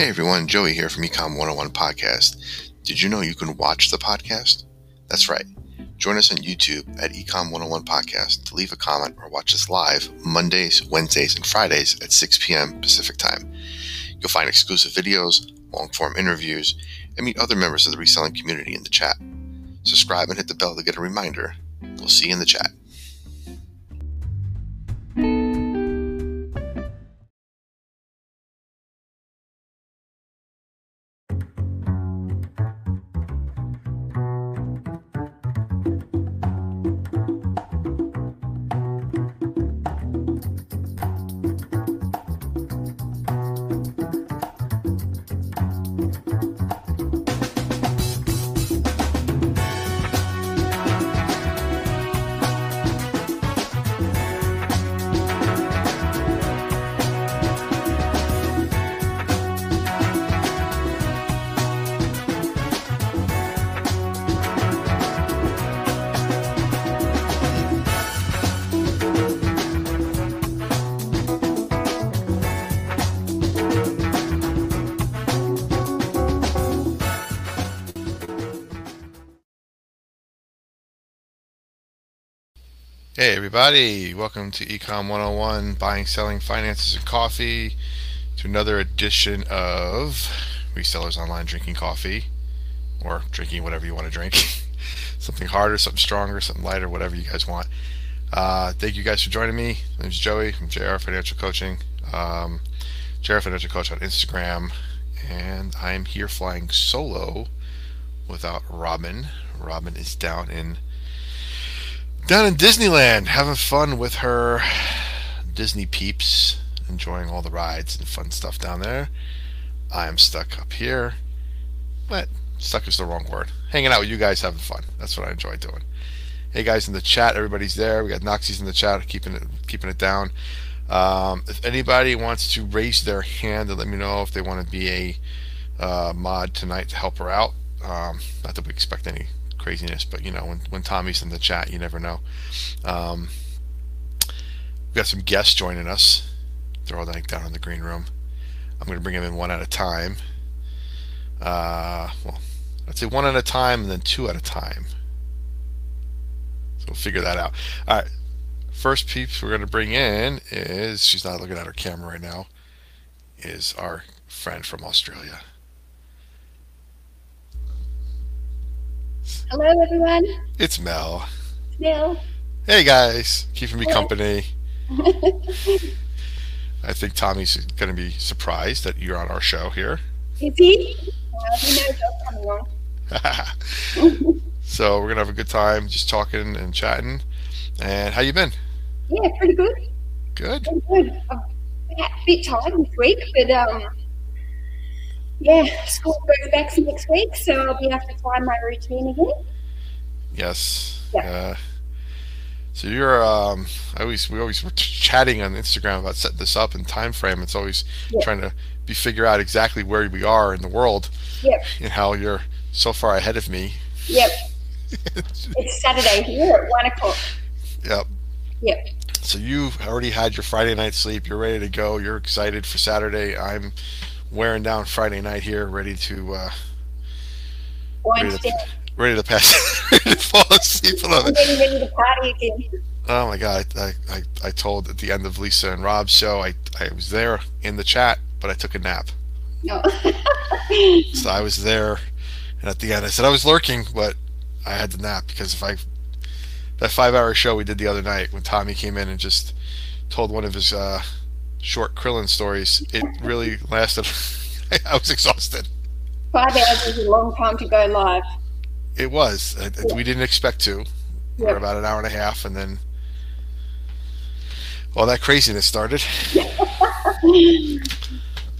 Hey everyone, Joey here from Ecom 101 Podcast. Did you know you can watch the podcast? That's right. Join us on YouTube at Ecom 101 Podcast to leave a comment or watch us live Mondays, Wednesdays, and Fridays at 6 p.m. Pacific Time. You'll find exclusive videos, long form interviews, and meet other members of the reselling community in the chat. Subscribe and hit the bell to get a reminder. We'll see you in the chat. Hey everybody, welcome to Ecom 101 Buying, Selling, Finances, and Coffee to another edition of Resellers Online Drinking Coffee or drinking whatever you want to drink. something harder, something stronger, something lighter, whatever you guys want. Uh, thank you guys for joining me. My name is Joey from JR Financial Coaching. Um, JR Financial Coach on Instagram. And I'm here flying solo without Robyn. Robyn is down in down in Disneyland, having fun with her Disney peeps, enjoying all the rides and fun stuff down there. I am stuck up here. But stuck is the wrong word. Hanging out with you guys, having fun. That's what I enjoy doing. Hey guys in the chat, everybody's there. We got Noxie's in the chat, keeping it keeping it down. Um, if anybody wants to raise their hand and let me know if they want to be a uh, mod tonight to help her out. Um, not that we expect any craziness, but you know, when, when Tommy's in the chat, you never know. Um, we've got some guests joining us. They're all like down in the green room. I'm going to bring them in one at a time. Uh, well, I'd say one at a time and then two at a time. So we'll figure that out. All right. First peeps we're going to bring in is, she's not looking at her camera right now, is our friend from Australia. Hello, everyone. It's Mel. Mel. Hey, guys. Keeping me company. I think Tommy's going to be surprised that you're on our show here. Is he? Well, he knows I'm coming on. so we're going to have a good time just talking and chatting. And how you been? Yeah, pretty good. Good. Pretty good. I'm a bit tired this week, but um, yeah, school goes back next week, so I'll be able to find my routine again. Yes. Yeah. Uh, so you're um, I always we always were chatting on Instagram about setting this up and time frame. It's always Yeah. trying to be figure out exactly where we are in the world Yep, and how you're so far ahead of me. yep. It's Saturday here at one o'clock. Yep. Yep. So you've already had your Friday night sleep. You're ready to go. You're excited for Saturday. I'm wearing down Friday night here, ready to uh, ready to, ready to pass, ready to fall asleep. I love it. ready to party again. Oh my god! I, I I told at the end of Lisa and Rob's show, I I was there in the chat, but I took a nap. No. So I was there, and at the end I said I was lurking, but I had to nap because if I that five hour show we did the other night when Tommy came in and just told one of his uh, short Krillin stories, it really lasted. I was exhausted. Five hours is a long time to go live. It was. Uh, We didn't expect to. We were about an hour and a half, and then all that craziness started.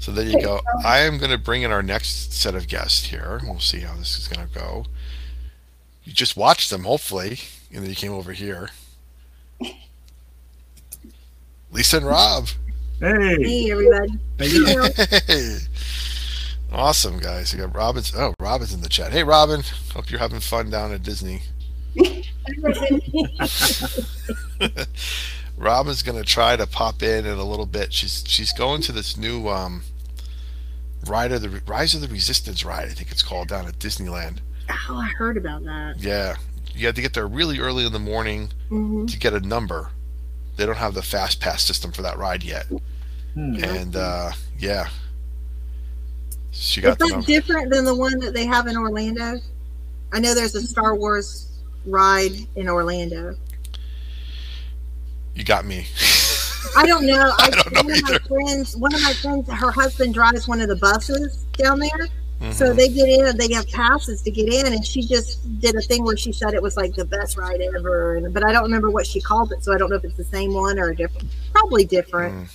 So there you go. I am going to bring in our next set of guests here. We'll see how this is going to go. You just watched them, hopefully, and then you came over here. Lisa and Rob. Hey, Hey, everybody. how you doing? Hey. Awesome, guys. You got Robyn's. Oh, Robyn's in the chat. Hey, Robyn. Hope you're having fun down at Disney. Robyn's gonna try to pop in in a little bit. She's she's going to this new um Ride of the Rise of the Resistance ride, I think it's called down at Disneyland. Oh, I heard about that. Yeah, you had to get there really early in the morning hmm to get a number. They don't have the fast pass system for that ride yet, Hmm. and uh, yeah, she Is got the that number. different than the one that they have in Orlando? I know there's a Star Wars ride in Orlando. You got me. I don't know. I, I don't know one of my friends, one of my friends, her husband drives one of the buses down there. So Mhm. they get in, they have passes to get in, and she just did a thing where she said it was like the best ride ever. And, but I don't remember what she called it, so I don't know if it's the same one or a different. Probably different. Mm.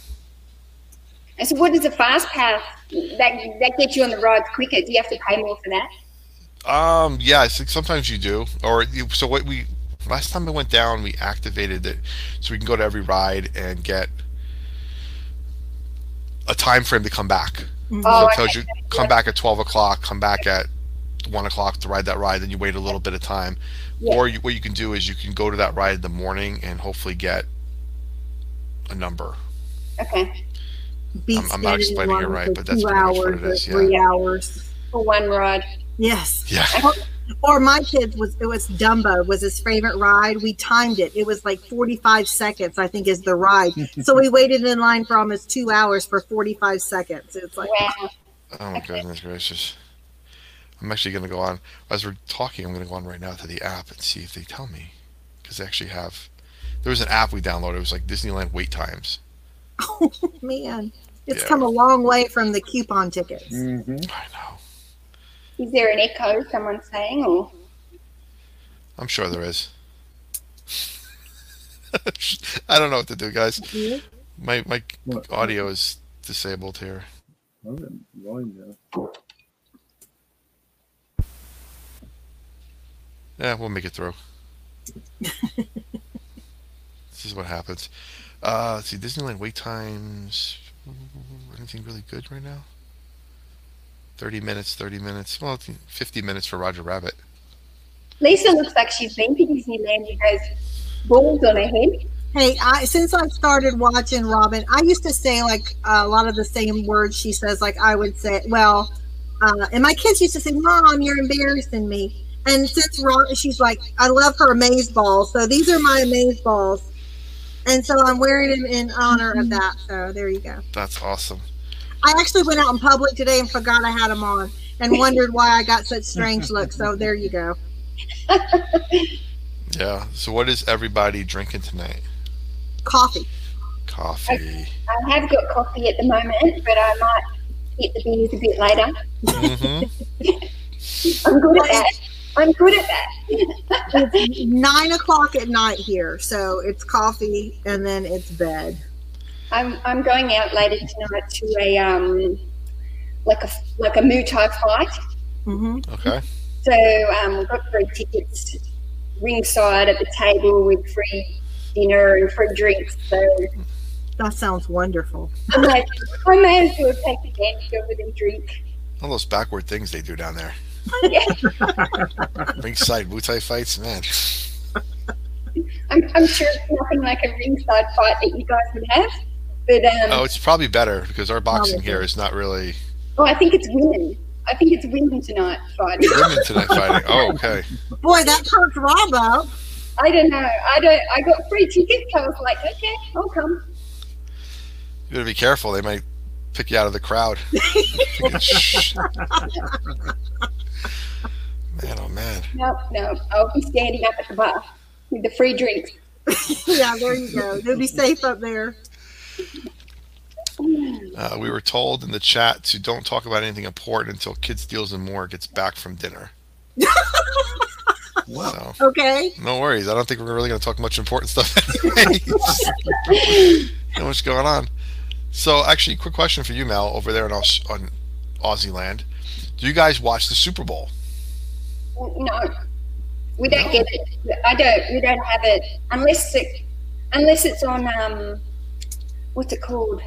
And so, what does a fast pass that that gets you on the rides quicker? Do you have to pay more for that? Um, yeah, I think sometimes you do. Or you, so what we last time I went down, we activated it so we can go to every ride and get a time frame to come back. Mhm. So Oh, it tells you come back at twelve o'clock, come back at one o'clock to ride that ride. Then you wait a little bit of time, Yeah. or you, what you can do is you can go to that ride in the morning and hopefully get a number. Okay, I'm- I'm not explaining it right, but that's two pretty much what hours it or is, yeah. Three hours. for one ride. Yes. Yeah. Or my kids was it was Dumbo was his favorite ride. We timed it. It was like 45 seconds, I think, is the ride. so we waited in line for almost two hours for 45 seconds. It's like Wow. Oh my goodness gracious. I'm actually going to go on as we're talking. I'm going to go on right now to the app and see if they tell me because they actually have. There was an app we downloaded. It was like Disneyland wait times. oh man. It's Yeah. come a long way from the coupon tickets. Mm-hmm. I know. Is there an echo? Someone saying, or I'm sure there is. I don't know what to do, guys. My my What? audio is disabled here. Okay, volume down. Yeah, we'll make it through. this is what happens. Uh, let's see, Disneyland wait times. Anything really good right now? 30 minutes, 30 minutes. Well, 50 minutes for Roger Rabbit. Lisa looks like she's been to Disneyland with those balls on her head. Hey, I since I started watching Robyn, I used to say like a lot of the same words she says. Like I would say, well, uh, and my kids used to say, "Mom, you're embarrassing me." And since Robyn, she's like, I love her amaze balls. So these are my amaze balls, and so I'm wearing them in honor of that. So there you go. That's awesome. I actually went out in public today and forgot I had them on, and wondered why I got such strange looks. So there you go. Yeah. So, what is everybody drinking tonight? Coffee. Coffee. I have got coffee at the moment, but I might hit the beers a bit later. hmm I'm good at that. I'm good at that. It's nine o'clock at night here, so it's coffee and then it's bed. I'm I'm going out later tonight to a um like a like a Muay Thai fight. hmm Okay. So um, we've got free tickets ringside at the table with free dinner and free drinks. So That sounds wonderful. I may, I may as well take advantage of it and drink. All those backward things they do down there. Yeah, Ringside Muay Thai fights, man. I'm, I'm sure it's nothing like a ringside fight that you guys would have. But um, Oh, it's probably better because our boxing here is not really oh, I think it's women. I think it's women tonight fighting. women tonight fighting. Oh, okay. Boy, that perked Rob up. I don't know. I don't. I got free tickets. I was like, okay, I'll come. You better be careful. They might pick you out of the crowd. "Shh." man, oh man. No, no, I'll be standing up at the bar with the free drinks. yeah, there you go. They'll be safe up there. Uh, we were told in the chat to don't talk about anything important until Kids Deals and More gets back from dinner. Wow. So Okay. no worries. I don't think we're really going to talk much important stuff anyway. Not much going on. So actually, quick question for you, Mel, over there in, Aus- on Aussie land. Do you guys watch the Super Bowl? No, we don't get it. I don't. We don't have it unless it unless it's on um, what's it called?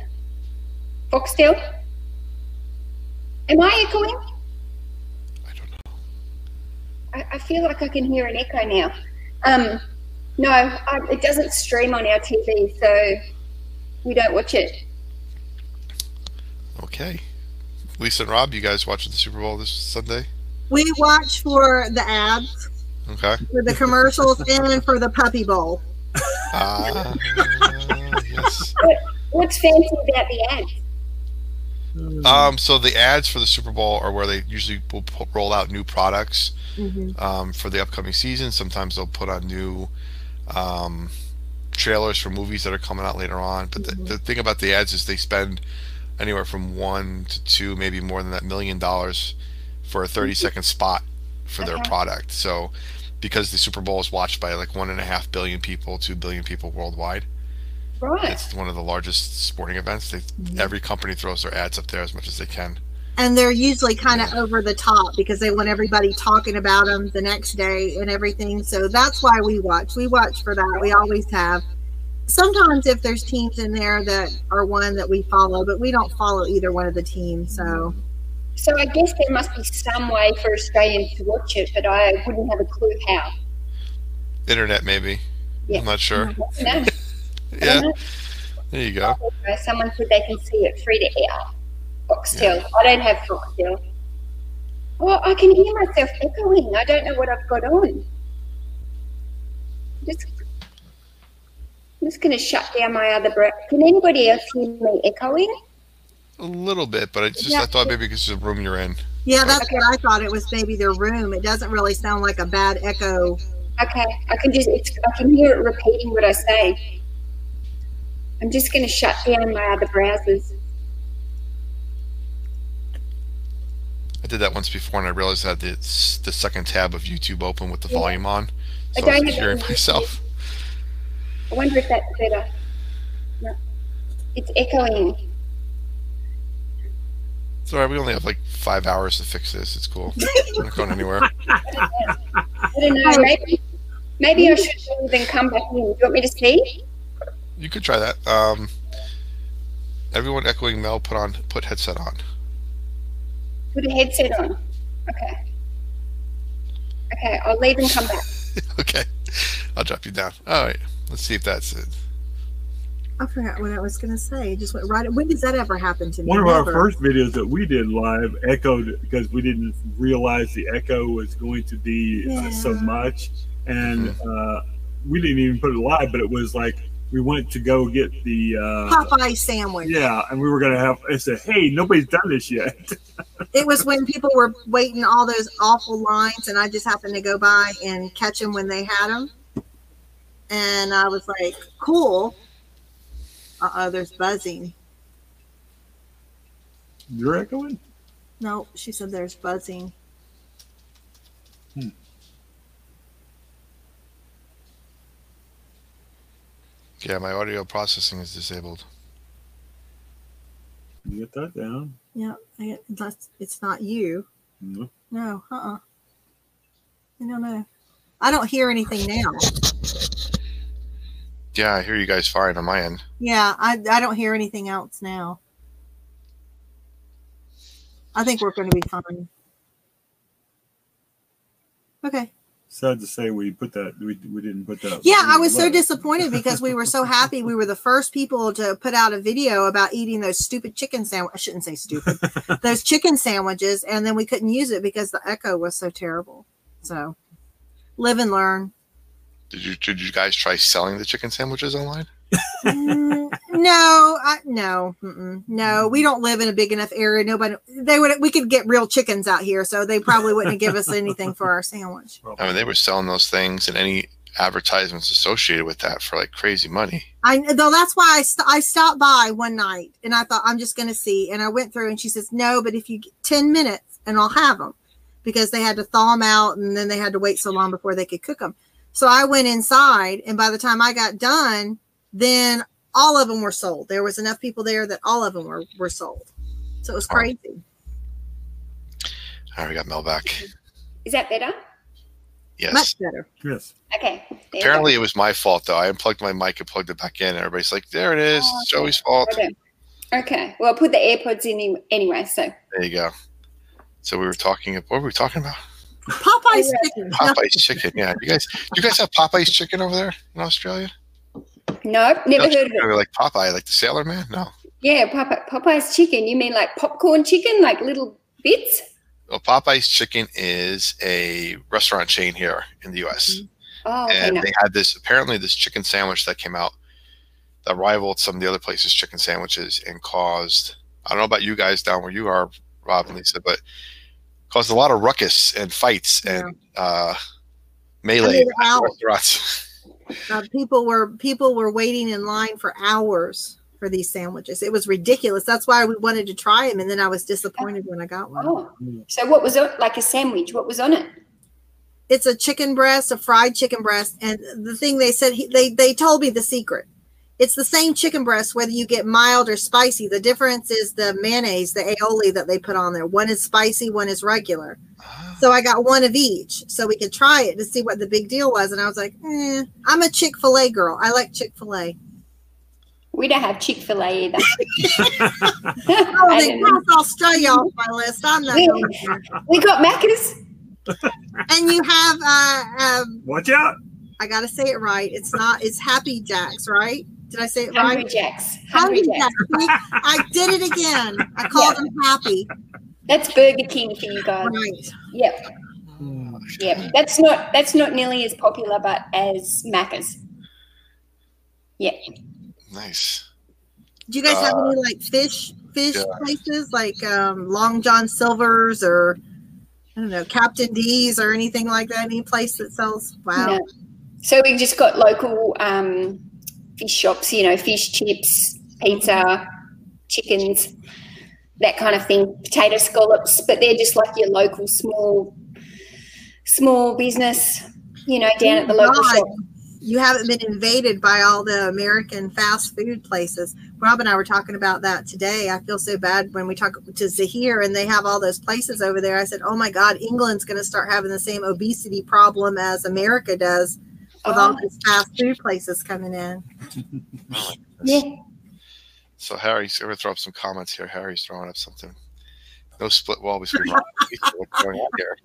Foxtel. Am I echoing? I don't know. I, I feel like I can hear an echo now. Um, no, I, it doesn't stream on our TV, so we don't watch it. Okay. Lisa and Rob, you guys watching the Super Bowl this Sunday? We watch for the ads, Okay. for the commercials, and for the puppy bowl. Ah, yes. What's fancy about the ads? Um, so the ads for the Super Bowl are where they usually will pu- roll out new products um, for the upcoming season. Sometimes they'll put on new um, trailers for movies that are coming out later on. But the, the thing about the ads is they spend anywhere from one to two, maybe more than that million dollars for a 30 second spot for their Okay. product. So because the Super Bowl is watched by like one and a half billion people, two billion people worldwide, Right. it's one of the largest sporting events. They, Every company throws their ads up there as much as they can. And they're usually kind of over the top because they want everybody talking about them the next day and everything. So that's why we watch. We watch for that. We always have. Sometimes if there's teams in there that are one that we follow, but we don't follow either one of the teams. So So I guess there must be some way for Australians to watch it, but I wouldn't have a clue how. Internet, maybe. Yeah. I'm not sure. No. Yeah, um, there you go. Someone said they can see it free to air. Foxtel. I don't have Foxtel. Well, I can hear myself echoing. I don't know what I've got on. Just, I'm just going to shut down my other breath. Can anybody else hear me echoing? A little bit, but I just Yeah. I thought maybe because of the room you're in. yeah, that's what I thought. It was maybe their room. It doesn't really sound like a bad echo. Okay, I can just it's, I can hear it repeating what I say. I'm just going to shut down my other browsers. I did that once before, and I realized I had the, the second tab of YouTube open with the Yeah. volume on, I so I, don't was hearing myself. I wonder if that's better. No, it's echoing. It's all right. We only have like five hours to fix this. It's cool. I'm not going anywhere. I don't know. Maybe maybe I should then come back in. Do you want me to see? You could try that. Um, everyone echoing Mel, put on put headset on. Put a headset on. Okay. Okay, I'll leave and come back. okay, I'll drop you down. All right. Let's see if that's it. I forgot what I was going to say. It just went right. When does that ever happen to me? One of our Never. first videos that we did live echoed because we didn't realize the echo was going to be uh, so much, and uh, we didn't even put it live. But it was like we went to go get the uh, Popeye sandwich. yeah, and we were gonna have. I said, "Hey, nobody's done this yet." It was when people were waiting all those awful lines, and I just happened to go by and catch them when they had them. And I was like, cool. Uh oh, there's buzzing. You're echoing. No, she said there's buzzing. Yeah, my audio processing is disabled. You get that down. Yeah, I, that's, it's not you. No. No, uh uh I don't know. I don't hear anything now. Yeah, I hear you guys fine on my end. Yeah, I, I don't hear anything else now. I think we're going to be fine. Okay. Sad to say, we put that. We, we didn't put that. Yeah, I was so disappointed because we were so happy. We were the first people to put out a video about eating those stupid chicken sandwich. I shouldn't say stupid. those chicken sandwiches, and then we couldn't use it because the echo was so terrible. So, live and learn. Did you did you guys try selling the chicken sandwiches online? Mm, no, I, no, no. We don't live in a big enough area. Nobody. They would. We could get real chickens out here, so they probably wouldn't give us anything for our sandwich. I mean, they were selling those things and any advertisements associated with that for like crazy money. I though that's why I st- I stopped by one night and I thought I'm just going to see, and I went through and she says no, but if you get ten minutes and I'll have them because they had to thaw them out and then they had to wait so long before they could cook them. So I went inside, and by the time I got done, then all of them were sold. There was enough people there that all of them were were sold. So it was Wow. crazy. All right, we got Mel back. Is that better? Yes. Much better. Yes. Okay. there Apparently, it was my fault though. I unplugged my mic and plugged it back in. And everybody's like, "There it is. Oh, It's Joey's fault." Okay. Okay. Well, put the AirPods in anyway, so There you go. So we were talking. About what were we talking about? Popeye's oh, chicken. Popeye's chicken. Yeah. You guys, do you guys have Popeye's chicken over there in Australia? No, never No, heard of it. Like Popeye, like the Sailor Man? No. Yeah, Popeye, Popeye's chicken. You mean like popcorn chicken, like little bits? Well, Popeye's Chicken is a restaurant chain here in the U.S. Oh, okay, and no. they had this apparently this chicken sandwich that came out that rivaled some of the other places' chicken sandwiches and caused I don't know about you guys down where you are, Rob and Lisa, but caused a lot of ruckus and fights and uh, melee I mean, at restaurants. Uh, people were people were waiting in line for hours for these sandwiches. It was ridiculous. That's why we wanted to try them, and then I was disappointed when I got one. Oh, so what was it? Like a sandwich? What was on it? It's a chicken breast, a fried chicken breast, and the thing they said he, they they told me the secret. It's the same chicken breast whether you get mild or spicy. The difference is the mayonnaise, the aioli that they put on there. One is spicy, one is regular. So I got one of each so we could try it to see what the big deal was. And I was like, eh, I'm a Chick fil A girl. I like Chick fil A. We don't have Chick Fil A either. Oh, I they don't know. crossed Australia off my list. I'm not We, going we got Macca's. And you have, uh, um, Watch out. I got to say it right. It's not, it's Happy Jacks, right? Did I say it Hungry right? Jacks. Hungry Hungry Jacks. Jacks. I did it again. I called them Happy. That's Burger King for you guys. Right. Yep. Yep. That's not that's not nearly as popular, but as Macca's. Yeah. Nice. Do you guys have any like fish fish Yeah. places like um, Long John Silver's or I don't know Captain D's or anything like that? Any place that sells wow? No. So we just got local um, fish shops, you know, fish chips, pizza, chickens, that kind of thing, potato scallops, but they're just like your local small small business, you know, down at the local God, shop. You haven't been invaded by all the American fast food places. Rob and I were talking about that today. I feel so bad when we talk to Zahir and they have all those places over there. I said, "Oh my God, England's going to start having the same obesity problem as America does with all Oh. these fast food places coming in." Yeah. So Harry's going to throw up some comments here. Harry's throwing up something. No split wall between Rob and What's going on here?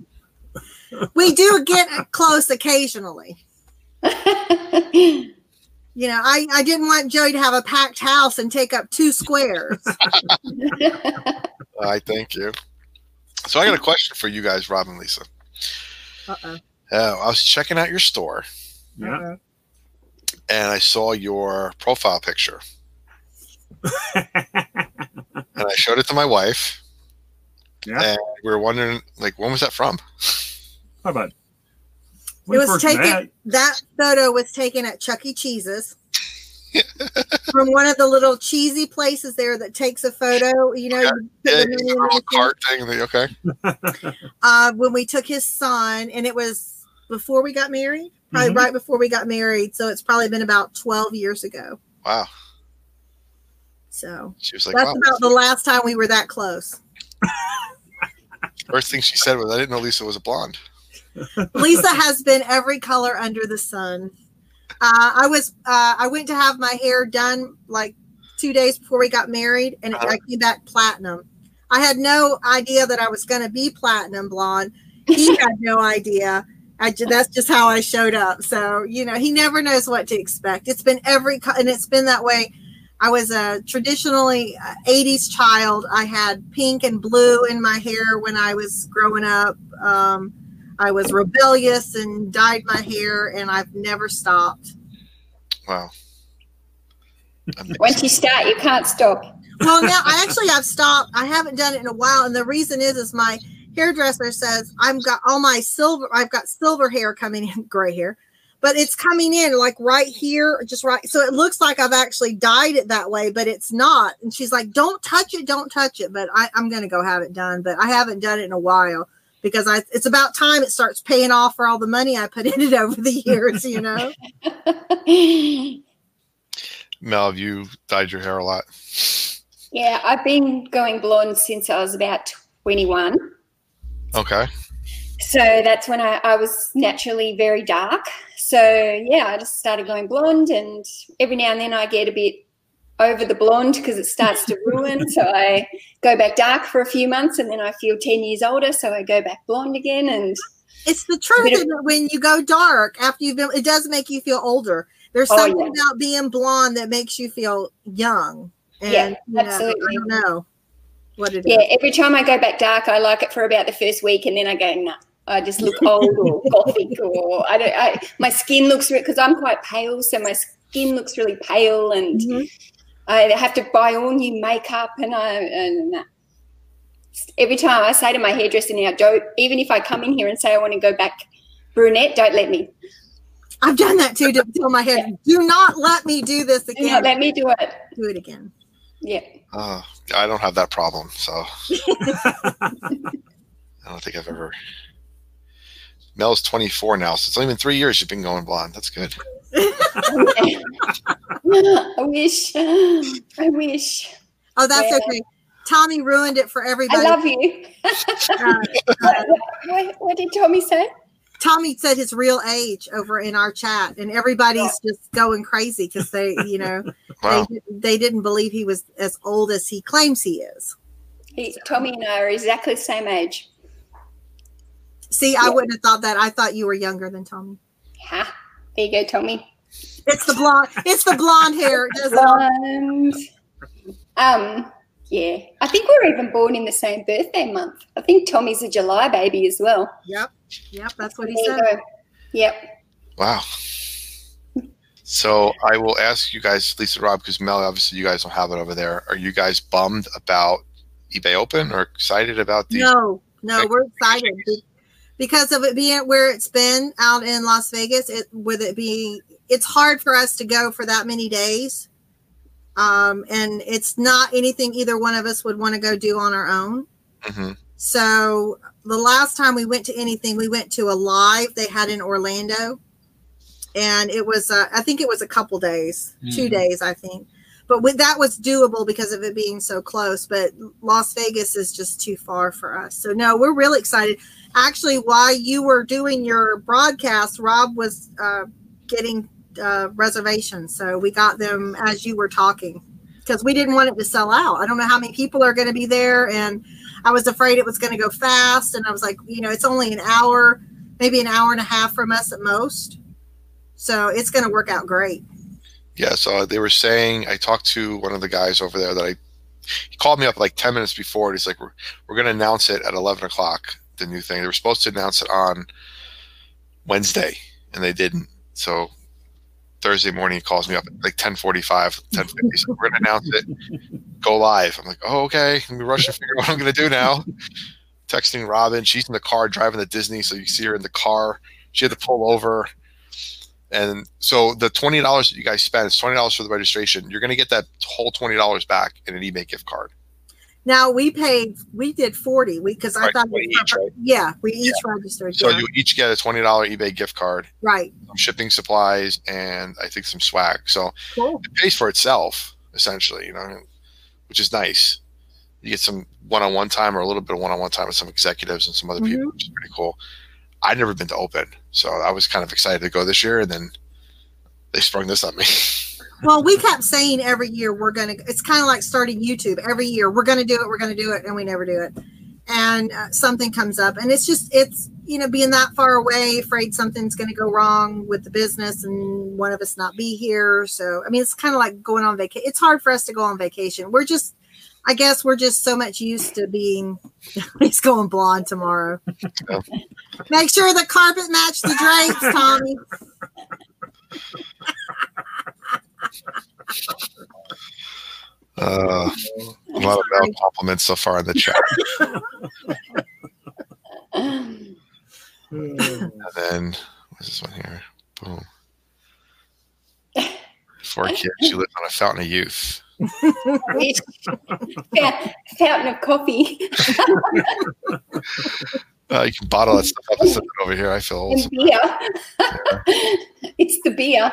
We do get close occasionally. You know, I, I didn't want Joey to have a packed house and take up two squares. I thank you. So I got a question for you guys, Rob and Lisa. Uh-oh. Uh, I was checking out your store Yeah. Uh-oh. and I saw your profile picture. and I showed it to my wife. Yeah. And we were wondering, like, when was that from? How about? It was taken. met, That photo was taken at Chuck E. Cheese's from one of the little cheesy places there that takes a photo. You know, Yeah. you put Yeah, the you money in throw the a cart thing. Okay. uh, when we took his son, and it was before we got married, probably Mhm. right before we got married. So it's probably been about 12 years ago. Wow. So She was like, that's wow. about the last time we were that close. First thing she said was, I didn't know Lisa was a blonde. Lisa has been every color under the sun. Uh, I was uh, I went to have my hair done like two days before we got married, and I came back platinum. I had no idea that I was going to be platinum blonde. He had no idea. I ju- that's just how I showed up. So you know, he never knows what to expect. It's been every co- and it's been that way. I was a traditionally uh, 80s child. I had pink and blue in my hair when I was growing up. Um, I was rebellious and dyed my hair, and I've never stopped. Wow. Amazing. Once you start, you can't stop. Well, now I actually I've stopped. I haven't done it in a while, and the reason is is my hairdresser says I've got all my silver. I've got silver hair coming in, gray hair, but it's coming in like right here, just right. So it looks like I've actually dyed it that way, but it's not. And she's like, "Don't touch it, don't touch it." But I, I'm going to go have it done, but I haven't done it in a while because I. It's about time it starts paying off for all the money I put in it over the years. You know. Mel, have you dyed your hair a lot? yeah, I've been going blonde since I was about 21. Okay. So that's when I, I was naturally very dark. So yeah, I just started going blonde, and every now and then I get a bit over the blonde because it starts to ruin. so I go back dark for a few months, and then I feel 10 years older, so I go back blonde again. And It's the truth Bit of- isn't when you go dark after you've been, it does make you feel older. There's Oh, something yeah. about being blonde that makes you feel young And Yeah, you know, absolutely. I don't know what it is. Yeah, every time I go back dark, I like it for about the first week, and then I go, nah. I just look old or gothic, or I don't. I, my skin looks because I'm quite pale, so my skin looks really pale, and Mhm. I have to buy all new makeup, and I and every time I say to my hairdresser now, don't even if I come in here and say I want to go back brunette, don't let me. I've done that too to tell my head, do not let me do this Do again. not let me do it. do it again. Yeah. Uh, I don't have that problem, so I don't think I've ever. Mel's 24 now, so it's only been three years you've been going blonde. That's good. I wish. I wish. Oh, that's Yeah. okay. Tommy ruined it for everybody. I love you. Uh, what, what, what did Tommy say? Tommy said his real age over in our chat, and everybody's just going crazy because they, you know, Wow. they, they didn't believe he was as old as he claims he is. He, Tommy and I are exactly the same age. See, I Yeah. wouldn't have thought that. I thought you were younger than Tommy. Yeah, There you go, Tommy. It's the blonde. It's the blonde hair. It does it all. And um, yeah, I think we're even born in the same birthday month. I think Tommy's a July baby as well. Yep. Yep. That's what he There you said. go. Yep. Wow. So I will ask you guys, Lisa Rob, because Mel, obviously you guys don't have it over there. Are you guys bummed about eBay Open or excited about the? No, no, we're excited because of it being where it's been out in Las Vegas. It with it being, it's hard for us to go for that many days, um, and it's not anything either one of us would want to go do on our own. hmm So the last time we went to anything, we went to a live they had in Orlando, and it was uh, I think it was a couple days, two Mhm. days I think, but with, that was doable because of it being so close. But Las Vegas is just too far for us. So no, we're really excited. Actually, while you were doing your broadcast, Rob was uh, getting uh, reservations, so we got them as you were talking because we didn't want it to sell out. I don't know how many people are going to be there, and I was afraid it was going to go fast. And I was like, you know, it's only an hour, maybe an hour and a half from us at most. So it's going to work out great. Yeah, so they were saying I talked to one of the guys over there that I he called me up like ten minutes before and he's like, We're we're gonna announce it at eleven o'clock, the new thing. They were supposed to announce it on Wednesday and they didn't. So Thursday morning he calls me up at like 1045, 1050. So we're gonna announce it, go live. I'm like, Oh, okay. Let me rush and figure out what I'm gonna do now. Texting Robyn, she's in the car driving to Disney, so you see her in the car. She had to pull over. And so the twenty dollars that you guys spent is twenty dollars for the registration. You're gonna get that whole twenty dollars back in an eBay gift card. Now we paid, we did 40 we because I Right, thought, 20 each, right? yeah, we each registered. So yeah. you each get a twenty dollar eBay gift card, right. some shipping supplies, and I think some swag. So Cool. it pays for itself essentially, you know, which is nice. You get some one-on-one time or a little bit of one-on-one time with some executives and some other people, mm-hmm. which is pretty cool. I'd never been to Open, so I was kind of excited to go this year, and then they sprung this on me. Well, we kept saying every year we're going to, it's kind of like starting YouTube. Every year we're going to do it, we're going to do it, and we never do it. And uh, something comes up, and it's just, it's, you know, being that far away, afraid something's going to go wrong with the business and one of us not be here. So, I mean, it's kind of like going on vacation. It's hard for us to go on vacation. We're just, I guess we're just so much used to being, he's going blonde tomorrow. Make sure the carpet match the drapes, Tommy. Uh, a lot of bad compliments so far in the chat. And then what's this one here? Boom. Four kids. She lives on a fountain of youth. Fountain of coffee Uh, you can bottle that stuff up and send it over here. I feel old. and beer. it's the beer.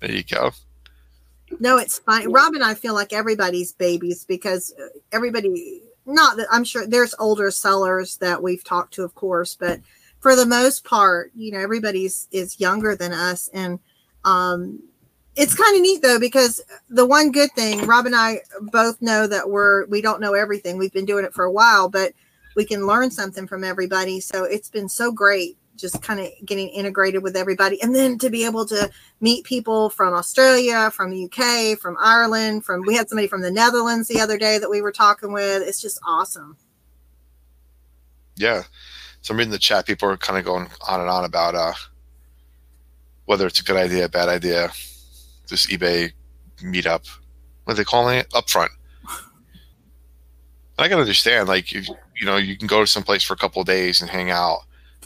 There you go. No, it's fine. Rob and I feel like everybody's babies because everybody, not that I'm sure there's older sellers that we've talked to, of course, but for the most part, you know, everybody's is younger than us. And um, it's kind of neat though, because the one good thing, Rob and I both know that we're, we don't know everything. We've been doing it for a while, but we can learn something from everybody. So it's been so great just kind of getting integrated with everybody. And then to be able to meet people from australia from the uk from ireland from we had somebody from the netherlands the other day that we were talking with. It's just awesome. Yeah. So i'm reading the chat people are kind of going on and on about uh whether it's a good idea bad idea. This ebay meetup what are they calling it upfront. I can understand, like you, you know, you can go to some place for a couple days and hang out,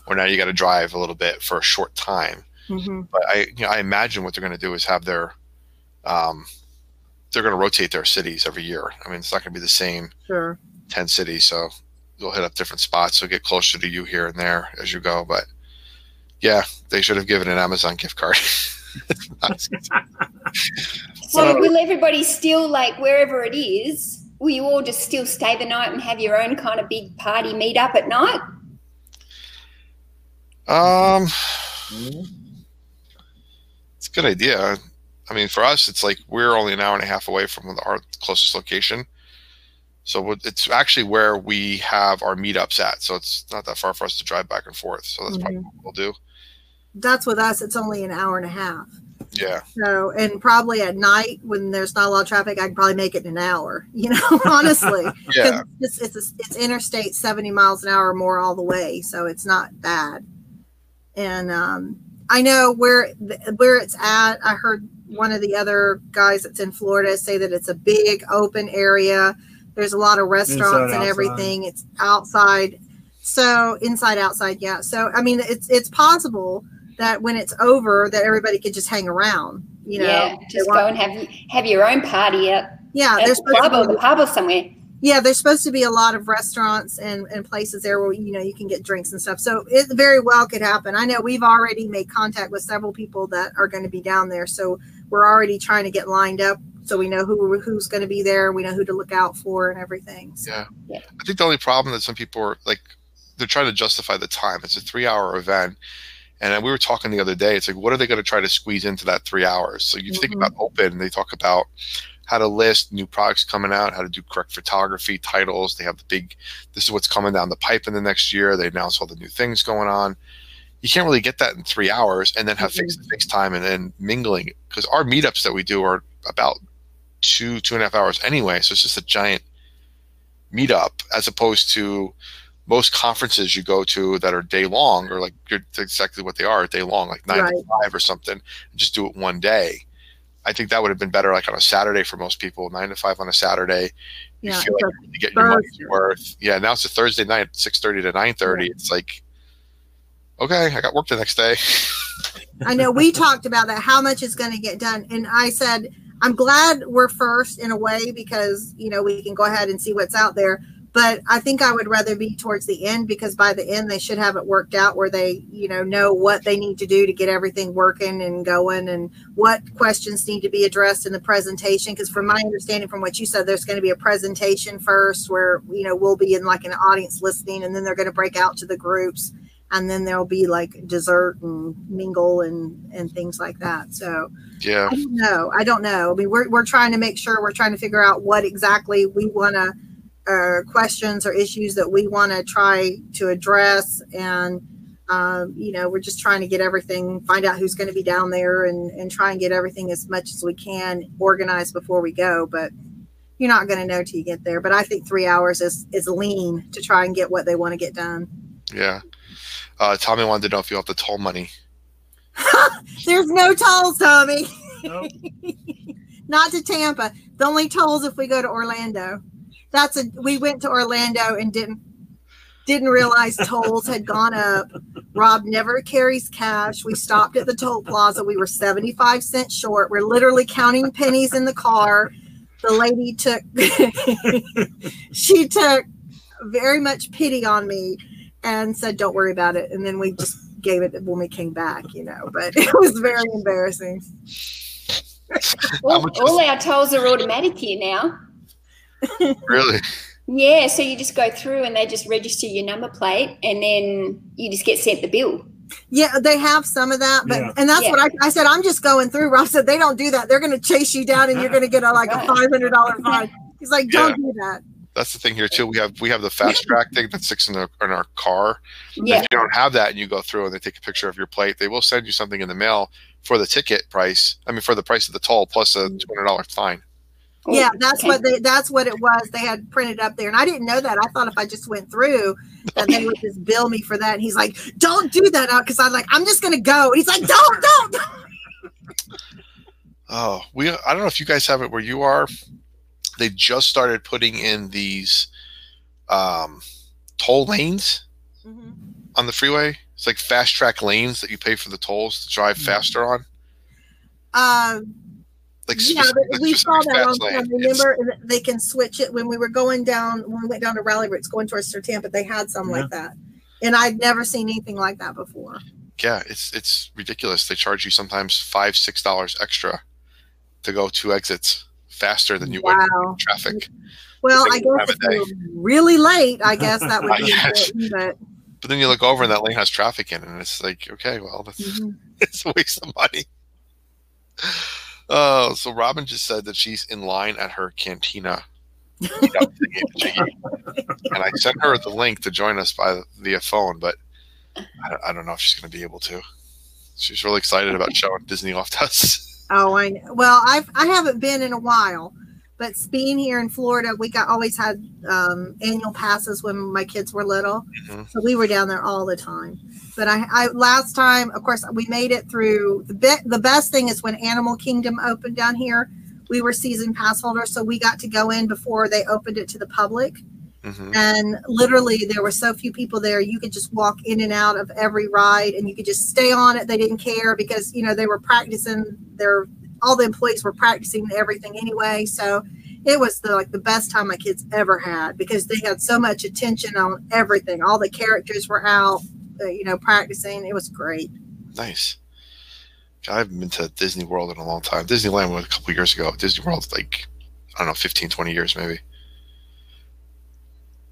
or now you got to drive a little bit for a short time. mm-hmm. But I, you know, I imagine what they're going to do is have their, um, they're going to rotate their cities every year. I mean, it's not going to be the same sure ten cities, so they'll hit up different spots. They'll get closer to you here and there as you go. But yeah, they should have given an Amazon gift card. So will everybody still like wherever it is? Will you all just still stay the night and have your own kind of big party meet up at night? Um, it's a good idea. I mean, for us, it's like we're only an hour and a half away from our closest location. So it's actually where we have our meetups at. So it's not that far for us to drive back and forth. So that's probably what we'll do. that's with us it's only an hour and a half Yeah. so and probably at night when there's not a lot of traffic i can probably make it in an hour you know honestly. Yeah. it's, it's, it's interstate 70 miles an hour or more all the way so it's not bad and um, i know where where it's at. I heard one of the other guys that's in florida say that it's a big open area. There's a lot of restaurants and outside. everything. It's outside. So inside outside yeah. So i mean it's it's possible that when it's over that everybody could just hang around you know yeah, just go and have have your own party at, yeah at there's the club or the pub or somewhere. Yeah, there's supposed to be a lot of restaurants and, and places there where you know you can get drinks and stuff. So it very well could happen. I know we've already made contact with several people that are going to be down there, so we're already trying to get lined up so we know who who's going to be there. We know who to look out for and everything. So, Yeah. Yeah. I think the only problem that some people are like, they're trying to justify the time. It's a three hour event. And we were talking the other day. It's like, what are they going to try to squeeze into that three hours? So you think Mhm. about open, they talk about how to list new products coming out, how to do correct photography, titles. They have the big, this is what's coming down the pipe in the next year. They announce all the new things going on. You can't really get that in three hours and then have face to face time and then mingling. Because our meetups that we do are about two, two and a half hours anyway. So it's just a giant meetup as opposed to most conferences you go to that are day long or like you're exactly what they are day long like nine to five or something and just do it one day i think that would have been better like on a saturday for most people nine to five on a saturday. You yeah, feel like you get your money's worth. Yeah now it's a thursday night 6.30 to 9.30 it's like okay i got work the next day. I know we talked about that, how much is going to get done. And I said, I'm glad we're first in a way because, you know, we can go ahead and see what's out there. But I think I would rather be towards the end because by the end, they should have it worked out where they, you know, know what they need to do to get everything working and going and what questions need to be addressed in the presentation. Because from my understanding, from what you said, there's going to be a presentation first where, you know, we'll be in like an audience listening and then they're going to break out to the groups and then there'll be like dessert and mingle and and things like that. So yeah. I don't know. I don't know. I mean we're, we're trying to make sure we're trying to figure out what exactly we want to uh, questions or issues that we want to try to address and um, you know we're just trying to get everything find out who's going to be down there and and try and get everything as much as we can organized before we go but you're not going to know till you get there but i think three hours is is lean to try and get what they want to get done yeah uh, tommy wanted to know if you have the toll money There's no tolls, Tommy. Nope. Not to Tampa. The only tolls if we go to Orlando. That's a we went to Orlando and didn't didn't realize tolls had gone up. Rob never carries cash. We stopped at the toll plaza. We were 75 cents short. We're literally counting pennies in the car. The lady took she took very much pity on me and said, Don't worry about it. And then we just gave it when we came back, you know. But it was very embarrassing. All, all our tolls are automatic here now. Really Yeah, so you just go through and they just register your number plate and then you just get sent the bill. Yeah, they have some of that, but Yeah. and that's Yeah. what I, I said. I'm just going through. Rob said they don't do that. They're going to chase you down, and you're going to get a like a five hundred dollar fine. He's like, don't do that. That's the thing here too. We have we have the fast track thing that sticks in, the, in our car. Yeah. If you don't have that and you go through and they take a picture of your plate, they will send you something in the mail for the ticket price. I mean, for the price of the toll plus a mm. two hundred dollar fine. Oh, yeah, that's okay. what they, that's what it was. They had printed up there, and I didn't know that. I thought if I just went through, that they would just bill me for that. And he's like, "Don't do that," out because I'm like, "I'm just gonna go." And he's like, "Don't, don't." don't." Oh, we I don't know if you guys have it where you are. They just started putting in these um, toll lanes on the freeway. It's like fast track lanes that you pay for the tolls to drive faster on. Um, Like yeah, but we saw that on fast lane. time. It's- Remember, they can switch it when we were going down. When we went down to Rally Roots, going towards Sir Tampa, they had some like that, and I'd never seen anything like that before. yeah, it's it's ridiculous. They charge you sometimes five six dollars extra to go two exits faster than you would Wow. in traffic. Well, I guess if you were really late, I guess that would be Yes. important. But But then you look over and that lane has traffic in and it's like, okay, well, that's, Mhm. it's a waste of money. Oh, so Robyn just said that she's in line at her cantina. and I sent her the link to join us by via phone, but I don't, I don't know if she's going to be able to. She's really excited about showing Disney off to us. Oh, I know. Well, I've I haven't been in a while, but being here in Florida, we got always had um, annual passes when my kids were little, Mhm. so we were down there all the time. But I, I last time, of course, we made it through. The be, the best thing is when Animal Kingdom opened down here. We were season pass holders, so we got to go in before they opened it to the public. hmm and literally there were so few people there you could just walk in and out of every ride and you could just stay on it they didn't care because you know they were practicing their all the employees were practicing everything anyway so it was the like the best time my kids ever had because they had so much attention on everything all the characters were out uh, you know practicing it was great Nice. I haven't been to Disney World in a long time. Disneyland was a couple years ago. Disney World, like, I don't know, 15, 20 years maybe.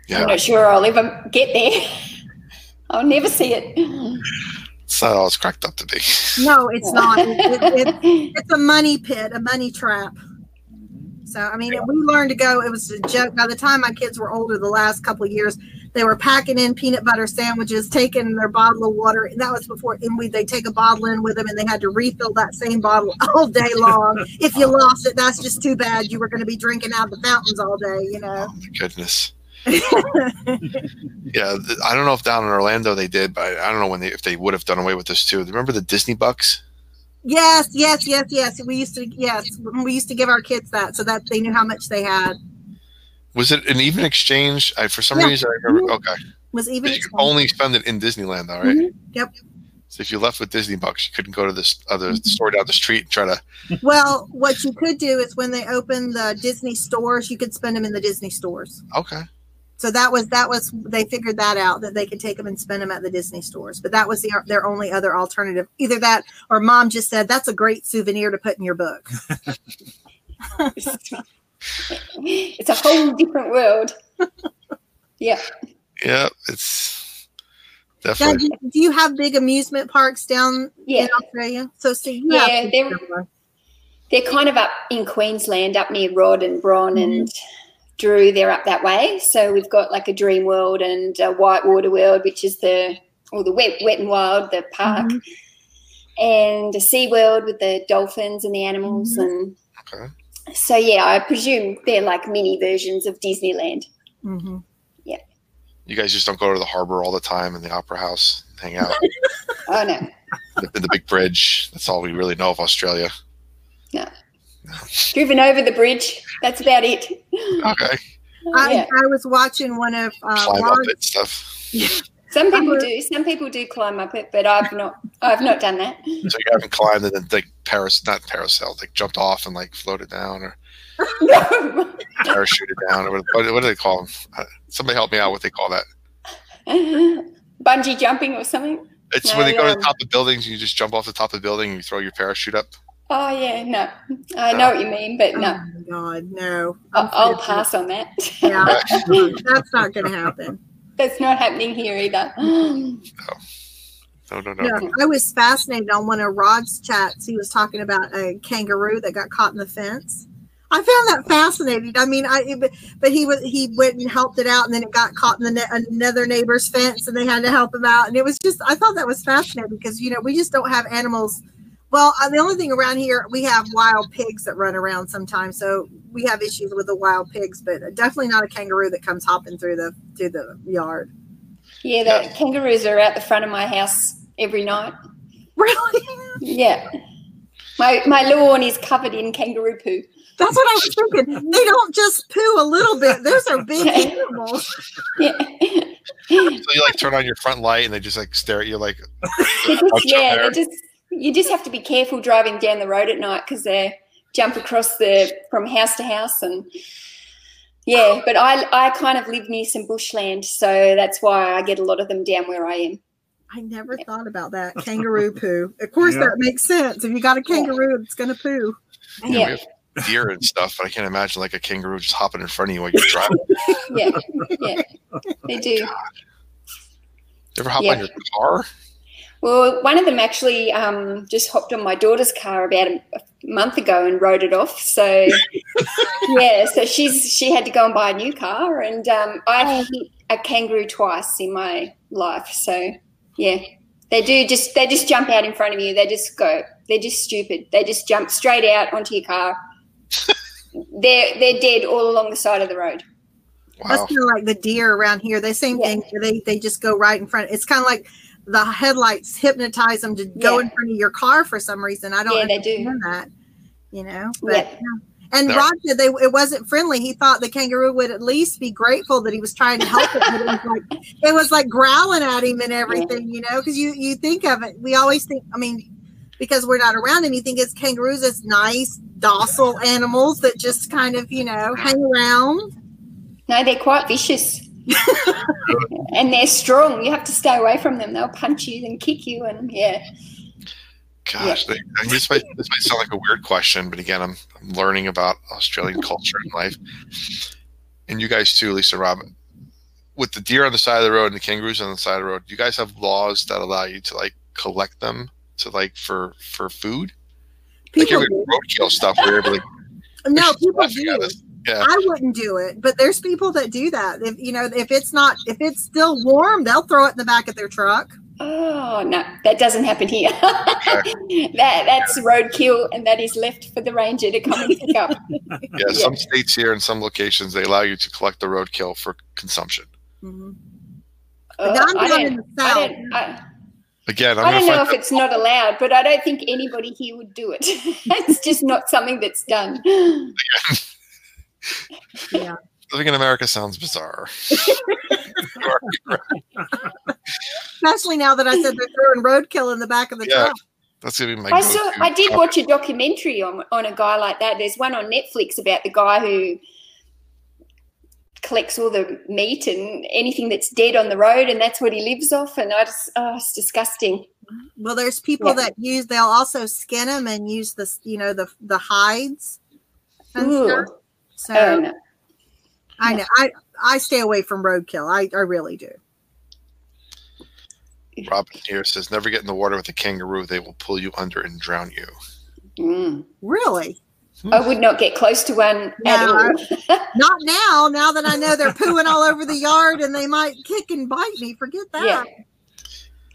Yeah, I'm not sure I'll ever get there. I'll never see it. It's not all it's cracked up to be. no it's not it, it, it, it's a money pit, a money trap. So I mean, we learned to go. It was a joke. By the time my kids were older, the last couple of years, they were packing in peanut butter sandwiches, taking their bottle of water, and that was before. And we they take a bottle in with them, and they had to refill that same bottle all day long. if you lost it, that's just too bad. You were going to be drinking out of the fountains all day, you know. Oh, my goodness. Yeah, th- I don't know if down in Orlando they did, but I don't know when they if they would have done away with this too. Remember the Disney bucks? yes, yes, yes, yes. We used to yes, we used to give our kids that so that they knew how much they had. Was it an even exchange? I, for some Yeah. reason, I remember. Okay, Was even you could only spend it in Disneyland, though, right? Mhm. Yep. So if you left with Disney bucks, you couldn't go to this other store down the street and try to. Well, what you could do is when they open the Disney stores, you could spend them in the Disney stores. Okay, So that was that was they figured that out that they could take them and spend them at the Disney stores. But that was the, their only other alternative. Either that or mom just said that's a great souvenir to put in your book. it's a whole different world. Yeah. yeah, it's Now, definitely. do, do you have big amusement parks down Yeah. in Australia? So see, you Yeah, have they're- They're kind of up in Queensland, up near Rod and Bron mm-hmm. and Drew. They're up that way. So we've got like a Dream World and a Whitewater World, which is the or the wet, wet and wild, the park, Mhm. and a Sea World with the dolphins and the animals. And Okay. so yeah, I presume they're like mini versions of Disneyland. Mhm. You guys just don't go to the harbor all the time and the opera house, hang out Oh no, in the big bridge. That's all we really know of Australia. Driven over the bridge. That's about it. Okay, I, Yeah. I was watching one of uh, climb up it and stuff. Some people do. Some people do climb up it, but I've not. I've not done that. So you haven't climbed and then like Paris, not parasailed, like jumped off and like floated down or No. parachuted down or what, what, what do they call them? Uh, somebody help me out. What they call that? Bungee jumping or something. It's No, when they go to the um, top of buildings. And you just jump off the top of the building and you throw your parachute up. Oh yeah, no. I uh, know what you mean, but Oh no. my God, no! I'll, I'll pass on that. Yeah, that's not going to happen. That's not happening here either. No, no, no. Yeah, I was fascinated on one of Rod's chats. He was talking about a kangaroo that got caught in the fence. I found that fascinating. I mean, I but, but he was he went and helped it out, and then it got caught in the ne- another neighbor's fence, and they had to help him out, and it was just I thought that was fascinating because you know we just don't have animals. Well, uh, the only thing around here we have wild pigs that run around sometimes, so we have issues with the wild pigs, but definitely not a kangaroo that comes hopping through the through the yard. Yeah, the kangaroos are at the front of my house every night. Really? Yeah. My my lawn is covered in kangaroo poo. That's what I was thinking. They don't just poo a little bit; those are big animals. Yeah. So you like turn on your front light and they just like stare at you like just, yeah, they just you just have to be careful driving down the road at night because they jump across the from house to house and yeah. But I I kind of live near some bushland, so that's why I get a lot of them down where I am. I never thought about that kangaroo poo. Of course, Yeah. that makes sense. If you got a kangaroo, it's gonna poo. you Yeah. we have deer and stuff, but I can't imagine like a kangaroo just hopping in front of you while you're driving. Yeah, yeah, they do. You ever hop Yeah. on your car? Well, one of them actually um, just hopped on my daughter's car about a, a month ago and rode it off. So yeah, so she's she had to go and buy a new car, and um, I've hit a kangaroo twice in my life. So yeah, they do just they just jump out in front of you. They just go. They're just stupid. They just jump straight out onto your car. they're they're dead all along the side of the road. That's kind of like the deer around here. The same Yeah. thing. They they just go right in front. It's kind of like the headlights hypnotize them to go Yeah. in front of your car for some reason. I don't Yeah, they do. understand that. You know, but Yeah. yeah. and No. Rod said they it wasn't friendly. He thought the kangaroo would at least be grateful that he was trying to help it. But it was like it was like growling at him and everything. You know, because you you think of it. We always think. I mean, because we're not around him, you think it's kangaroos as nice, docile animals that just kind of you know hang around. No, they're quite vicious. and they're strong. You have to stay away from them. They'll punch you and kick you and yeah. Gosh, they, and this might this might sound like a weird question, but again, I'm, I'm learning about Australian culture and life, and you guys too, Lisa, Rob. With the deer on the side of the road and the kangaroos on the side of the road, do you guys have laws that allow you to like collect them to like for for food? Like People every do. roadkill stuff, where you're like, No, people do. Us. Yeah. I wouldn't do it, but there's people that do that. If you know, if it's not, if it's still warm, they'll throw it in the back of their truck. Oh no, that doesn't happen here. that that's roadkill and that is left for the ranger to come and pick up. yeah, some states here and some locations they allow you to collect the roadkill for consumption. Oh, I'm I down in don't, I don't, I, Again, I'm I don't know find if it's not allowed, but I don't think anybody here would do it. it's just not something that's done. Yeah, living in America sounds bizarre. You are correct. especially now that I said they're throwing roadkill in the back of the Yeah. truck. That's gonna be my. I saw. go-to I did watch a documentary on on a guy like that. There's one on Netflix about the guy who collects all the meat and anything that's dead on the road, and that's what he lives off. And I just, oh, it's disgusting. Well, there's people Yeah. that use. They'll also skin them and use the, you know, the the hides. And Ooh. stuff. So Oh no. I know. I I stay away from roadkill. I I really do. Robyn here says, "Never get in the water with a kangaroo; they will pull you under and drown you." Mm. Really. I would not get close to one at No, all. Not now. Now that I know they're pooing all over the yard and they might kick and bite me. Forget that. Yeah.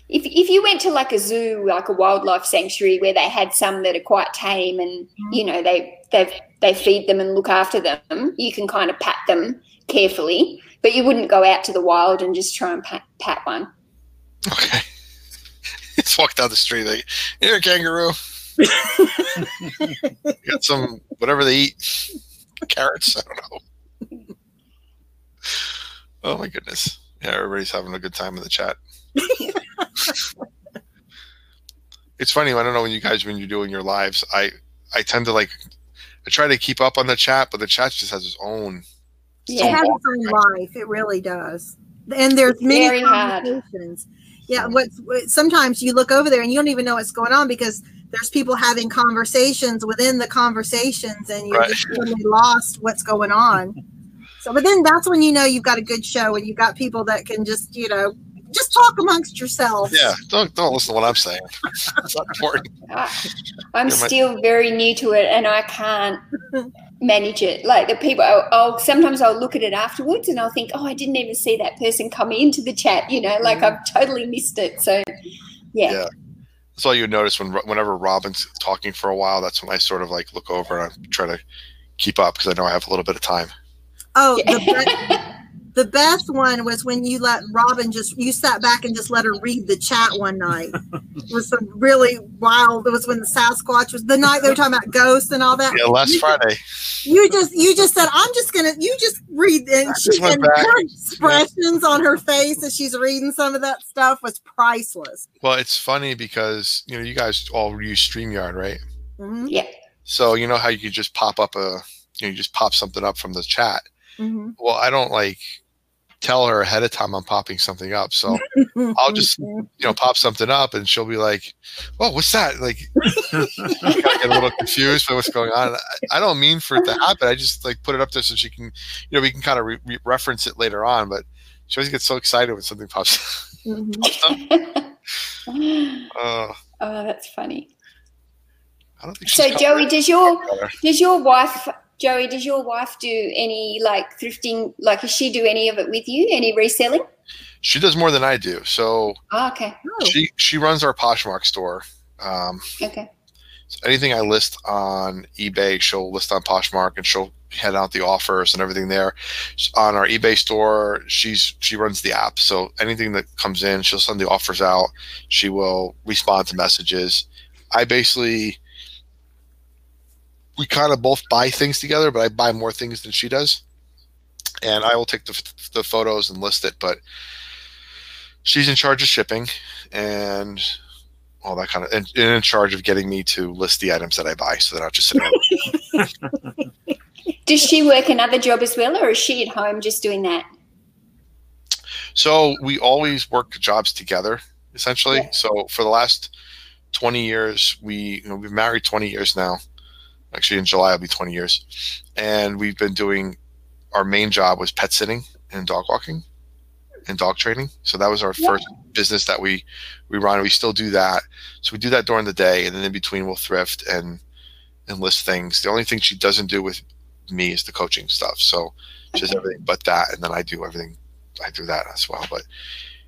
If, if you went to like a zoo, like a wildlife sanctuary where they had some that are quite tame and mm. you know they they they feed them and look after them, you can kind of pat them carefully, but you wouldn't go out to the wild and just try and pat, pat one. Okay. Just walk down the street like, here, kangaroo. Got some whatever they eat, carrots. I don't know. Oh my goodness! Yeah, everybody's having a good time in the chat. It's funny. I don't know when you guys when you're doing your lives. I I tend to like. I try to keep up on the chat, but the chat just has its own. It Yeah. has its own life. It really does. And there's many very hard. conversations. Yeah, what's what, sometimes you look over there and you don't even know what's going on because there's people having conversations within the conversations and you're Right. just totally lost what's going on. So, but then that's when you know you've got a good show and you've got people that can just, you know, just talk amongst yourselves. Yeah, don't don't listen to what I'm saying. It's not important. I, I'm Yeah, my- still very new to it and I can't manage it. Like the people, I'll, I'll sometimes I'll look at it afterwards and I'll think, oh, I didn't even see that person come into the chat. You know, like mm-hmm. I've totally missed it. So, yeah. Yeah. That's all you notice when whenever Robyn's talking for a while. That's when I sort of like look over and I try to keep up because I know I have a little bit of time. Oh, the, be- the best one was when you let Robyn just you sat back and just let her read the chat one night. it was some really wild. It was when the Sasquatch was the night they were talking about ghosts and all that. Yeah, last you, Friday. You just you just said I'm just gonna you just read and she and her expressions yeah. on her face as she's reading some of that stuff was priceless. Well, it's funny because you know you guys all use Streamyard, right? Mm-hmm. Yeah. So you know how you could just pop up a you know you just pop something up from the chat Mm-hmm. Well, I don't like tell her ahead of time I'm popping something up. So I'll just you know pop something up and she'll be like, "Oh, what's that?" Like I get a little confused by what's going on. I, I, don't mean for it to happen. I just like put it up there so she can, you know, we can kind of re- re- reference it later on. But she always gets so excited when something pops, mm-hmm. Uh, oh, that's funny. I don't think so. Joey, does your does your wife Joey, does your wife do any like thrifting? Like, does she do any of it with you? Any reselling? She does more than I do. So oh, okay, oh. she she runs our Poshmark store. Um, okay. So anything I list on eBay, she'll list on Poshmark, and she'll head out the offers and everything there. On our eBay store, she's she runs the app. So anything that comes in, she'll send the offers out. She will respond to messages. I basically we kind of both buy things together, but I buy more things than she does. And I will take the, the photos and list it, but she's in charge of shipping and all that kind of, and, and in charge of getting me to list the items that I buy so that I'll just sit Does she work another job as well, or is she at home just doing that? So we always work jobs together, essentially. Yeah. So for the last 20 years, we, you know, we've married 20 years now Actually, in July, it'll be 20 years. And we've been doing our main job was pet sitting and dog walking and dog training. So that was our yeah. first business that we we run. We still do that. So we do that during the day, and then in between we'll thrift and and list things. The only thing she doesn't do with me is the coaching stuff. So she does everything but that, and then I do everything. I do that as well. But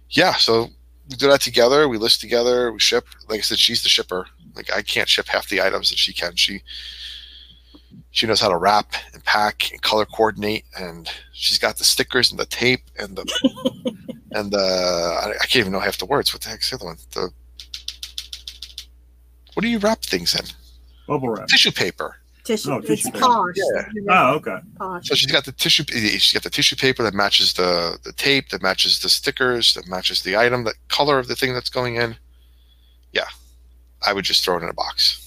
yeah, so we do that together. We list together. We ship. Like I said, she's the shipper. Like I can't ship half the items that she can. She she knows how to wrap and pack and color coordinate, and she's got the stickers and the tape and the and the I, I, can't even know half the words. What the heck's the other one? The what do you wrap things in? Bubble wrap. Tissue paper. Tissue. Oh, tissue paper. posh. Yeah. Oh, okay. Posh. So she's got the tissue. Eh, she's got the tissue paper that matches the the tape, that matches the stickers, that matches the item, the color of the thing that's going in. Yeah, I would just throw it in a box.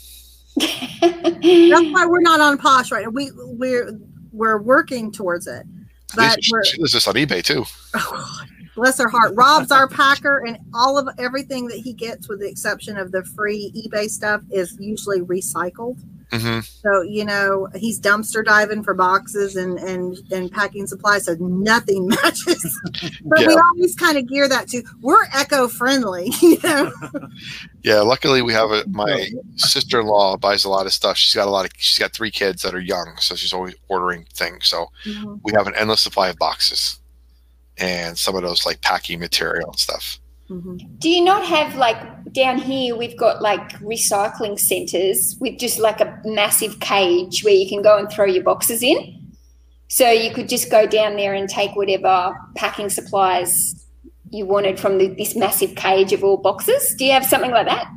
That's why we're not on Posh right now. We we're we're working towards it. But she, this on eBay too. Oh, bless her heart. Rob's our packer, and all of everything that he gets, with the exception of the free eBay stuff, is usually recycled. Mm-hmm. So you know he's dumpster diving for boxes and and and packing supplies, so nothing matches. but yeah. we always kind of gear that to we're eco friendly, you know. yeah, luckily we have a my sister in law buys a lot of stuff. She's got a lot of she's got three kids that are young, so she's always ordering things. So mm-hmm. we have an endless supply of boxes and some of those like packing material and stuff. Mm-hmm. Do you not have like down here? We've got like recycling centers with just like a massive cage where you can go and throw your boxes in. So you could just go down there and take whatever packing supplies you wanted from the, this massive cage of all boxes. Do you have something like that?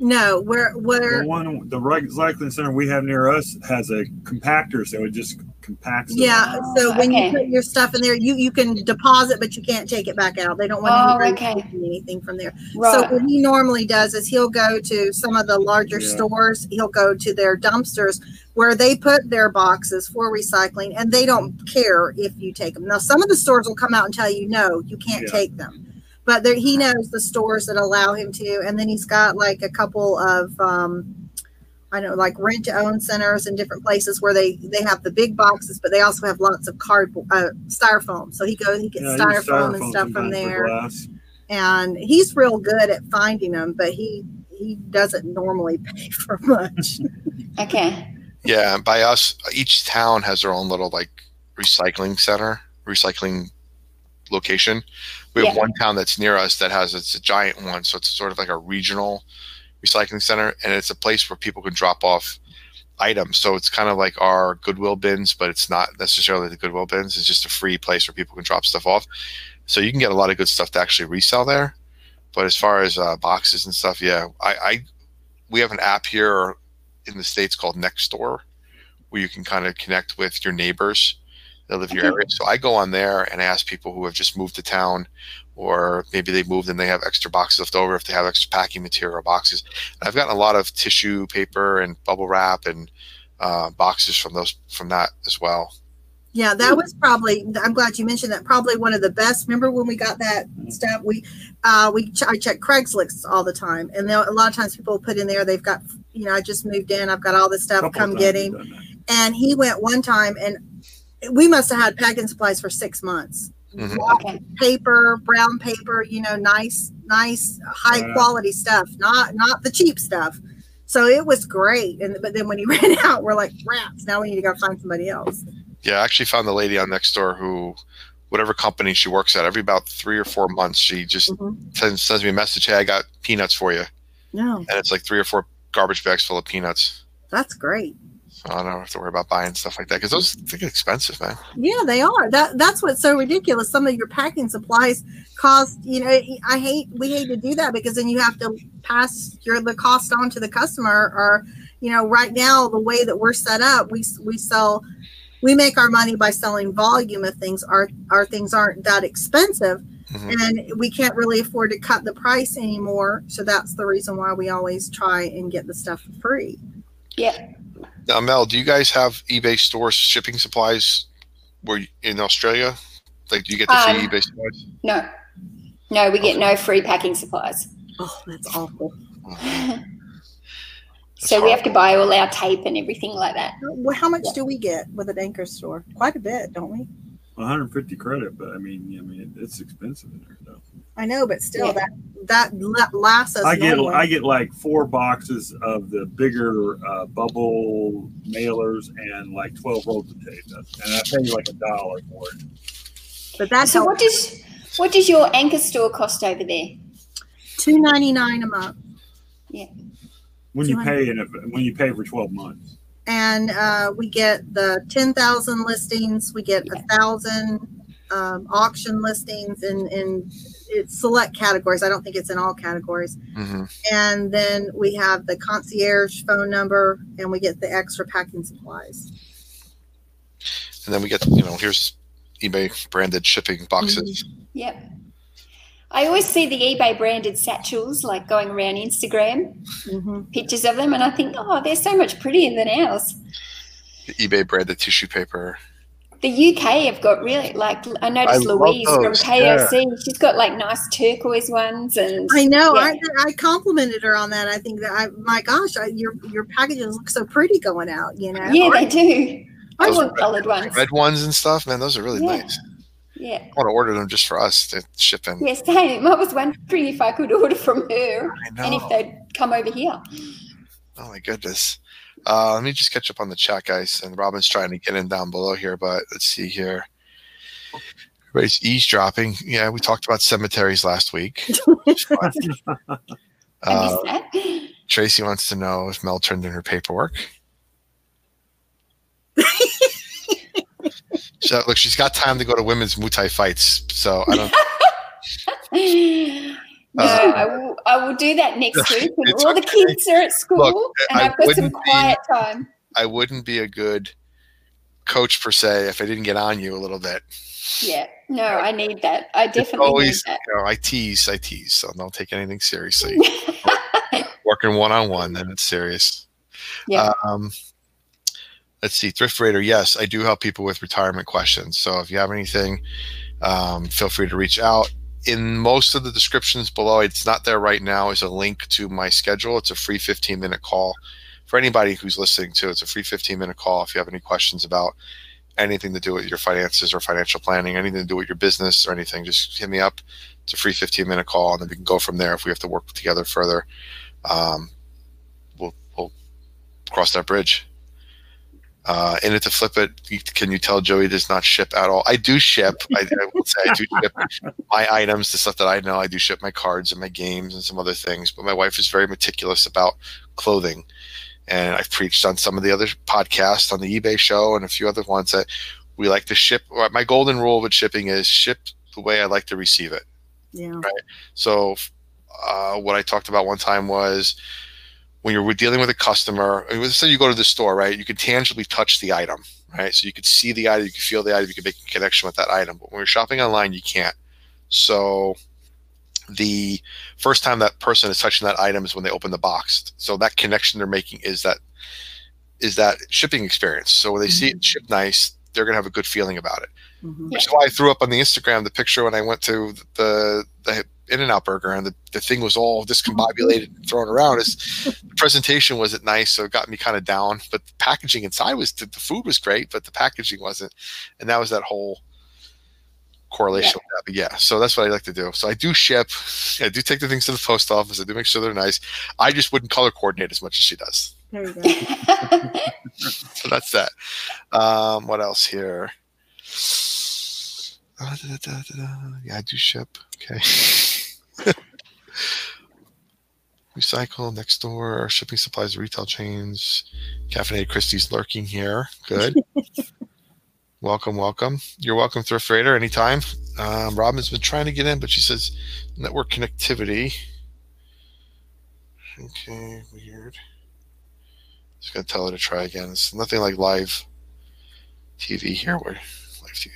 No, we're we're the one the recycling center we have near us has a compactor, so it just compacts. Yeah, so when okay. you put your stuff in there, you you can deposit, but you can't take it back out. They don't want oh, anybody okay. taking anything from there. Right. So what he normally does is he'll go to some of the larger yeah. stores. He'll go to their dumpsters where they put their boxes for recycling, and they don't care if you take them. Now, some of the stores will come out and tell you, no, you can't yeah. take them but there, he knows the stores that allow him to. And then he's got like a couple of, um, I know, like rent to own centers and different places where they they have the big boxes, but they also have lots of cardboard, uh, styrofoam. So he goes, he gets yeah, styrofoam, styrofoam, and stuff from there. And he's real good at finding them, but he he doesn't normally pay for much. okay. Yeah, by us, each town has their own little like recycling center, recycling location. We have Yeah. one town that's near us that has it's a giant one, so it's sort of like a regional recycling center, and it's a place where people can drop off items. So it's kind of like our Goodwill bins, but it's not necessarily the Goodwill bins. It's just a free place where people can drop stuff off. So you can get a lot of good stuff to actually resell there. But as far as uh, boxes and stuff, yeah, I, I we have an app here in the states called Nextdoor, where you can kind of connect with your neighbors that live in your area. So I go on there and ask people who have just moved to town, or maybe they moved and they have extra boxes left over if they have extra packing material boxes. And I've gotten a lot of tissue paper and bubble wrap and uh, boxes from those from that as well. Yeah, that was probably. I'm glad you mentioned that. Probably one of the best. Remember when we got that stuff? We, uh, we ch- I check Craigslist all the time, and a lot of times people put in there they've got, you know, I just moved in, I've got all this stuff, come get him. we've done that. And he went one time, and we must have had packing supplies for six months. Mhm. Paper, brown paper, you know, nice, nice, high quality stuff, not not the cheap stuff. So it was great. And but then when he ran out, we're like, rats. Now we need to go find somebody else. Yeah, I actually found the lady on Nextdoor who, whatever company she works at, every about three or four months, she just Mhm. sends, sends me a message. Hey, I got peanuts for you, No, and it's like three or four garbage bags full of peanuts. that's great. So I don't have to worry about buying stuff like that because those they get expensive, man. Yeah, they are. That that's what's so ridiculous. Some of your packing supplies cost. You know, I hate we hate to do that because then you have to pass your the cost on to the customer. Or you know, right now the way that we're set up, we we sell. We make our money by selling volume of things. Our our things aren't that expensive, Mhm. and we can't really afford to cut the price anymore. So that's the reason why we always try and get the stuff for free. Yeah. Now, Mel, do you guys have eBay store shipping supplies? Where in Australia, like do you get the free Um, eBay supplies? No. No, we get no free packing supplies. Oh, that's awful. so we have to buy all our tape and everything like that. Well, how much do we get with an anchor store? Quite a bit, don't we? 150 credit, but I mean, I mean, it's expensive in there though. I know, but still, Yeah. that that lasts us. I get nowhere. I get like four boxes of the bigger uh, bubble mailers and like 12 rolls of tape, and I pay you like a dollar for it. but that's So what does what does your anchor store cost over there? two ninety nine a month, Yeah. When you pay and if, when you pay for 12 months. and uh, we get the ten thousand listings. We get a thousand um, auction listings in in it's select categories. I don't think it's in all categories. hmm And then we have the concierge phone number, and we get the extra packing supplies. And then we get you know here's eBay branded shipping boxes. Yep. I always see the eBay branded satchels like going around Instagram, hmm pictures of them, and I think, oh, they're so much prettier than ours. The eBay branded tissue paper. The UK have got really like I noticed I Louise from those, KOC. She's got like nice turquoise ones, and I know. Yeah. I, I complimented her on that. I think that I, my gosh, I, your your packages look so pretty going out. You know. yeah, they do. I want coloured ones. Red ones and stuff, man, those are really Yeah. nice. Yeah, I want to order them just for us to ship in. yeah, same. I was wondering if I could order from her I and if they'd come over here. Oh my goodness. Uh, let me just catch up on the chat, guys. And Robyn's trying to get in down below here, but let's see here. Everybody's eavesdropping. Yeah, we talked about cemeteries last week. Uh. Tracy wants to know if Mel turned in her paperwork. so, look, she's got time to go to women's Muay Thai fights. So I don't. no, I will. I will do that next week when all the okay. kids are at school Look, and I I've got some wouldn't be- quiet time. I wouldn't be a good coach per se if I didn't get on you a little bit. Yeah, no, I need that. I It's definitely always, need you know, I tease, I tease, so don't take anything seriously. Working one on one, then it's serious. Yeah. Um, let's see, Thrift Raider. Yes, I do help people with retirement questions. So if you have anything, um, feel free to reach out. In most of the descriptions below, it's not there right now, is a link to my schedule. It's a free 15 minute call for anybody who's listening to. It's a free 15 minute call if you have any questions about anything to do with your finances or financial planning, anything to do with your business or anything. Just hit me up. It's a free 15 minute call, and then we can go from there if we have to work together further. Um, we'll, we'll cross that bridge. Uh, and to flip it, can you tell Joey does not ship at all? I do ship. I, I would say I do ship my items, the stuff that I know. I do ship my cards and my games and some other things. But my wife is very meticulous about clothing. And I've preached on some of the other podcasts on the eBay show and a few other ones that we like to ship. My golden rule with shipping is ship the way I like to receive it. Yeah. Right. So, uh, what I talked about one time was when you're dealing with a customer, let's say you go to the store, right? You can tangibly touch the item, right? So you could see the item, you can feel the item, you can make a connection with that item. But when you're shopping online, you can't. So the first time that person is touching that item is when they open the box. So that connection they're making is that is that shipping experience. So when they mm-hmm. see it shipped nice, they're gonna have a good feeling about it. Mm-hmm. Which is why I threw up on the Instagram the picture when I went to the the In-N-Out Burger, and the, the thing was all discombobulated and thrown around. Is the presentation wasn't nice, so it got me kind of down. But the packaging inside was the, the, food was great, but the packaging wasn't, and that was that whole correlation yeah. with that. But yeah, so that's what I like to do. So I do ship. I do take the things to the post office. I do make sure they're nice. I just wouldn't color coordinate as much as she does. There you go. so that's that. Um, what else here? Uh, yeah, I do ship. Okay. Recycle next door, shipping supplies, retail chains, Caffeinated Christie's lurking here. Good. welcome, welcome. You're welcome, Thrift Raider, anytime. Um, Robyn's been trying to get in, but she says network connectivity. Okay, weird. Just gonna tell her to try again. It's nothing like live TV here. Where live TV.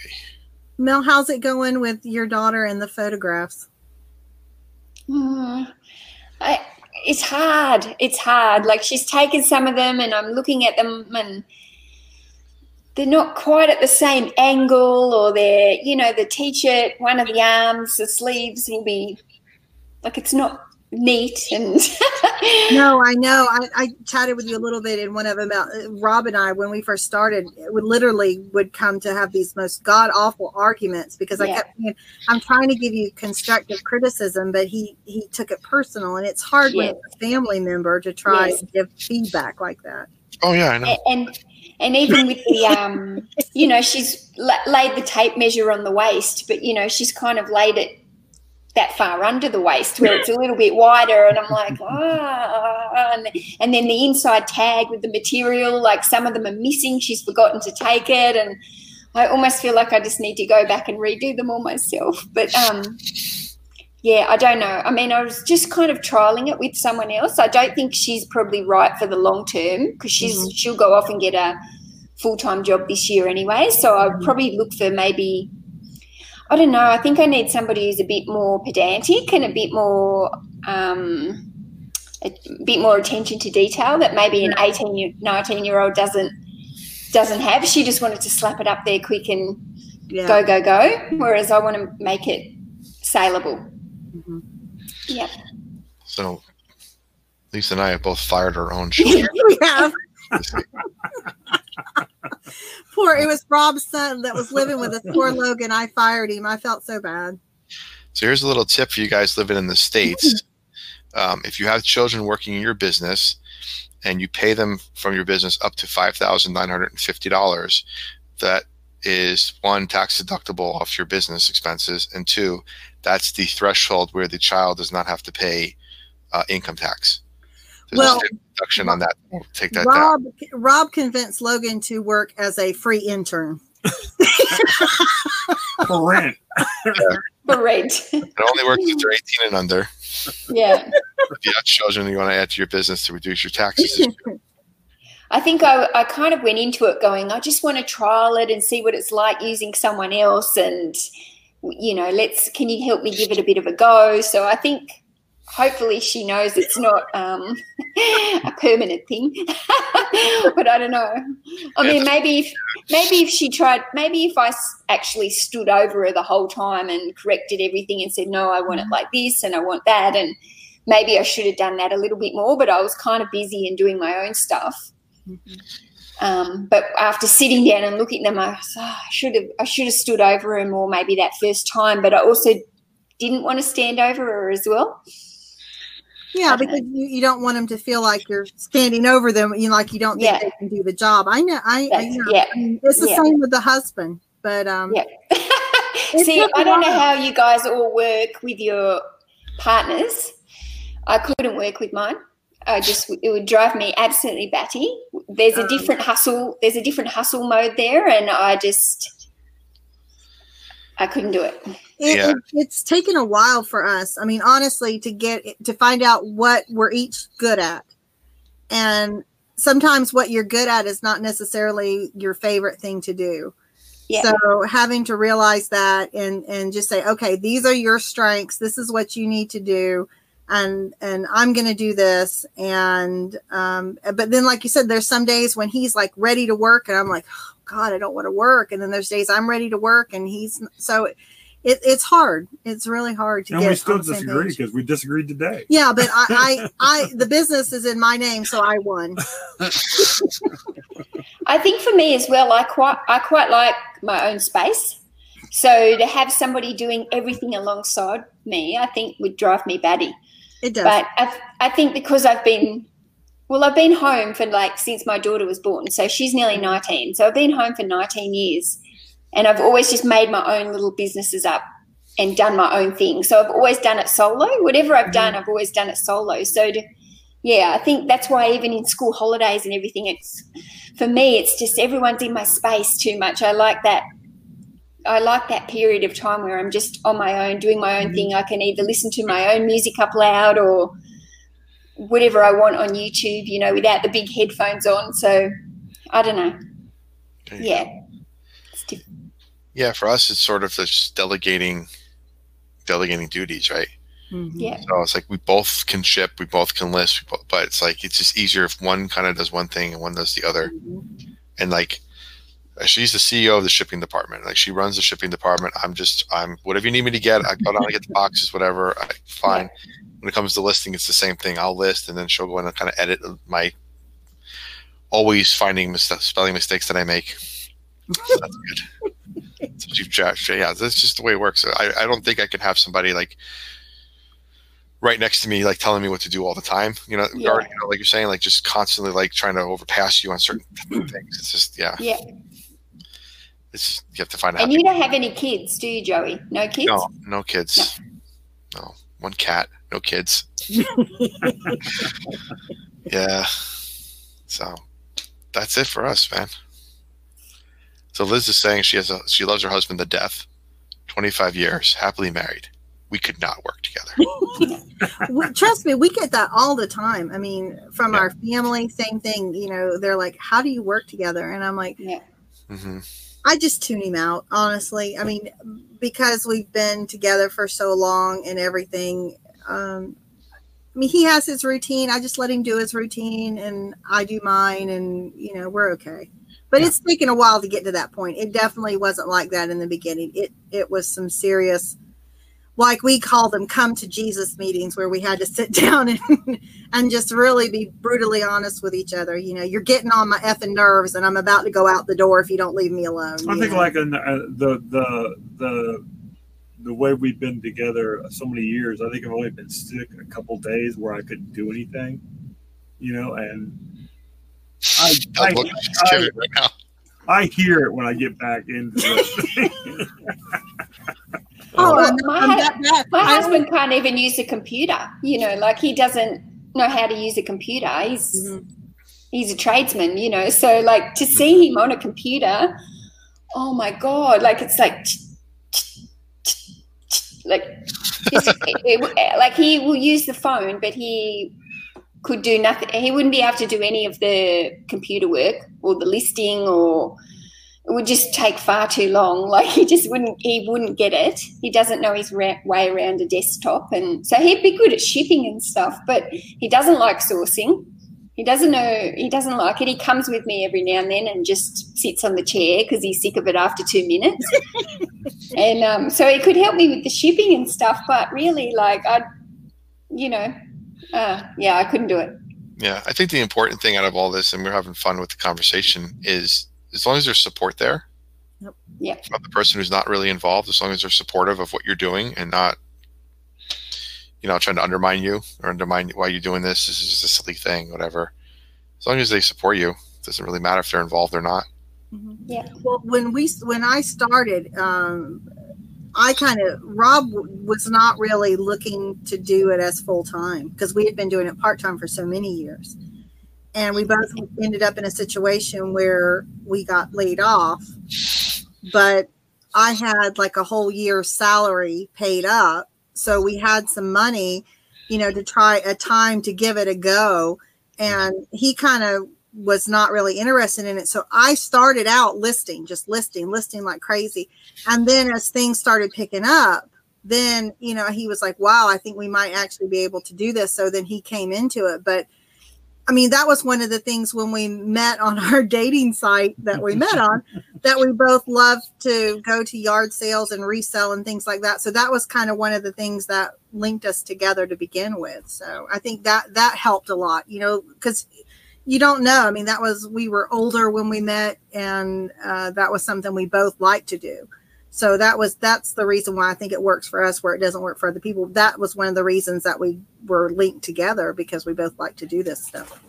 Mel, how's it going with your daughter and the photographs? Mm, I, it's hard. It's hard. Like she's taken some of them, and I'm looking at them, and they're not quite at the same angle, or they're, you know, the t-shirt, one of the arms, the sleeves will be like it's not neat and no i know I, I, chatted with you a little bit in one of them about uh, rob and i when we first started would literally would come to have these most god awful arguments because yeah. i kept saying i'm trying to give you constructive criticism but he he took it personal and it's hard when it's a family member to try yes. give feedback like that oh yeah i know and and even with the um you know she's laid the tape measure on the waist but you know she's kind of laid it that far under the waist where it's a little bit wider and i'm like ah and, and then the inside tag with the material like some of them are missing she's forgotten to take it and i almost feel like i just need to go back and redo them all myself but um yeah i don't know i mean i was just kind of trialing it with someone else i don't think she's probably right for the long term because she's mm-hmm. she'll go off and get a full-time job this year anyway so i'd mm-hmm. probably look for maybe I don't know. I think I need somebody who's a bit more pedantic and a bit more um, a bit more attention to detail that maybe an 18 year 19 year old doesn't doesn't have. She just wanted to slap it up there quick and yeah. go go go. Whereas I want to make it saleable. Mm-hmm. Yeah. So Lisa and I have both fired our own children. we have. Poor, it was Rob's son that was living with us. Poor Logan. I fired him. I felt so bad. So here's a little tip for you guys living in the states. Um, if you have children working in your business and you pay them from your business up to five thousand nine hundred and fifty dollars, that is one tax deductible off your business expenses, and two, that's the threshold where the child does not have to pay uh, income tax. There's well, deduction on that. We'll take that Rob, down. Rob convinced Logan to work as a free intern. For rent. For rent. It only works if they're 18 and under. Yeah. If you have children you want to add to your business to reduce your taxes. I think I, I kind of went into it going, I just want to trial it and see what it's like using someone else. And, you know, let's, can you help me give it a bit of a go? So I think hopefully she knows it's not um, a permanent thing but i don't know i mean maybe if maybe if she tried maybe if i actually stood over her the whole time and corrected everything and said no i want it like this and i want that and maybe i should have done that a little bit more but i was kind of busy and doing my own stuff mm-hmm. um, but after sitting down and looking at them, I, oh, I should have I should have stood over her more maybe that first time. But I also didn't want to stand over her as well. Yeah, because you, you don't want them to feel like you're standing over them. You know, like you don't think Yeah. they can do the job. I know. I, I know. yeah. I mean, it's the Yeah. same with the husband. But um, Yeah. See, I don't know how you guys all work with your partners. I couldn't work with mine. I just it would drive me absolutely batty. There's a Um, different hustle. There's a different hustle mode there, and I just I couldn't do it. it, Yeah. it- it's taken a while for us. I mean, honestly, to get to find out what we're each good at, and sometimes what you're good at is not necessarily your favorite thing to do. Yeah. So having to realize that and and just say, okay, these are your strengths. This is what you need to do, and and I'm going to do this. And um, but then, like you said, there's some days when he's like ready to work, and I'm like, oh, God, I don't want to work. And then there's days I'm ready to work, and he's so. It, it's hard. It's really hard to And get. we still on the same disagree because we disagreed today. Yeah, but I, I, I, the business is in my name, so I won. I think for me as well, I quite I quite like my own space. So to have somebody doing everything alongside me, I think would drive me batty. It does. But I, I think because I've been, well, I've been home for like since my daughter was born. So she's nearly mm. 19. So I've been home for 19 years. And I've always just made my own little businesses up and done my own thing. So I've always done it solo. Whatever I've done, mm. I've always done it solo. So to, yeah, I think that's why even in school holidays and everything, it's for me, it's just everyone's in my space too much. I like that. I like that period of time where I'm just on my own, doing my own mm. thing. I can either listen to my own music up loud or whatever I want on YouTube, you know, without the big headphones on. So I don't know. There you Yeah. It's diff- Yeah, for us, it's sort of just delegating, delegating duties, right? Mhm. yeah. So it's like we both can ship, we both can list, we both, but it's like it's just easier if one kind of does one thing and one does the other. And like, she's the CEO of the shipping department. Like she runs the shipping department. I'm just, I'm whatever you need me to get. I go down and get the boxes, whatever. I, fine. When it comes to listing, it's the same thing. I'll list, and then she'll go in and kind of edit my always finding mis- spelling mistakes that I make. So that's good. So she, she- yeah, that's just the way it works. I, I don't think I could have somebody like right next to me, like telling me what to do all the time. You know, Yeah. you know like you're saying, like just constantly like trying to overpass you on certain things. It's just, yeah, Yeah. it's you have to find a And you don't have any kids, do you, Joey? No kids? No, no kids. No, one cat, no kids. yeah. So that's it for us, man. So Liz is saying she has a she loves her husband to death. Twenty five years, happily married. We could not work together. We- Trust me, we get that all the time. I mean, from Yeah. our family, same thing. You know, they're like, "How do you work together?" And I'm like, Yeah. hmm I just tune him out, honestly. I mean, because we've been together for so long and everything. Um, I mean, he has his routine. I just let him do his routine, and I do mine, and you know, we're okay. But Yeah. it's taken a while to get to that point. It definitely wasn't like that in the beginning. It it was some serious, like we call them, come to Jesus meetings where we had to sit down and and just really be brutally honest with each other. You know, you're getting on my effing nerves, and I'm about to go out the door if you don't leave me alone. I think know? like in, uh, the the the the way we've been together so many years. I think I've only been sick a couple days where I couldn't do anything, you know, and I I, I'm looking at this I, kid right now. I hear it when I get back into the Oh, Well, I'm, my I'm hu- that bad. My husband can't even use a computer. You know, like he doesn't know how to use a computer. He's Mhm. he's a tradesman. You know, so like to see him on a computer, oh my god! Like it's like like like he will use the phone, but he could do nothing. He wouldn't be able to do any of the computer work or the listing or it would just take far too long. Like he just wouldn't, he wouldn't get it. He doesn't know his ra- way around a desktop, and so he'd be good at shipping and stuff, but he doesn't like sourcing. He doesn't know. He doesn't like it. He comes with me every now and then and just sits on the chair because he's sick of it after two minutes. and um, so he could help me with the shipping and stuff, but really, like I, you know, uh, yeah, I couldn't do it. Yeah, I think the important thing out of all this, and we're having fun with the conversation, is as long as there's support there. Yep. Yeah. From the person who's not really involved, as long as they're supportive of what you're doing and not, you know, trying to undermine you or undermine why you're doing this. This is just a silly thing, whatever. As long as they support you, it doesn't really matter if they're involved or not. Mhm. Yeah. Well, when we when I started, um, I kind of Rob was not really looking to do it as full time because we had been doing it part time for so many years, and we both ended up in a situation where we got laid off, but I had like a whole year's salary paid up, so we had some money, you know, to try a time to give it a go, and he kind of was not really interested in it. So I started out listing, just listing, listing like crazy. And then as things started picking up, then, you know, he was like, wow, I think we might actually be able to do this. So then he came into it. But I mean, that was one of the things when we met on our dating site that we met on, that we both love to go to yard sales and resell and things like that. So that was kind of one of the things that linked us together to begin with. So I think that that helped a lot, you know, because you don't know. I mean, that was we were older when we met, and uh, that was something we both liked to do. So that was that's the reason why I think it works for us, where it doesn't work for other people. That was one of the reasons that we were linked together because we both like to do this stuff.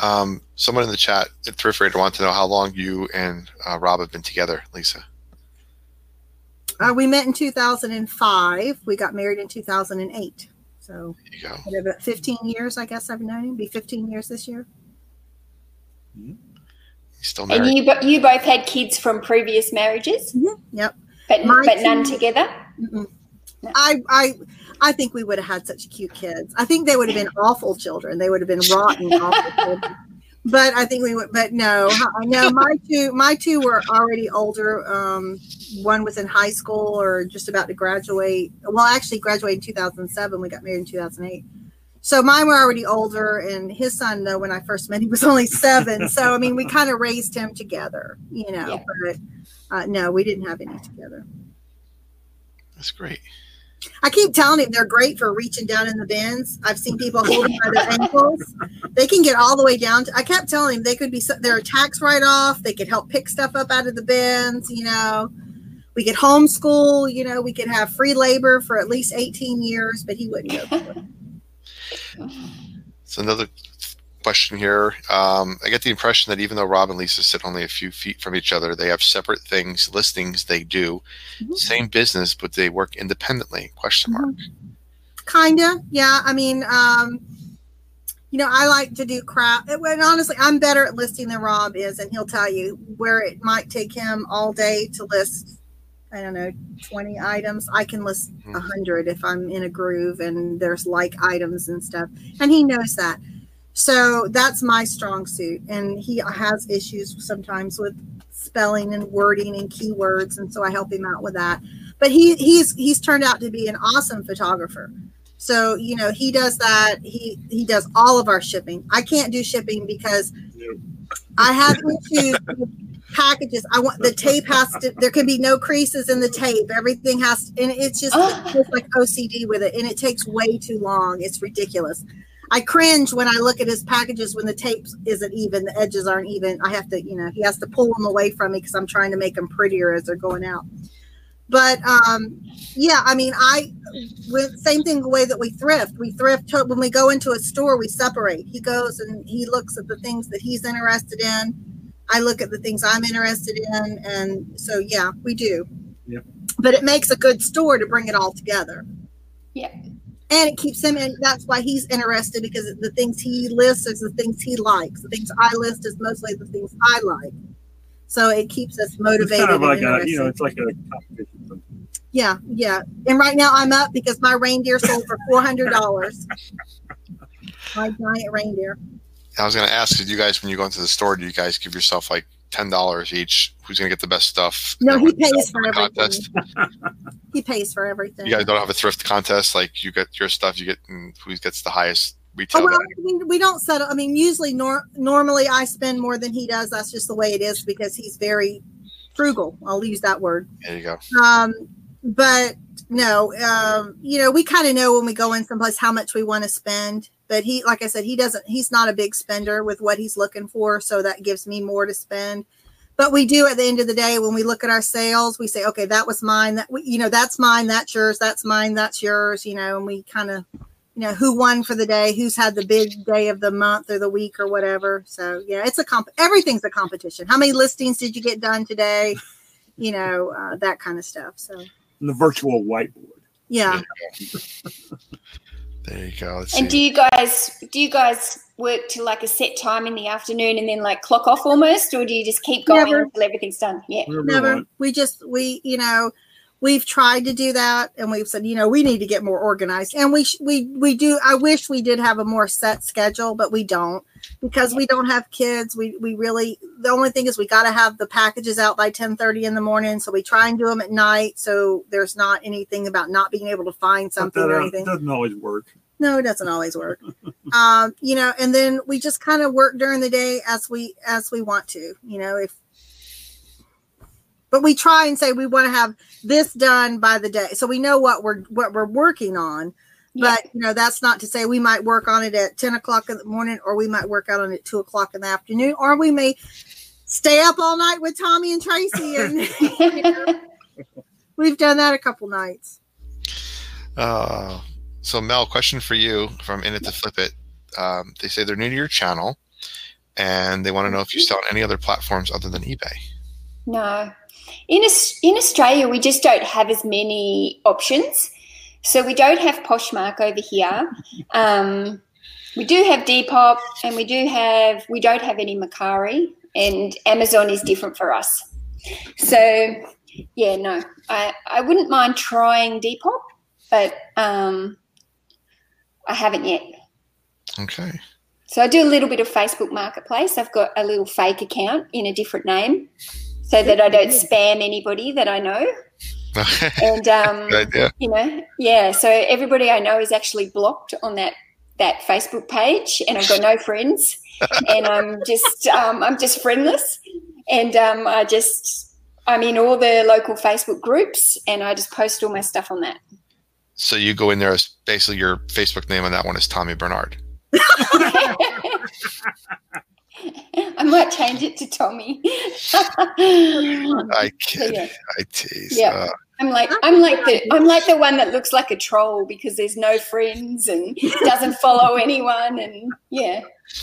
Um, someone in the chat, at Thrift Raider, want to know how long you and uh, Rob have been together, Lisa. Uh, we met in 2005. We got married in 2008. So There you go. about 15 years, I guess I've known him. Be 15 years this year. He's still And you bo- you both had kids from previous marriages, Yep. but My but none together. Mm-mm. I I I think we would have had such cute kids. I think they would have been awful children. They would have been rotten awful children. But I think we would. But no, no. My two my two were already older. Um, one was in high school or just about to graduate. Well, actually, graduated in 2007. We got married in 2008. So mine were already older, and his son, though, when I first met, he was only seven. So I mean, we kind of raised him together, you know. Yeah. But uh, no, we didn't have any together. That's great. I keep telling him they're great for reaching down in the bins. I've seen people holding by their ankles. They can get all the way down. To, I kept telling him they could be so- they're tax write off. They could help pick stuff up out of the bins. You know, we could homeschool. You know, we could have free labor for at least eighteen years. But he wouldn't go. For it. So another question here. Um, I get the impression that even though Rob and Lisa sit only a few feet from each other, they have separate things, listings they do, Mhm. same business, but they work independently. Question mark. Kinda, yeah. I mean, um, you know, I like to do crap. And honestly, I'm better at listing than Rob is, and he'll tell you where it might take him all day to list. I don't know, 20 items. I can list a Mhm. hundred if I'm in a groove and there's like items and stuff. And he knows that. So that's my strong suit. And he has issues sometimes with spelling and wording and keywords. And so I help him out with that. But he he's he's turned out to be an awesome photographer. So, you know, he does that. He he does all of our shipping. I can't do shipping because I have issues with packages. I want the tape has to there can be no creases in the tape. Everything has to, and it's just it's like OCD with it and it takes way too long. It's ridiculous. I cringe when I look at his packages when the tape isn't even, the edges aren't even. I have to, you know, he has to pull them away from me because I'm trying to make them prettier as they're going out. But um, yeah, I mean, I with same thing the way that we thrift. We thrift when we go into a store, we separate. He goes and he looks at the things that he's interested in. I look at the things I'm interested in, and so yeah, we do. Yep. But it makes a good store to bring it all together. Yeah. And it keeps him, and that's why he's interested because the things he lists is the things he likes. The things I list is mostly the things I like. So it keeps us It's motivated. kind of like a, you know, it's like a competition. Yeah, yeah. And right now I'm up because my reindeer sold for four hundred dollars. my giant reindeer. I was going to ask, did you guys, when you go into the store, do you guys give yourself like ten dollars each? Who's going to get the best stuff? No, he pays for everything. contest? He pays for everything. You guys don't have a thrift contest like you get your stuff. You get and who gets the highest retail Oh, well, value. we, we don't settle. I mean, usually, nor- normally I spend more than he does. That's just the way it is because he's very frugal. I'll use that word. There you go. Um, but no, um, you know, we kind of know when we go in someplace how much we want to spend. But he, like I said, he doesn't. He's not a big spender with what he's looking for, so that gives me more to spend. but we do at the end of the day when we look at our sales, we say, okay, that was mine. That you know, that's mine. That's yours. That's mine. That's yours. You know, and we kind of, you know, who won for the day, who's had the big day of the month or the week or whatever. So yeah, it's a comp. Everything's a competition. How many listings did you get done today? You know, uh, that kind of stuff. So the virtual whiteboard. Yeah. There you go. Let's And do see. you guys do you guys work to like a set time in the afternoon and then like clock off almost, or do you just keep going Never. until everything's done? Yeah. Never we just we you know we've tried to do that and we've said you know we need to get more organized and we sh- we we do i wish we did have a more set schedule but we don't because we don't have kids we we really the only thing is we got to have the packages out by 10 30 in the morning so we try and do them at night so there's not anything about not being able to find something or uh, anything doesn't always work. no it doesn't always work um you know and then we just kind of work during the day as we as we want to you know if but we try and say we want to have this done by the day so we know what we're what we're working on Yeah. but you know that's not to say we might work on it at 10 o'clock in the morning or we might work out on it at 2 o'clock in the afternoon or we may stay up all night with tommy and tracy and we've done that a couple nights Uh, so Mel, question for you from In It to Flip It. Um, they say they're new to your channel, and they want to know if you sell on any other platforms other than eBay. No. In, Aus- in Australia, we just don't have as many options. So we don't have Poshmark over here. Um, we do have Depop and we do have, we don't have any Mercari and Amazon is different for us. So yeah, no, I, I wouldn't mind trying Depop, but um, I haven't yet. Okay. So I do a little bit of Facebook Marketplace. I've got a little fake account in a different name so that I don't spam anybody that I know. And um, you know, yeah. So everybody I know is actually blocked on that that Facebook page, and I've got no friends, and I'm just um, I'm just friendless, and um, I just I'm in all the local Facebook groups, and I just post all my stuff on that. So you go in there as basically your Facebook name on that one is Tommy Bernard. I might change it to Tommy. I kid. yeah. I tease. Yeah. Uh, I'm like I'm like the I'm like the one that looks like a troll because there's no friends and doesn't follow anyone and yeah,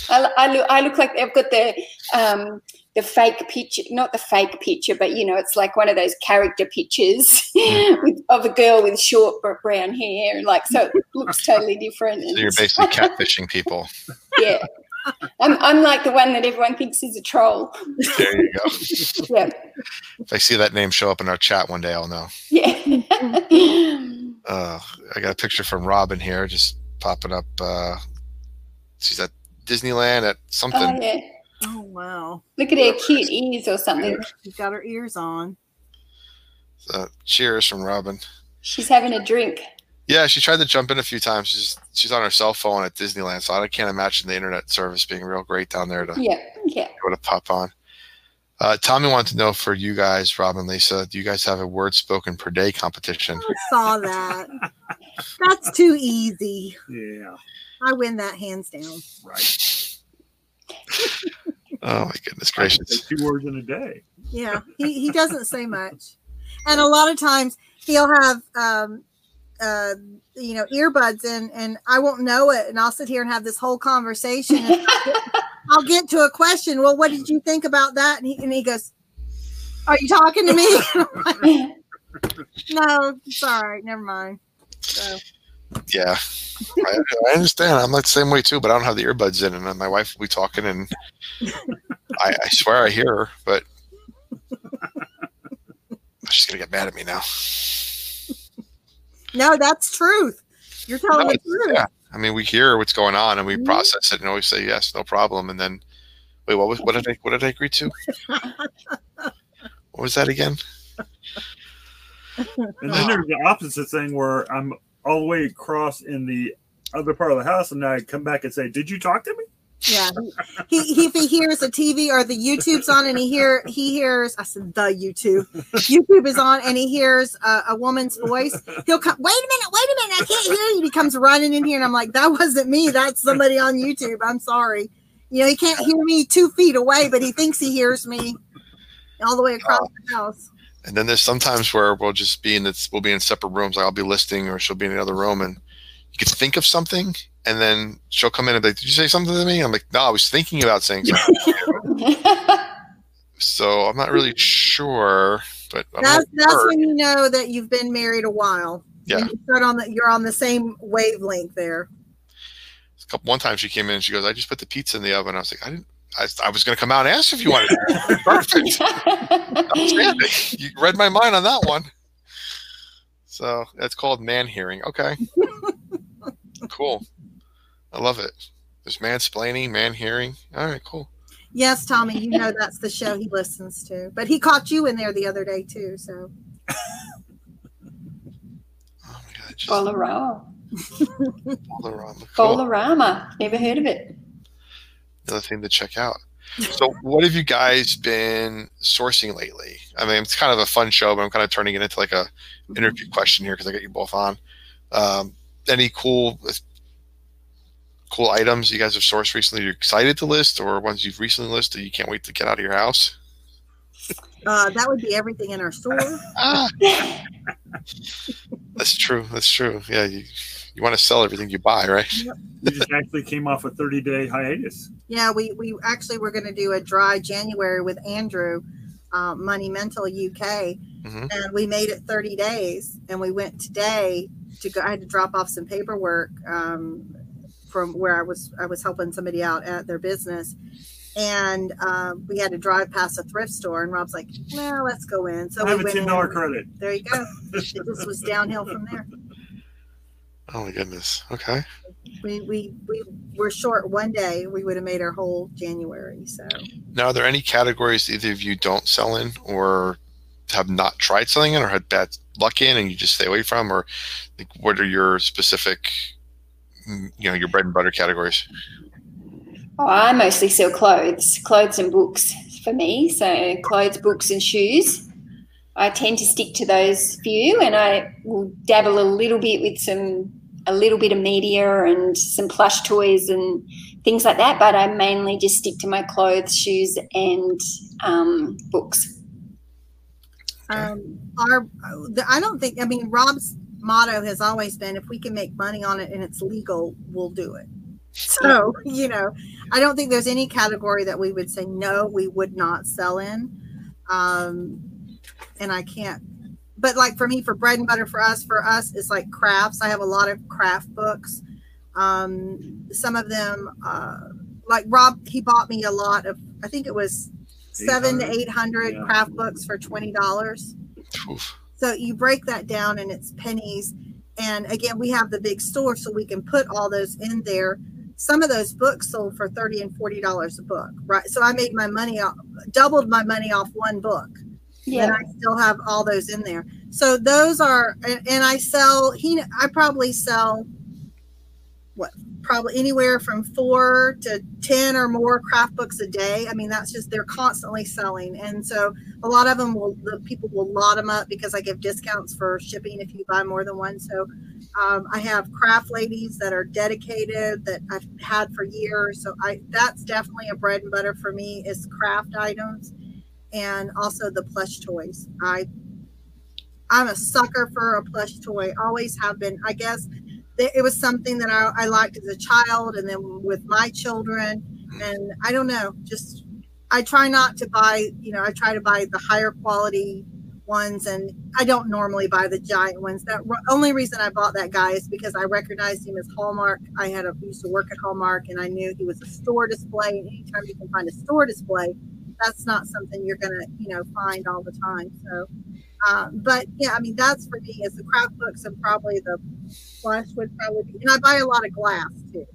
I, I look I look like I've got the um the fake picture, not the fake picture, but you know it's like one of those character pictures with, of a girl with short brown hair, and like so it looks totally different. so you're basically catfishing people. yeah, I'm I'm like the one that everyone thinks is a troll. There you go. Yeah, If I see that name show up in our chat one day, I'll know. yeah. Uh, I got a picture from Robyn here, just popping up. Uh, she's at Disneyland at something. oh yeah. oh wow Look at her cute ears or something. she's got her ears on Uh, cheers from Robyn. She's having a drink. Yeah, she tried to jump in a few times. She's she's on her cell phone at Disneyland, so I can't imagine the internet service being real great down there to Yeah, yeah. able to pop on. Uh, Tommy wanted to know for you guys, Rob and Lisa, do you guys have a word spoken per day competition? I saw that. That's too easy. Yeah, I win that hands down. right. Oh my goodness gracious! two words in a day. Yeah, he, he doesn't say much. And a lot of times he'll have, um, uh, you know, earbuds in, and I won't know it. And I'll sit here and have this whole conversation. I'll get to a question. Well, what did you think about that? And he, and he goes, Are you talking to me? no, sorry. Never mind. So, Yeah, I, I understand. I'm like the same way too, but I don't have the earbuds in, and my wife will be talking, and I, I swear I hear her, but she's gonna get mad at me now. No, that's truth. You're telling No, the truth. yeah. I mean, we hear what's going on and we Mhm. process it and always say yes, no problem, and then wait, what was what did I what did I agree to? what was that again? And then there's the opposite thing where I'm all the way across in the other part of the house, and I come back and say, "Did you talk to me?" Yeah, he, he he hears the TV or the YouTube's on and he hear he hears I said the YouTube YouTube is on and he hears a, a woman's voice, he'll come. Wait a minute, wait a minute, I can't hear you. He comes running in here and I'm like, that wasn't me. That's somebody on YouTube. I'm sorry. You know, he can't hear me two feet away, but he thinks he hears me. all the way across the house. And then there's sometimes where we'll just be in this, we'll be in separate rooms. Like I'll be listing, or she'll be in another room, and you can think of something, and then she'll come in and be like, "Did you say something to me?" I'm like, "No, I was thinking about saying something." so I'm not really sure, but I'm That's that's her- when you know that you've been married a while. Yeah. You start on the you're on the same wavelength there. a couple, one time she came in and she goes, I just put the pizza in the oven. I was like, I didn't, I, I was going to come out and ask if you wanted it. Perfect. Outstanding. You read my mind on that one. So that's called man hearing. Okay. cool. I love it. There's mansplaining, man hearing. All right, cool. Yes, Tommy, you know that's the show he listens to. But he caught you in there the other day too. So Oh my God. Just Bolorama. all around. Cool. Bolorama. Never heard of it. Another thing to check out. So, what have you guys been sourcing lately? I mean, it's kind of a fun show, but I'm kind of turning it into like a interview question here because I got you both on. Um, any cool, cool items you guys have sourced recently? You're excited to list, or ones you've recently listed you can't wait to get out of your house? uh, that would be everything in our store. Ah, that's true. That's true. Yeah, you you want to sell everything you buy, right? We just actually came off a 30 day hiatus. Yeah, we we actually were going to do a dry January with Andrew, uh, Money Mental UK, Mhm. and we made it 30 days. And we went today to go. I had to drop off some paperwork um, from where I was. I was helping somebody out at their business, and um, we had to drive past a thrift store. And Rob's like, "Well, let's go in." So I have we a went ten in. dollar credit. There you go. It just was downhill from there. Oh my goodness. Okay. We we we were short one day. We would have made our whole January. So. Now, are there any categories either of you don't sell in, or have not tried selling in, or had bad luck in, and you just stay away from, or like, what are your specific, you know, your bread and butter categories? Oh, I mostly sell clothes, clothes and books for me. So clothes, books, and shoes. I tend to stick to those few, and I will dabble a little bit with some, a little bit of media and some plush toys and things like that. But I mainly just stick to my clothes, shoes, and um, books. Um, our, the, I don't think. I mean, Rob's motto has always been, if we can make money on it and it's legal, we'll do it. So you know, I don't think there's any category that we would say no, we would not sell in. Um, and I can't. But like for me, for bread and butter, for us, for us, it's like crafts. I have a lot of craft books. Um, some of them, uh, like Rob, he bought me a lot of. I think it was seven to 800? Yeah. craft books for twenty dollars. Oof. So you break that down and it's pennies. And again, we have the big store, so we can put all those in there. Some of those books sold for thirty and forty dollars a book, right? So I made my money off, doubled my money off one book, and Yeah. I still have all those in there. So those are, and, and I sell. He, I probably sell what, probably anywhere from four to ten or more craft books a day. I mean, that's just they're constantly selling, and so a lot of them will the people will lot them up because I give discounts for shipping if you buy more than one. So um, I have craft ladies that are dedicated that I've had for years. So I that's definitely a bread and butter for me is craft items and also the plush toys. I I'm a sucker for a plush toy. Always have been. I guess it was something that I, I liked as a child, and then with my children, and I don't know, just I try not to buy. You know, I try to buy the higher quality ones, and I don't normally buy the giant ones. That only reason I bought that guy is because I recognized him as Hallmark. I had a used to work at Hallmark, and I knew he was a store display. And anytime you can find a store display, that's not something you're gonna, you know, find all the time. So, uh, but yeah, I mean, that's for me. Is the craft books and probably the plush would probably be, and I buy a lot of glass too.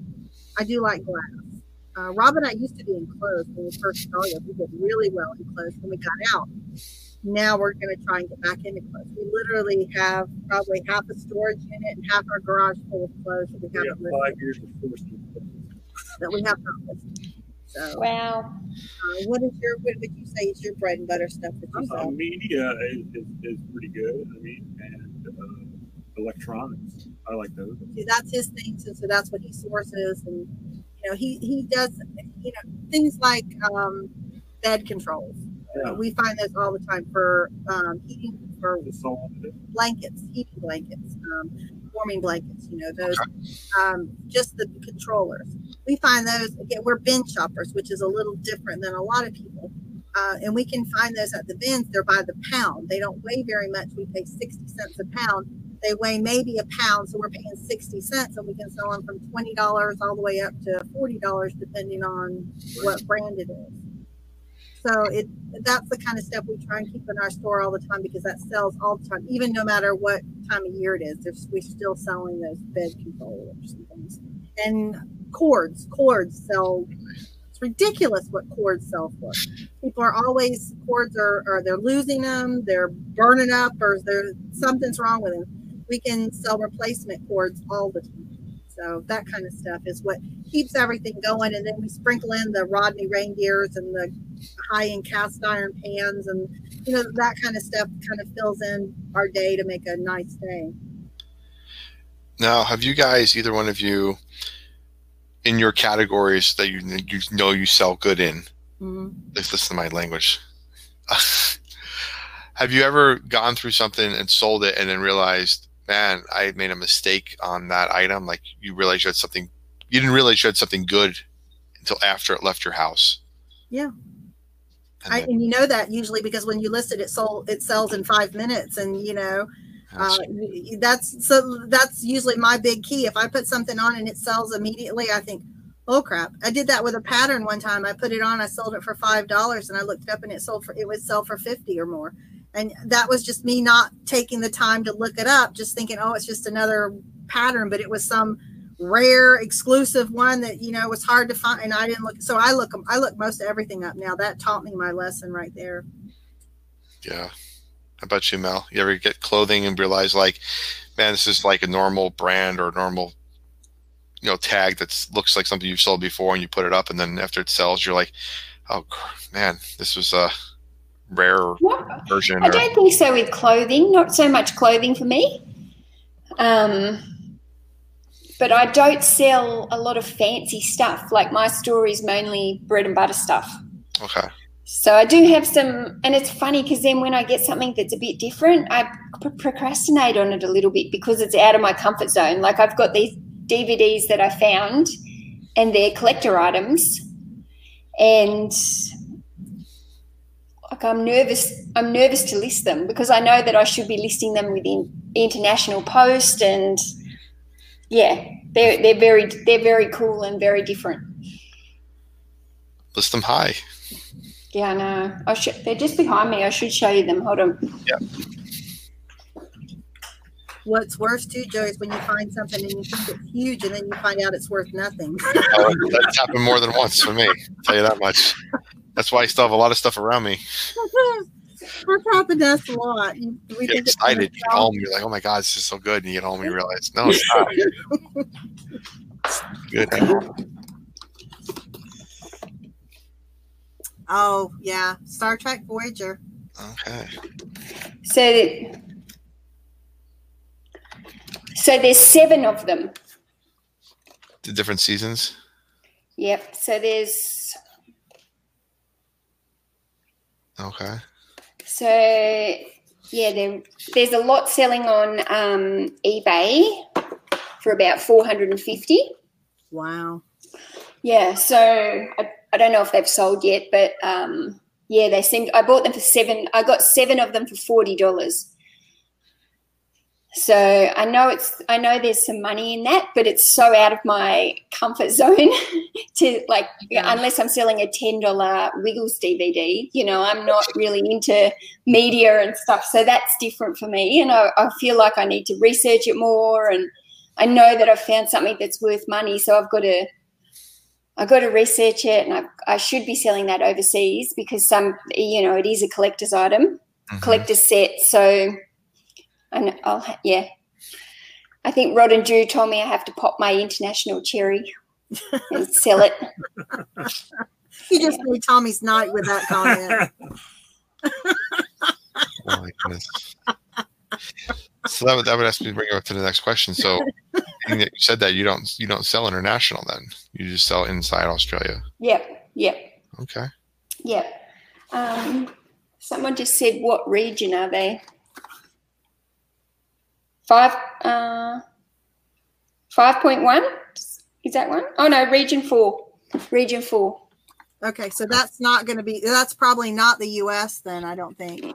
I do like glass. Uh, Rob and I used to be enclosed when we first started. We did really well enclosed when we got out. Now we're going to try and get back into clothes. We literally have probably half a storage unit and half our garage full of clothes that we We have haven't five years of that we have not listed. So, Wow. uh, what is your what would you say is your bread and butter stuff that you Uh, sell? media is, is, is pretty good. I mean, and uh, electronics. I like those. See, that's his thing, so, so that's what he sources, and you know he he does you know things like um, bed controls. Yeah. we find those all the time for um, heating for blankets, heating blankets, um, warming blankets. You know those, um, just the controllers. We find those again. We're bin shoppers, which is a little different than a lot of people. Uh, and we can find those at the bins. They're by the pound. They don't weigh very much. We pay sixty cents a pound. They weigh maybe a pound, so we're paying sixty cents, and we can sell them from twenty dollars all the way up to forty dollars, depending on what brand it is. So it that's the kind of stuff we try and keep in our store all the time because that sells all the time, even no matter what time of year it is. We're still selling those bed controllers and things. And cords, cords sell. It's ridiculous what cords sell for. People are always cords are, or they're losing them, they're burning up, or there's something's wrong with them. We can sell replacement cords all the time. So that kind of stuff is what keeps everything going. And then we sprinkle in the Rodney reindeers and the high end cast iron pans and you know that kind of stuff kind of fills in our day to make a nice day. Now, have you guys, either one of you, in your categories that you you know you sell good in? Mm-hmm. Listen to my language. have you ever gone through something and sold it and then realized, man, I made a mistake on that item? Like you realized you had something, you didn't realize you had something good until after it left your house. Yeah. And I, then- and you know that usually because when you list it, it sold it sells in five minutes, and you know uh, that's so that's usually my big key. If I put something on and it sells immediately, I think, oh crap! I did that with a pattern one time. I put it on, I sold it for five dollars, and I looked it up and it sold for it would sell for fifty or more. And that was just me not taking the time to look it up, just thinking, oh, it's just another pattern, but it was some rare exclusive one that you know was hard to find and i didn't look so i look i look most of everything up now that taught me my lesson right there Yeah. About you, Mel? You ever get clothing and realize like, man, this is like a normal brand or normal, you know, tag that looks like something you've sold before, and you put it up, and then after it sells, you're like, oh man, this was a rare What? version. I Or, don't think so with clothing. Not so much clothing for me. Um, but I don't sell a lot of fancy stuff. Like my store is mainly bread and butter stuff. okay. So I do have some, and it's funny because then when I get something that's a bit different, I pr- procrastinate on it a little bit because it's out of my comfort zone. Like I've got these DVDs that I found, and they're collector items, and like I'm nervous. I'm nervous to list them because I know that I should be listing them within International Post, and yeah, they're they're very they're very cool and very different. List them high. Yeah, I know. I should. They're just behind me. I should show you them. Hold on. Yeah. what's worse too joe is when you find something and you think it's huge and then you find out it's worth nothing Oh, that's happened more than once for me. I'll tell you that much. That's why I still have a lot of stuff around me. that's happened to us a lot you, we You get think it's excited. You gonna get home. You're like, oh my god, this is so good. And you get home and you realize, no, it's not. It's good. Oh yeah star trek voyager Okay. So, so there's seven of them. The different seasons. Yep. So there's Okay. so yeah, there, there's a lot selling on um, eBay for about four hundred and fifty. wow Yeah. So I, I don't know if they've sold yet, but um, yeah, they seemed. I bought them for seven. I got seven of them for forty dollars. So I know it's. I know there's some money in that, but it's so out of my comfort zone to like. Yeah. Unless I'm selling a ten dollar Wiggles DVD, you know, I'm not really into media and stuff. So that's different for me, and I, I feel like I need to research it more. And I know that I've found something that's worth money, so I've got to I got to research it, and I, I should be selling that overseas because some, you know, it is a collector's item, Mhm. collector's set. So, and I'll yeah, I think Rod and Drew told me I have to pop my international cherry and sell it. you just made tommy's night with that comment Oh my goodness. So that would, that would ask me to bring it up to the next question. So you said that you don't you don't sell international then you just sell inside Australia. Yep, yep, Okay. yep. Um, Someone just said, what region are they? Five, uh, 5.1? Is that one? Oh no, region four. Region four. Okay, so that's not going to be. That's probably not the U.S. Then I don't think.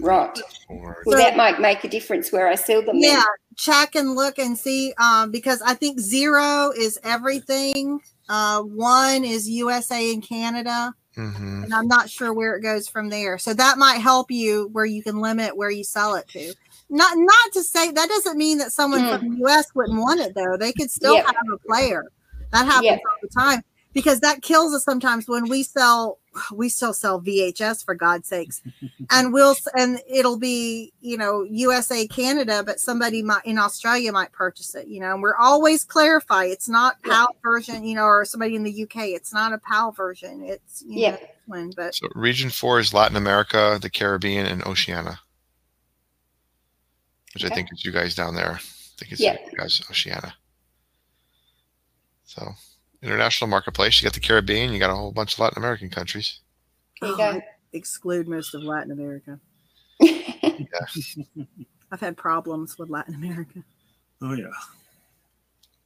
Right. Or- Well, that might make a difference where I sell them. then. Yeah, check and look and see um, because I think zero is everything. Uh, one is USA and Canada, Mhm. and I'm not sure where it goes from there. So that might help you where you can limit where you sell it to. Not not to say that doesn't mean that someone from the US wouldn't want it though. They could still Yep. have a player. That happens Yep. all the time because that kills us sometimes when we sell we still sell VHS for God's sakes. and we'll and it'll be, you know, USA Canada, but somebody might in Australia might purchase it, you know. And we're always clarify it's not PAL version, you know, or somebody in the UK, it's not a PAL version. It's you Yeah. know, one, but So region four is Latin America, the Caribbean, and Oceania. Which I think is you guys down there. I think it's Yeah. you guys, Oceania. So international marketplace, you got the Caribbean, you got a whole bunch of Latin American countries. You Oh, go. Exclude most of Latin America. I've had problems with Latin America. Oh yeah.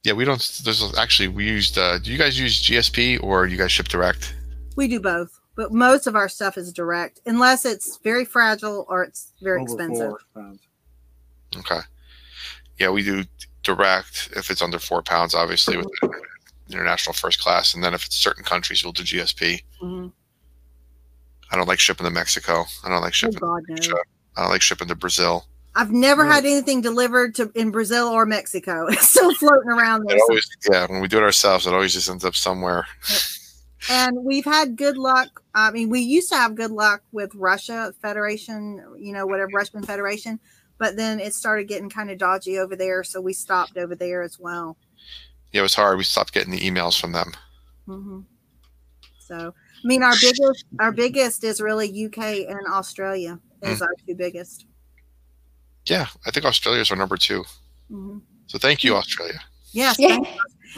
Yeah, we don't there's actually we used uh do you guys use GSP or you guys ship direct? We do both, but most of our stuff is direct, unless it's very fragile or it's very Over expensive. four. Okay. Yeah, we do direct if it's under four pounds, obviously with international first class, and then if it's certain countries, we'll do GSP. Mhm. I don't like shipping to Mexico. I don't like Oh shipping. God, no. I don't like shipping to Brazil. I've never had anything delivered to in Brazil or Mexico. It's still floating around there. Always, yeah, when we do it ourselves, it always just ends up somewhere. and we've had good luck. I mean, we used to have good luck with Russia Federation, you know, whatever Russian Federation, but then it started getting kind of dodgy over there, so we stopped over there as well. Yeah, it was hard. We stopped getting the emails from them. Mm-hmm. So, I mean, our biggest, our biggest is really UK and Australia is our two biggest. Yeah, I think Australia's our number two. mm-hmm. So thank you, Australia. Yes. Yeah.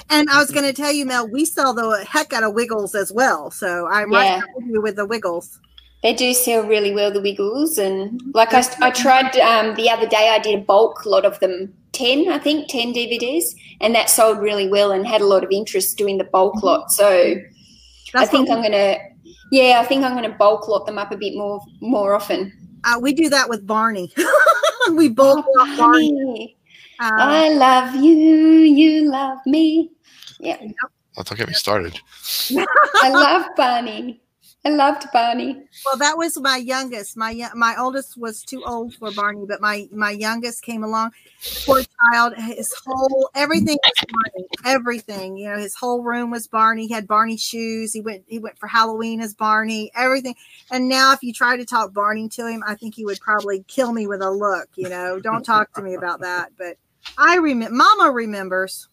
And I was going to tell you, Mel, we sell the heck out of Wiggles as well. So I'm Yeah. help you with the Wiggles. They do sell really well, the Wiggles. And like I, I tried um, the other day, I did a bulk lot of them 10, I think, 10 DVDs. And that sold really well and had a lot of interest doing the bulk lot. So I think I'm going to, yeah, I think I'm going to bulk lot them up a bit more more often. uh, we do that with Barney. we both love Barney. Barney, Uh, I love you, you love me. Yeah, Oh, don't get me started. I love Barney. I loved Barney. well, that was my youngest. My my oldest was too old for Barney, but my my youngest came along. Poor child, his whole everything was Barney. Everything, you know, his whole room was Barney. He had Barney shoes. He went he went for Halloween as Barney. Everything. And now, if you try to talk Barney to him, I think he would probably kill me with a look. You know, don't talk to me about that. But I remember. Mama remembers.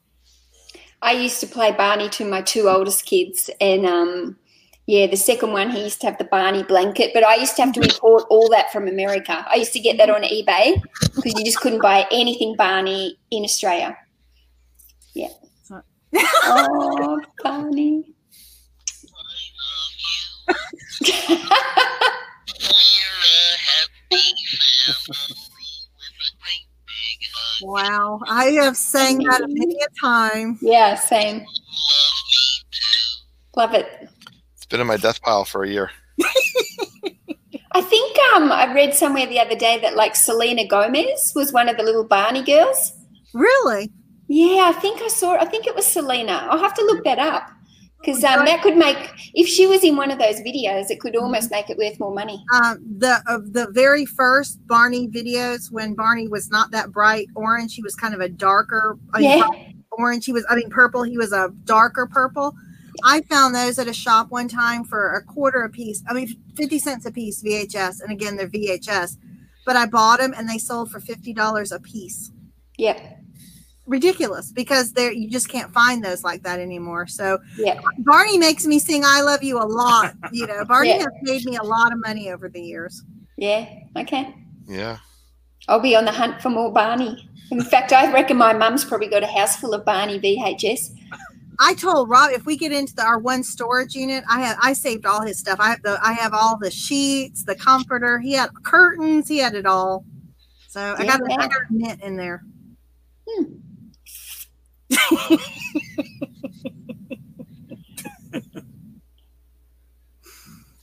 I used to play Barney to my two oldest kids, and um, yeah, the second one he used to have the Barney blanket, but I used to have to import all that from America. I used to get that on eBay because you just couldn't buy anything Barney in Australia. Yeah. Oh, Barney. Wow, I have sang that many a time. yeah, same. Love it. It's been in my death pile for a year. I think um, I read somewhere the other day that like Selena Gomez was one of the little Barney girls. Really? Yeah, I think I saw. I think it was Selena. I'll have to look that up because um, that could make if she was in one of those videos, it could almost make it worth more money. um, the of the very first Barney videos when Barney was not that bright orange, he was kind of a darker Yeah, orange. He was, I mean, purple. He was a darker purple. I found those at a shop one time for a quarter a piece. I mean, fifty cents a piece VHS, and again they're VHS. But I bought them and they sold for fifty dollars a piece. yeah, Ridiculous because there you just can't find those like that anymore. So yeah. Barney makes me sing "I Love You" a lot. You know, Barney Yeah. has made me a lot of money over the years. Yeah. Okay. Yeah. I'll be on the hunt for more Barney. In fact, I reckon my mum's probably got a house full of Barney VHS. I told Rob if we get into the, our one storage unit, I have I saved all his stuff. I have the I have all the sheets, the comforter. He had curtains. He had it all. So I got Yeah. I got a mint in there. Hmm.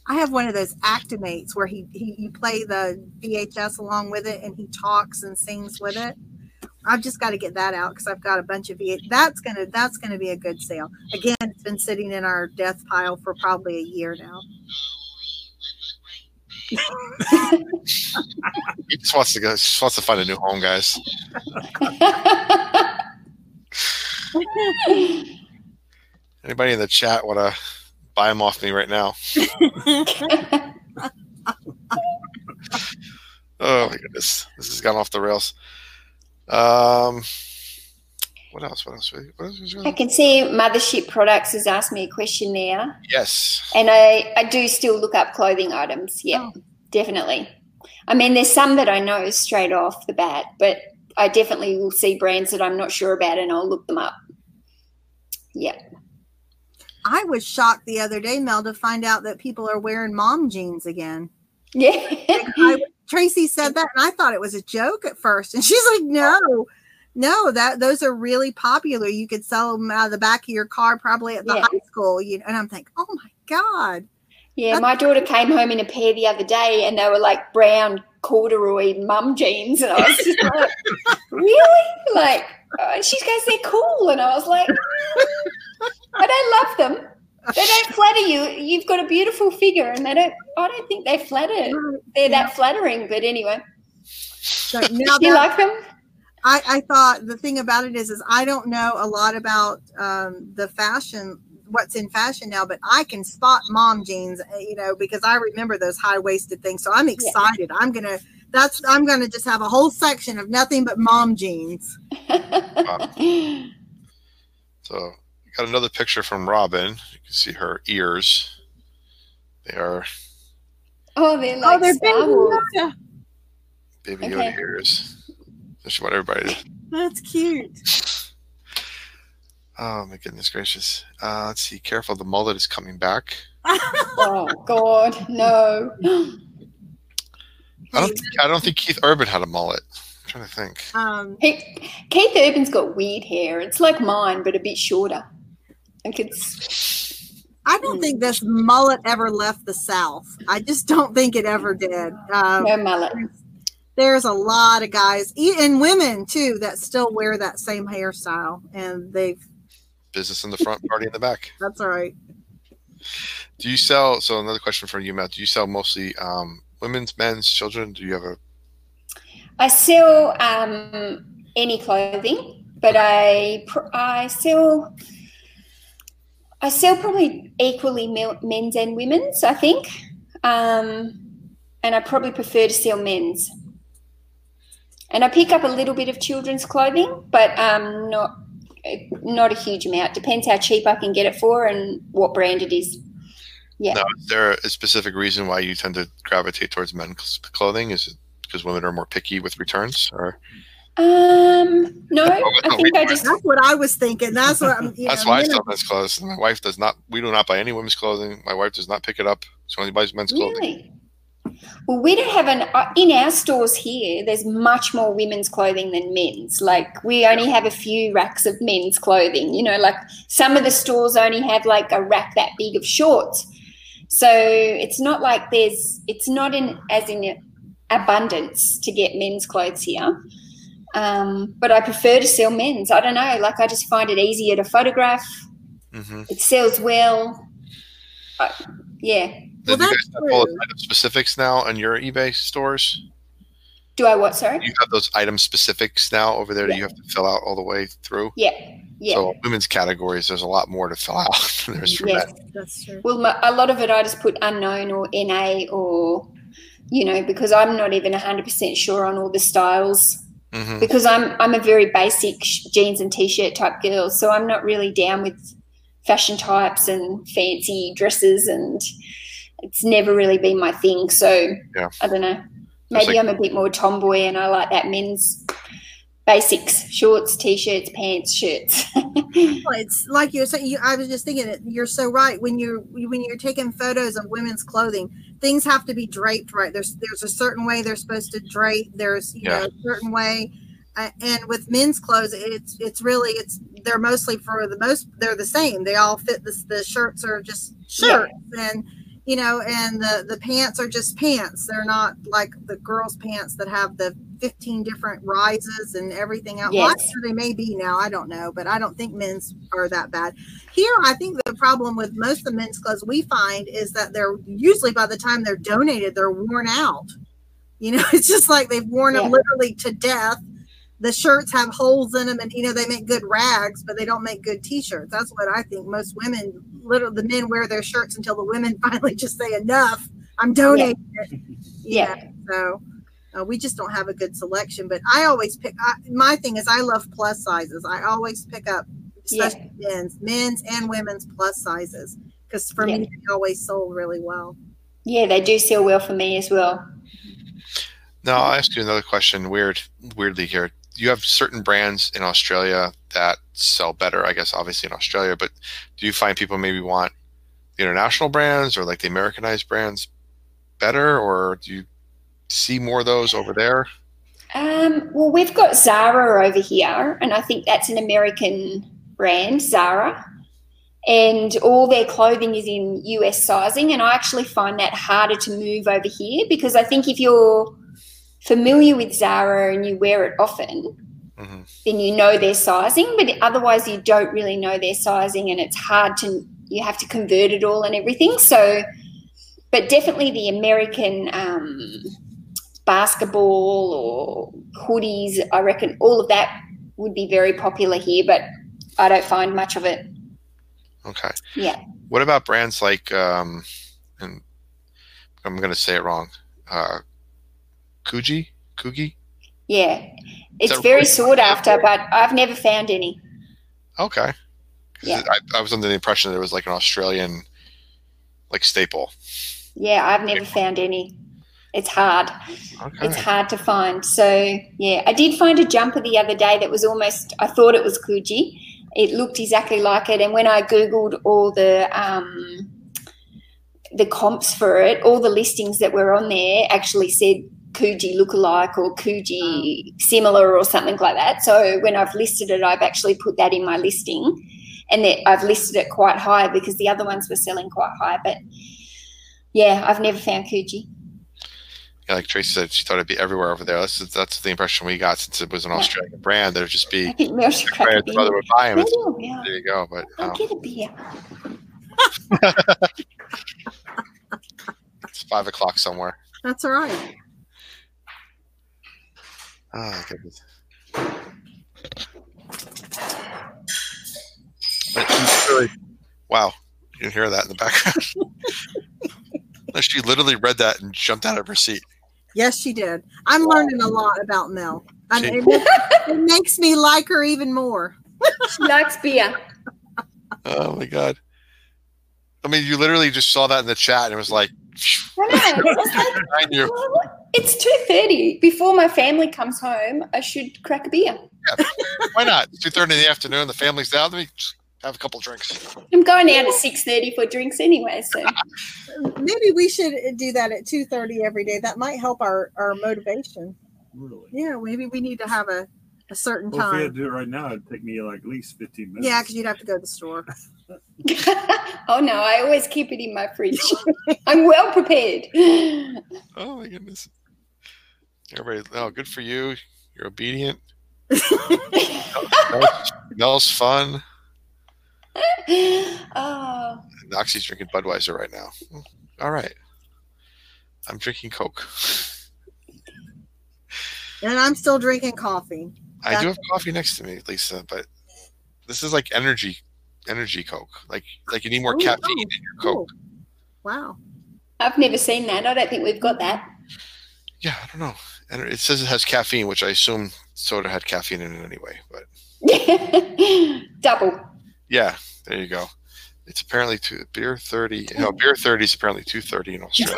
I have one of those Actimates where he, he you play the VHS along with it and he talks and sings with it. I've just got to get that out because I've got a bunch of VH. That's gonna that's gonna be a good sale. Again, it's been sitting in our death pile for probably a year now. He just wants to go. Just wants to find a new home, guys. Anybody in the chat want to buy them off me right now? Oh my goodness, this has gone off the rails. Um, what else? What else? What else was I can see Mothership Products has asked me a question there. Yes. And I, I do still look up clothing items. Yeah, definitely. I mean, there's some that I know straight off the bat, but I definitely will see brands that I'm not sure about and I'll look them up. Yeah. I was shocked the other day, Mel, to find out that people are wearing mom jeans again. Yeah. I, Tracy said that, and I thought it was a joke at first, and she's like, "No, no, that those are really popular. You could sell them out of the back of your car, probably at the Yeah. high school." You and I'm thinking, "Oh my god!" yeah. My daughter came home in a pair the other day and they were like brown corduroy mum jeans. And I was just like, really? Like, uh, she goes, they're cool. And I was like, I don't love them. They don't flatter you. You've got a beautiful figure, and they don't. I don't think they flatter. They're that flattering. But anyway, So now do you that- like them? I, I thought the thing about it is, is I don't know a lot about um, the fashion, what's in fashion now, but I can spot mom jeans, uh, you know, because I remember those high waisted things. So I'm excited. I'm gonna. That's I'm gonna just have a whole section of nothing but mom jeans. So we got another picture from Robyn. You can see her ears. They are oh, they're like they're Star baby Yoda. baby Okay. Ears. That's what everybody. That's cute. Oh my goodness gracious. Uh, let's see. Careful, the mullet is coming back. Oh God, no. I don't. Think, I don't think Keith Urban had a mullet. I'm trying to think. um, He, Keith Urban's got weird hair. It's like mine, but a bit shorter. Like it's I don't think this mullet ever left the South. I just don't think it ever did. Um, no mullet. there's a lot of guys e- and women too that still wear that same hairstyle, and they've Business in the front, party in the back. that's all right. Do you sell? So another question for you, Matt. Do you sell mostly um, women's, men's, children? Do you have a? I sell um, any clothing, but I pr- I sell I sell probably equally men's and women's. I think, um, and I probably prefer to sell men's. And I pick up a little bit of children's clothing, but um, not not a huge amount. Depends how cheap I can get it for and what brand it is. Yeah. No, is there a specific reason why you tend to gravitate towards men's clothing? Is it because women are more picky with returns, or Um, no, I think I just That's what I was thinking. That's what I'm. You that's know, why I men sell are- men's clothes. My wife does not. We do not buy any women's clothing. My wife does not pick it up. She only buys men's clothing. Really? Well, we don't have an uh, in our stores here. There's much more women's clothing than men's. Like we only have a few racks of men's clothing. You know, like some of the stores only have like a rack that big of shorts. So it's not like there's. It's not in as in abundance to get men's clothes here. Um, but I prefer to sell men's. I don't know. Like I just find it easier to photograph. Mm-hmm. It sells well. Uh, yeah. Well, Then you guys have all the item specifics now on your eBay stores. Do I what? Sorry. You have those item specifics now over there that you have to fill out all the way through. Yeah. Yeah. So women's categories, there's a lot more to fill out than there's for Yes. men. That's true. Well, mo- a lot of it I just put unknown or NA or, you know, because I'm not even 100% sure on all the styles hmm because I'm I'm a very basic jeans and t-shirt type girl, so I'm not really down with fashion types and fancy dresses and it's never really been my thing. So Yeah. I don't know. Maybe like- I'm a bit more tomboy and I like that men's basics: shorts, t-shirts, pants, shirts. well, it's like you're saying. You, I was just thinking it. You're so right. When you're when you're taking photos of women's clothing, things have to be draped right. There's there's a certain way they're supposed to drape. There's you Yeah. know a certain way. Uh, and with men's clothes, it's it's really it's they're mostly for the most they're the same. They all fit. The, the shirts are just shirts, and you know, and the the pants are just pants. They're not like the girls' pants that have the 15 different rises and everything else. Well, Yes. sure they may be now. I don't know, but I don't think men's are that bad. Here, I think the problem with most of the men's clothes we find is that they're usually by the time they're donated, they're worn out. You know, it's just like they've worn Yeah. them literally to death. The shirts have holes in them, and you know they make good rags, but they don't make good T-shirts. That's what I think. Most women, literally, the men wear their shirts until the women finally just say enough. I'm donating it. Yeah. So uh, we just don't have a good selection. But I always pick. I, my thing is, I love plus sizes. I always pick up, Yeah. especially men's, men's and women's plus sizes, because for me, they always sold really well. yeah, they do sell well for me as well. Now I'll ask you another question. Weird, weirdly here. You have certain brands in Australia that sell better. I guess obviously in Australia, but do you find people maybe want the international brands or like the Americanized brands better, or do you see more of those over there? Um, well, we've got Zara over here, and I think that's an American brand, Zara. And all their clothing is in US sizing, and I actually find that harder to move over here because I think if you're familiar with Zara and you wear it often, hmm then you know their sizing, but otherwise you don't really know their sizing, and it's hard to you have to convert it all and everything. So, but definitely the American um, basketball or hoodies, I reckon all of that would be very popular here, but I don't find much of it. Okay. Yeah. What about brands like, um, and I'm going to say it wrong, uh, Kuji, Kugi? Yeah, it's very really- sought after, but I've never found any. Okay. Yeah. I, I was under the impression that it was like an Australian, like staple. Yeah, I've never found any. It's hard. Okay. It's hard to find. So yeah, I did find a jumper the other day that was almost. I thought it was Coogi. It looked exactly like it, and when I googled all the um, the comps for it, all the listings that were on there actually said Coogi lookalike or Coogi similar or something like that. So when I've listed it, I've actually put that in my listing, and that I've listed it quite high because the other ones were selling quite high. But yeah, I've never found Coogi. Yeah, like Tracy said, she thought it'd be everywhere over there. That's that's the impression we got since it was an Yeah. Australian brand. There'd just I be think Mel should crack a brands beer. brother would buy them. It's, yeah. there you go. But I'll um, get a beer. it's five o'clock somewhere. That's all right. Oh goodness. Really, wow, you can hear that in the background. No, she literally read that and jumped out of her seat. Yes, she did. I'm learning a lot about Mel. And She- it, makes, it makes me like her even more. She likes beer. Oh my god. I mean, you literally just saw that in the chat and it was like, I know. I was like, I knew. well, it's two thirty. Before my family comes home, I should crack a beer. Yeah. Why not? It's two thirty in the afternoon. The family's down. Let me just have a couple drinks. I'm going out at six thirty for drinks anyway. So Maybe we should do that at 2:30 every day. That might help our our motivation. Really? Yeah, maybe we need to have a a certain Well, if we had time. to do it right now, it'd take me like at least 15 minutes. Yeah, because you'd have to go to the store. oh no, I always keep it in my fridge. I'm well prepared. Oh my goodness. Everybody, oh, good for you. You're obedient. Mel's, Mel's fun. oh, Noxie's drinking Budweiser right now. All right. I'm drinking Coke. And I'm still drinking coffee. I do have coffee next to me, Lisa, but this is like energy, energy Coke. Like, like you need more Oh, caffeine oh, in your Coke. Cool. Wow. I've never seen that. I don't think we've got that. Yeah, I don't know. And it says it has caffeine, which I assume soda had caffeine in it anyway. But Double. Yeah, there you go. It's apparently two beer thirty. No, beer thirty is apparently two thirty in Australia.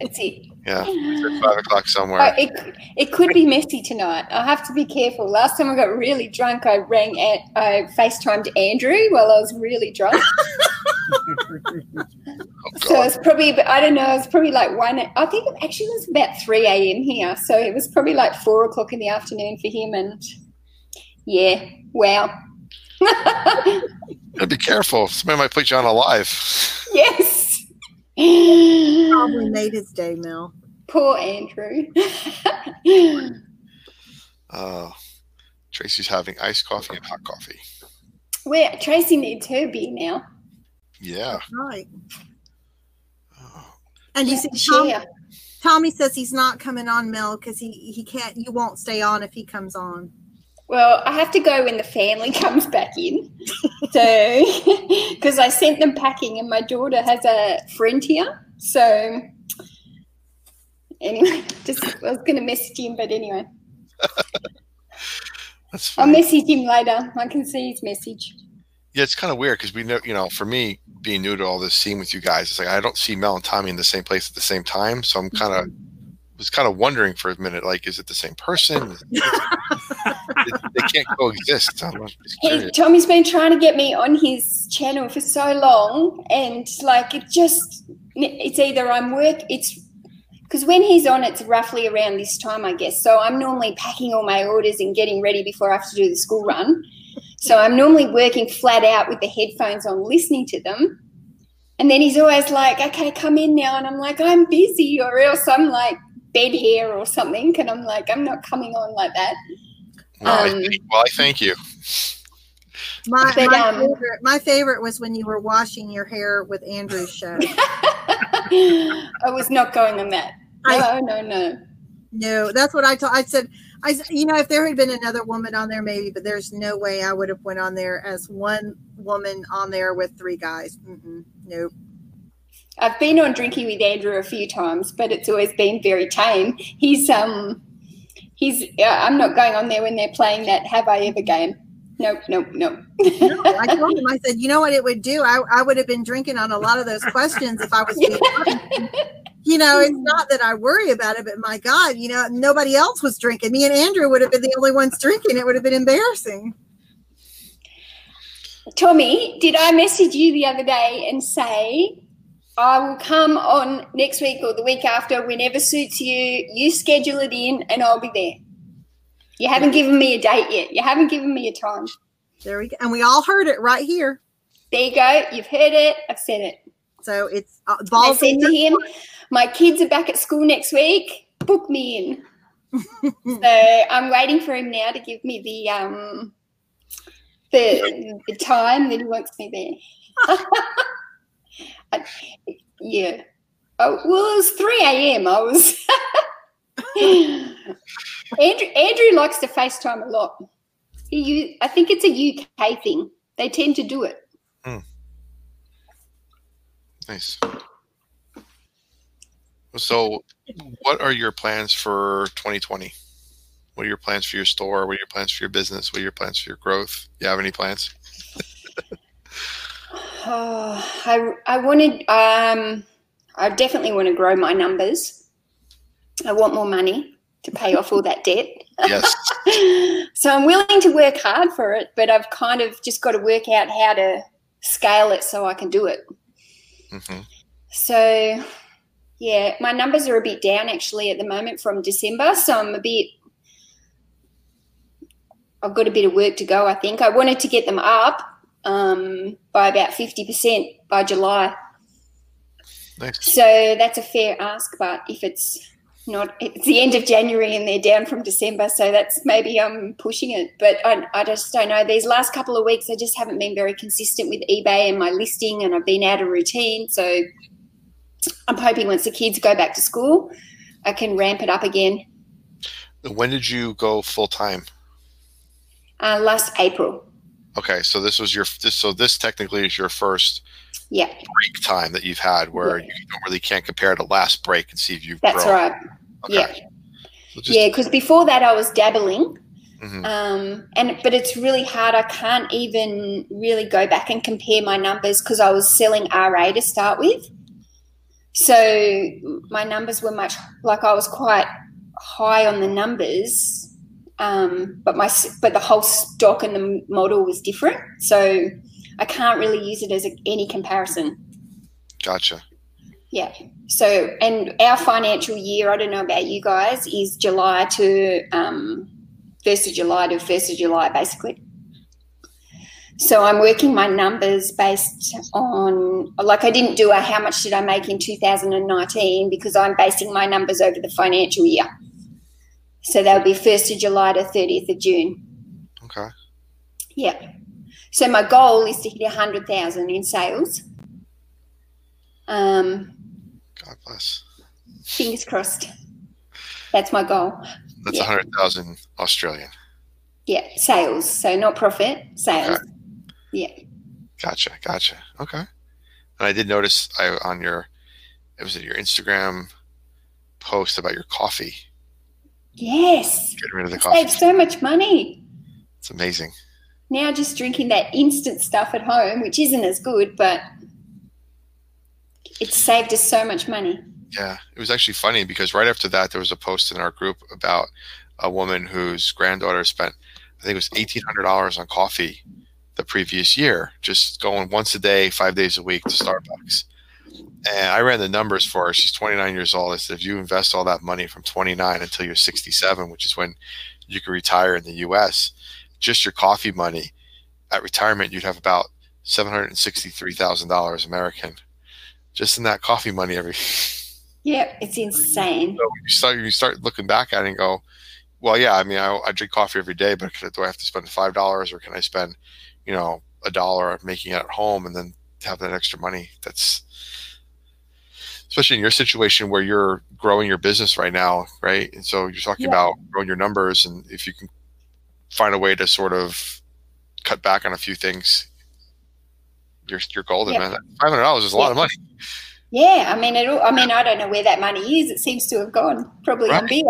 That's it. yeah, it's five o'clock Oh, somewhere. it, it could be messy tonight. I have to be careful. Last time I got really drunk, I rang, An- I FaceTimed Andrew while I was really drunk. Oh So it's probably, I don't know, it's probably like one, I think it actually was about 3 a.m. here. So it was probably like four o'clock in the afternoon for him. And yeah, wow. Gotta be careful. Somebody might put you on alive. yes. Probably made his day, Mel. Poor Andrew. Uh, Tracy's having iced coffee and hot coffee. Where Tracy needs her beer now. Yeah. Right. Oh, And you see, Tom, Tommy says he's not coming on, Mel, because he he can't. You won't stay on if he comes on. Well, I have to go when the family comes back in. So, because I sent them packing and my daughter has a friend here. So, anyway, just I was going to message him, but anyway, that's I'll message him later. I can see his message. Yeah, it's kind of weird because we know, you know, for me being new to all this scene with you guys, it's like I don't see Mel and Tommy in the same place at the same time. So I'm kind of mm-hmm. was kind of wondering for a minute, like, is it the same person? They can't coexist. He. Tommy's been trying to get me on his channel for so long, and like it just, it's either I'm work, it's because when he's on, it's roughly around this time, I guess. So I'm normally packing all my orders and getting ready before I have to do the school run. So I'm normally working flat out with the headphones on, listening to them. And then he's always like, okay, come in now. And I'm like, I'm busy, or else I'm like bed hair or something. And I'm like, I'm not coming on like that. Well, I um, think, well, I thank you. My But, my, um, favorite, my favorite was when you were washing your hair with Andrew's show. I was not going on that. No, I- no, no. No, that's what I told. I said, I s- you know, if there had been another woman on there, maybe, but there's no way I would have went on there as one woman on there with three guys. Mm-mm, nope. I've been on drinking with Andrew a few times, but it's always been very tame. He's um, he's. Uh, I'm not going on there when they're playing that "Have I Ever" game. Nope, nope, nope. No, I told him, I said, you know what it would do? I, I would have been drinking on a lot of those questions if I was being. You know, it's not that I worry about it, but my God, you know, nobody else was drinking. Me and Andrew would have been the only ones drinking. It would have been embarrassing. Tommy, did I message you the other day and say I will come on next week or the week after, whenever suits you? You schedule it in, and I'll be there. You haven't given me a date yet. You haven't given me a time. There we go. And we all heard it right here. There you go. You've heard it. I've said it. So it's uh, I said to him, "My kids are back at school next week. Book me in." so I'm waiting for him now to give me the um the the time that he wants me there. Yeah. Oh, well, it was 3 a.m. I was. Andrew, Andrew likes to FaceTime a lot. He, I think it's a UK thing. They tend to do it. Hmm. Nice. So, what are your plans for 2020? What are your plans for your store? What are your plans for your business? What are your plans for your growth? You have any plans? Oh, I I wanted um I definitely want to grow my numbers. I want more money to pay off all that debt. Yes. so I'm willing to work hard for it, but I've kind of just got to work out how to scale it so I can do it. hmm So yeah, my numbers are a bit down actually at the moment from December, so I'm a bit I've got a bit of work to go, I think. I wanted to get them up um, by about 50% by July. Nice. So that's a fair ask, but if it's not, it's the end of January and they're down from December, so that's maybe I'm pushing it. But I, I just don't know. These last couple of weeks, I just haven't been very consistent with eBay and my listing, and I've been out of routine. So I'm hoping once the kids go back to school, I can ramp it up again. When did you go full time? Uh, last April, Okay, so this was your this so this technically is your first yeah, break time that you've had where Yeah. you don't really can't compare to last break and see if you've that's grown. right. Okay. Yeah. So just, Yeah, because before that I was dabbling, Mhm. Um, and but it's really hard. I can't even really go back and compare my numbers because I was selling RA to start with. So my numbers were much like I was quite high on the numbers, um, but my but the whole stock and the model was different. So I can't really use it as a, any comparison. Gotcha. Yeah. So, and our financial year, I don't know about you guys, is July to um, 1st of July to 1st of July, basically. So I'm working my numbers based on, like, I didn't do a how much did I make in 2019 because I'm basing my numbers over the financial year. So that'll be 1st of July to 30th of June. Okay. Yeah. So my goal is to hit 100,000 in sales. Um, God bless. fingers crossed. That's my goal. That's a Yeah. hundred thousand Australian. Yeah, sales. So not profit, sales. Okay. Yeah. Gotcha. Gotcha. Okay. And I did notice I on your it was it your Instagram post about your coffee. Yes. Getting rid of the Save so much money. It's amazing. Now just drinking that instant stuff at home, which isn't as good, but it saved us so much money. Yeah, it was actually funny because right after that, there was a post in our group about a woman whose granddaughter spent, I think it was eighteen hundred dollars on coffee the previous year, just going once a day, five days a week to Starbucks. And I ran the numbers for her. She's 29 years old. I said, if you invest all that money from 29 until you're 67, which is when you can retire in the U.S., just your coffee money at retirement, you'd have about $763,000 American, just in that coffee money every Yeah, it's insane. so you start you start looking back at it and go, well, yeah, I mean, I, I drink coffee every day, but do I have to spend five dollars or can I spend, you know, a dollar making it at home and then have that extra money? That's especially in your situation where you're growing your business right now, right? And so you're talking Yeah. about growing your numbers, and if you can find a way to sort of cut back on a few things, you're you're golden, Yeah. man. Five hundred dollars is a lot of money. Yeah, I mean, it. All, I mean, I don't know where that money is. It seems to have gone probably on beer,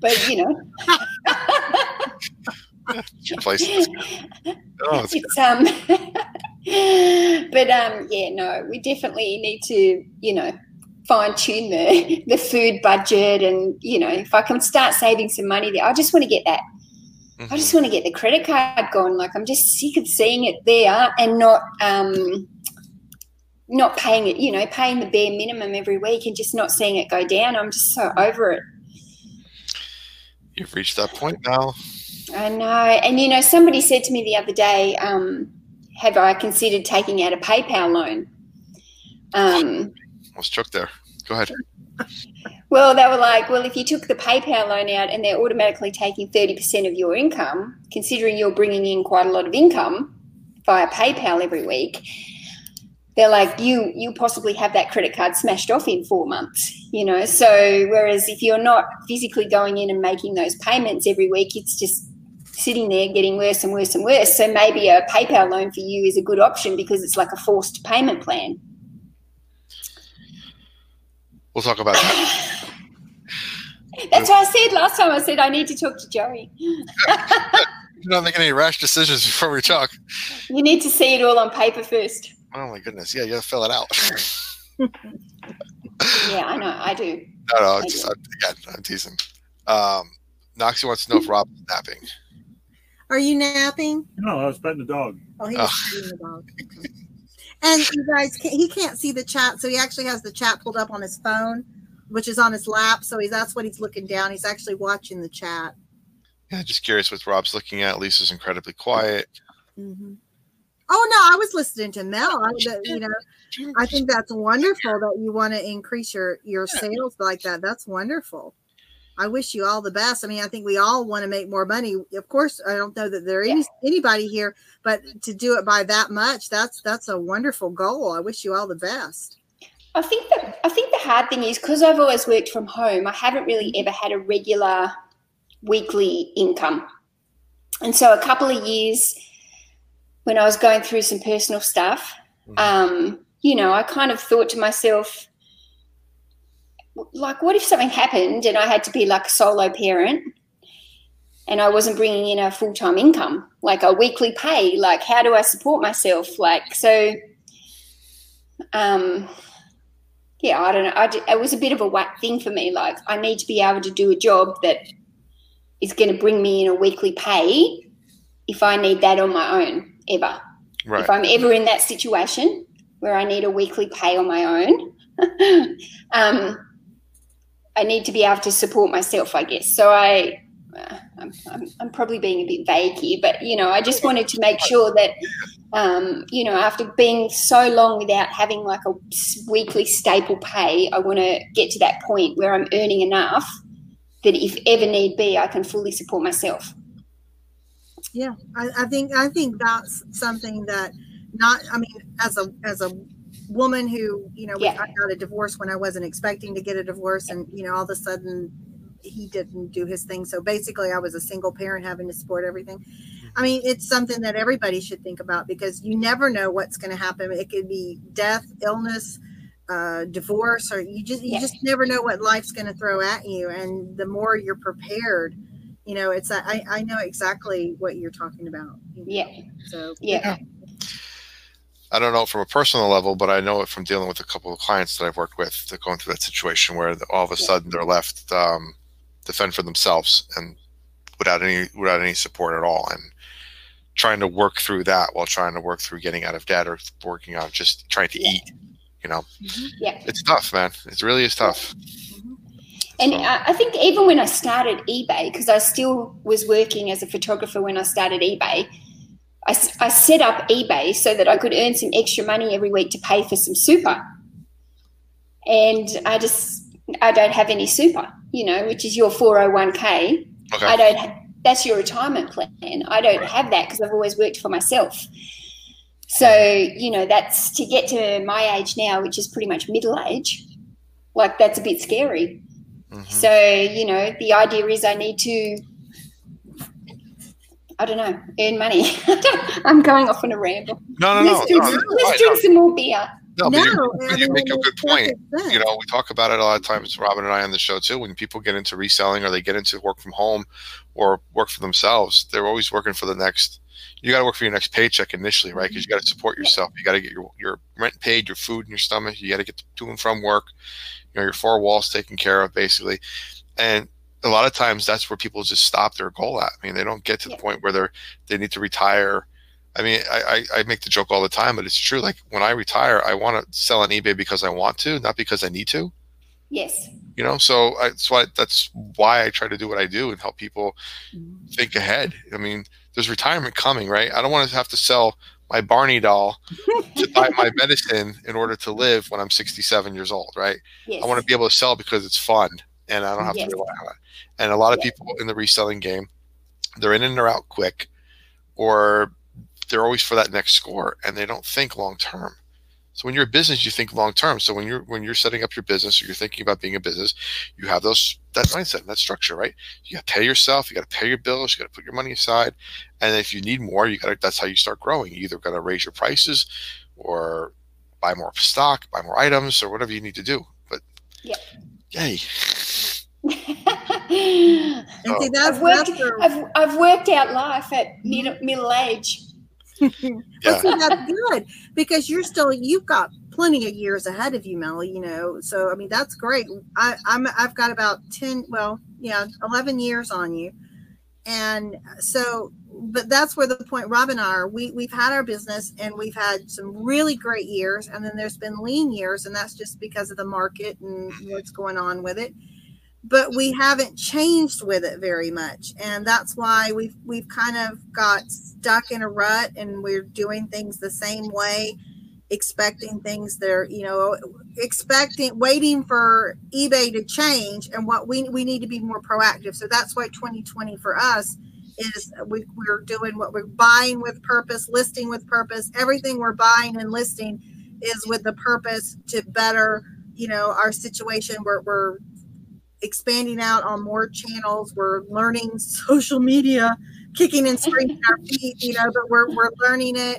but you know, Place. Oh, it's um. but um, yeah, no, we definitely need to, you know, fine tune the the food budget, and you know, if I can start saving some money there, I just want to get that. I just want to get the credit card gone. Like I'm just sick of seeing it there and not um not paying it, you know, paying the bare minimum every week and just not seeing it go down. I'm just so over it. You've reached that point now. I know. And you know, somebody said to me the other day, um, have I considered taking out a PayPal loan? Um, Almost choke there. Go ahead. well, they were like, well, if you took the PayPal loan out and they're automatically taking 30% of your income, considering you're bringing in quite a lot of income via PayPal every week, they're like, you you possibly have that credit card smashed off in four months, you know. So whereas if you're not physically going in and making those payments every week, it's just sitting there getting worse and worse and worse. So maybe a PayPal loan for you is a good option because it's like a forced payment plan. We'll talk about that. That's what I said last time. I said I need to talk to Joey. You're not making any rash decisions before we talk. You need to see it all on paper first. Oh my goodness. Yeah, you gotta fill it out. Yeah, I know. I do. no, no, it's just, I'm, again, I'm teasing. Um, Noxie wants to know if Rob is napping. Are you napping? No, I was petting the dog. Oh, he Oh. was feeding the dog. Okay. And you guys, can, he can't see the chat, so he actually has the chat pulled up on his phone, which is on his lap. So he's that's what he's looking down. He's actually watching the chat. Yeah, just curious what Rob's looking at. Lisa's incredibly quiet. hmm Oh no, I was listening to Mel. I, you know, I think that's wonderful that you want to increase your your sales like that. That's wonderful. I wish you all the best. I mean, I think we all want to make more money. Of course, I don't know that there is anybody here, but to do it by that much, that's that's a wonderful goal. I wish you all the best. I think that I think the hard thing is because I've always worked from home. I haven't really ever had a regular weekly income, and so a couple of years when I was going through some personal stuff, um, you know, I kind of thought to myself, like, what if something happened and I had to be like a solo parent? and I wasn't bringing in a full time income, like a weekly pay. Like, how do I support myself? Like, so, um, yeah, I don't know. I, it was a bit of a whack thing for me. Like, I need to be able to do a job that is going to bring me in a weekly pay if I need that on my own ever. Right. If I'm ever in that situation where I need a weekly pay on my own, um, I need to be able to support myself, I guess. So I, uh, I'm, I'm, I'm, probably being a bit vague here, but you know, I just wanted to make sure that, um, you know, after being so long without having like a weekly staple pay, I want to get to that point where I'm earning enough that if ever need be, I can fully support myself. Yeah, I, I think I think that's something that not. I mean, as a as a woman who you know yeah. I got a divorce when I wasn't expecting to get a divorce, and you know all of a sudden he didn't do his thing. So basically, I was a single parent having to support everything. I mean, it's something that everybody should think about because you never know what's going to happen. It could be death, illness, uh, divorce, or you just you yeah. just never know what life's going to throw at you. And the more you're prepared, you know, it's I I know exactly what you're talking about. You know? Yeah. So yeah. I don't know from a personal level, but I know it from dealing with a couple of clients that I've worked with that going through that situation where all of a sudden they're left um, to fend for themselves and without any without any support at all, and trying to work through that while trying to work through getting out of debt or working on just trying to yeah. eat. You know, mm-hmm. yeah, it's tough, man. It really is tough. Mm-hmm. And I think even when I started eBay, because I still was working as a photographer when I started eBay, I, I set up eBay so that I could earn some extra money every week to pay for some super. And I just, I don't have any super, you know, which is your 401k. Okay. I don't, that's your retirement plan. I don't have that because I've always worked for myself. So, you know, that's to get to my age now, which is pretty much middle age, like that's a bit scary. Mm-hmm. So, you know, the idea is I need to, I don't know, earn money. I'm going off on a ramble. No, no, let's no. Drink, no, let's drink some more beer. No, but no, you, you make a good point. You know, we talk about it a lot of times, Robyn and I on the show too. When people get into reselling or they get into work from home or work for themselves, they're always working for the next you got to work for your next paycheck initially, right? Because you got to support yourself. You got to get your, your rent paid, your food in your stomach. You got to get to and from work. You know, your four walls taken care of, basically. And a lot of times, that's where people just stop their goal at. I mean, they don't get to the point where they're they need to retire. I mean, I, I, I make the joke all the time, but it's true. Like when I retire, I want to sell on eBay because I want to, not because I need to. Yes. You know, so I, that's why that's why I try to do what I do and help people mm-hmm. think ahead. I mean, there's retirement coming, right? I don't want to have to sell my Barney doll to buy my medicine in order to live when I'm 67 years old, right? Yes. I want to be able to sell because it's fun and I don't have yes. to rely on it. And a lot of yes. people in the reselling game, they're in and they're out quick, or they're always for that next score and they don't think long term. So when you're a business, you think long term. So when you're when you're setting up your business or you're thinking about being a business, you have those that mindset, and that structure, right? You got to pay yourself, you got to pay your bills, you got to put your money aside, and if you need more, you got to. That's how you start growing. You either got to raise your prices, or buy more stock, buy more items, or whatever you need to do. But yeah, yay. and see, oh. that's, I've, worked, I've, I've worked out life at middle, middle age yeah. see, that's good because you're still you've got plenty of years ahead of you, Melly. You know, so I mean that's great. I, I'm I've got about ten, well, yeah, eleven years on you, and so but that's where the point Rob and I are. We we've had our business and we've had some really great years, and then there's been lean years, and that's just because of the market and what's going on with it but we haven't changed with it very much and that's why we've we've kind of got stuck in a rut and we're doing things the same way expecting things that are you know expecting waiting for ebay to change and what we we need to be more proactive so that's why 2020 for us is we, we're doing what we're buying with purpose listing with purpose everything we're buying and listing is with the purpose to better you know our situation we're, we're expanding out on more channels. We're learning social media, kicking and screaming our feet, you know, but we're, we're learning it.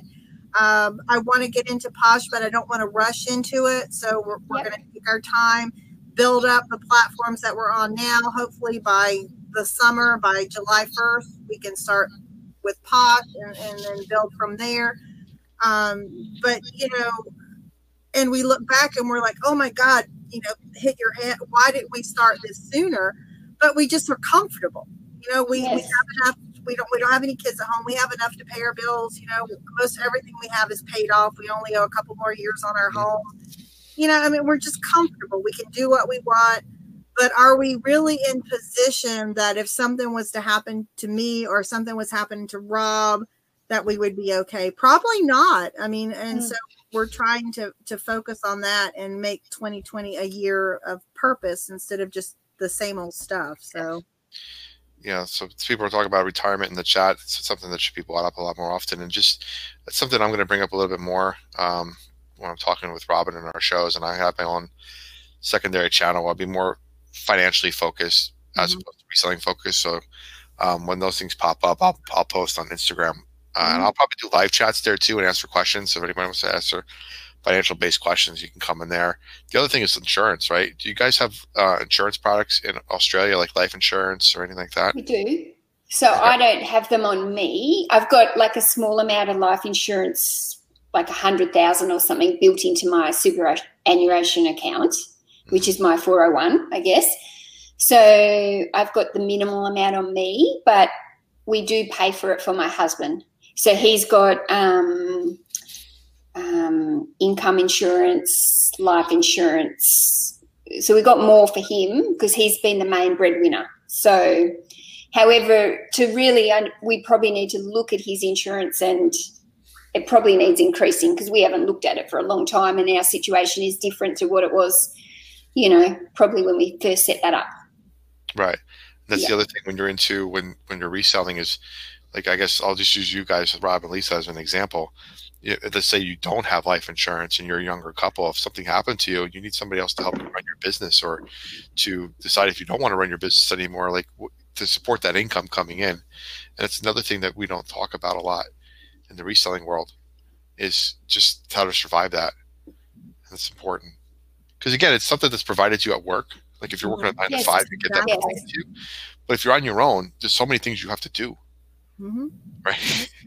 Um, I want to get into Posh, but I don't want to rush into it. So we're, we're yep. going to take our time, build up the platforms that we're on now. Hopefully by the summer by July 1st, we can start with pot and, and then build from there. Um, but you know, and we look back and we're like, oh my God, you know, hit your head. Why didn't we start this sooner? But we just are comfortable. You know, we, yes. we have enough. We don't we don't have any kids at home. We have enough to pay our bills. You know, most everything we have is paid off. We only owe a couple more years on our home. You know, I mean, we're just comfortable. We can do what we want. But are we really in position that if something was to happen to me or something was happening to Rob, that we would be okay? Probably not. I mean, and mm. so we're trying to to focus on that and make 2020 a year of purpose instead of just the same old stuff. So yeah, so people are talking about retirement in the chat. It's something that should be brought up a lot more often, and just it's something I'm going to bring up a little bit more um, when I'm talking with Robyn in our shows. And I have my own secondary channel. I'll be more financially focused as mm-hmm. opposed to reselling focused. So um, when those things pop up, I'll, I'll post on Instagram uh, mm-hmm. and I'll probably do live chats there too and answer questions. So if anybody wants to answer financial based questions, you can come in there. The other thing is insurance, right? Do you guys have uh, insurance products in Australia, like life insurance or anything like that? We do. So okay. I don't have them on me. I've got like a small amount of life insurance, like a hundred thousand or something, built into my superannuation account, which is my 401, I guess. So I've got the minimal amount on me, but we do pay for it for my husband. So he's got um, um, income insurance, life insurance. So we got more for him because he's been the main breadwinner. So, however, to really, we probably need to look at his insurance and it probably needs increasing because we haven't looked at it for a long time and our situation is different to what it was, you know, probably when we first set that up. Right. That's yeah. the other thing when you're into when when you're reselling is like I guess I'll just use you guys, Rob and Lisa, as an example. Let's say you don't have life insurance and you're a younger couple. If something happened to you, you need somebody else to help you run your business or to decide if you don't want to run your business anymore, like to support that income coming in. And it's another thing that we don't talk about a lot in the reselling world is just how to survive that. That's important because again, it's something that's provided to you at work. Like if you're working at nine yes, to five, you get that provided to you. But if you're on your own, there's so many things you have to do. Mm-hmm. Right.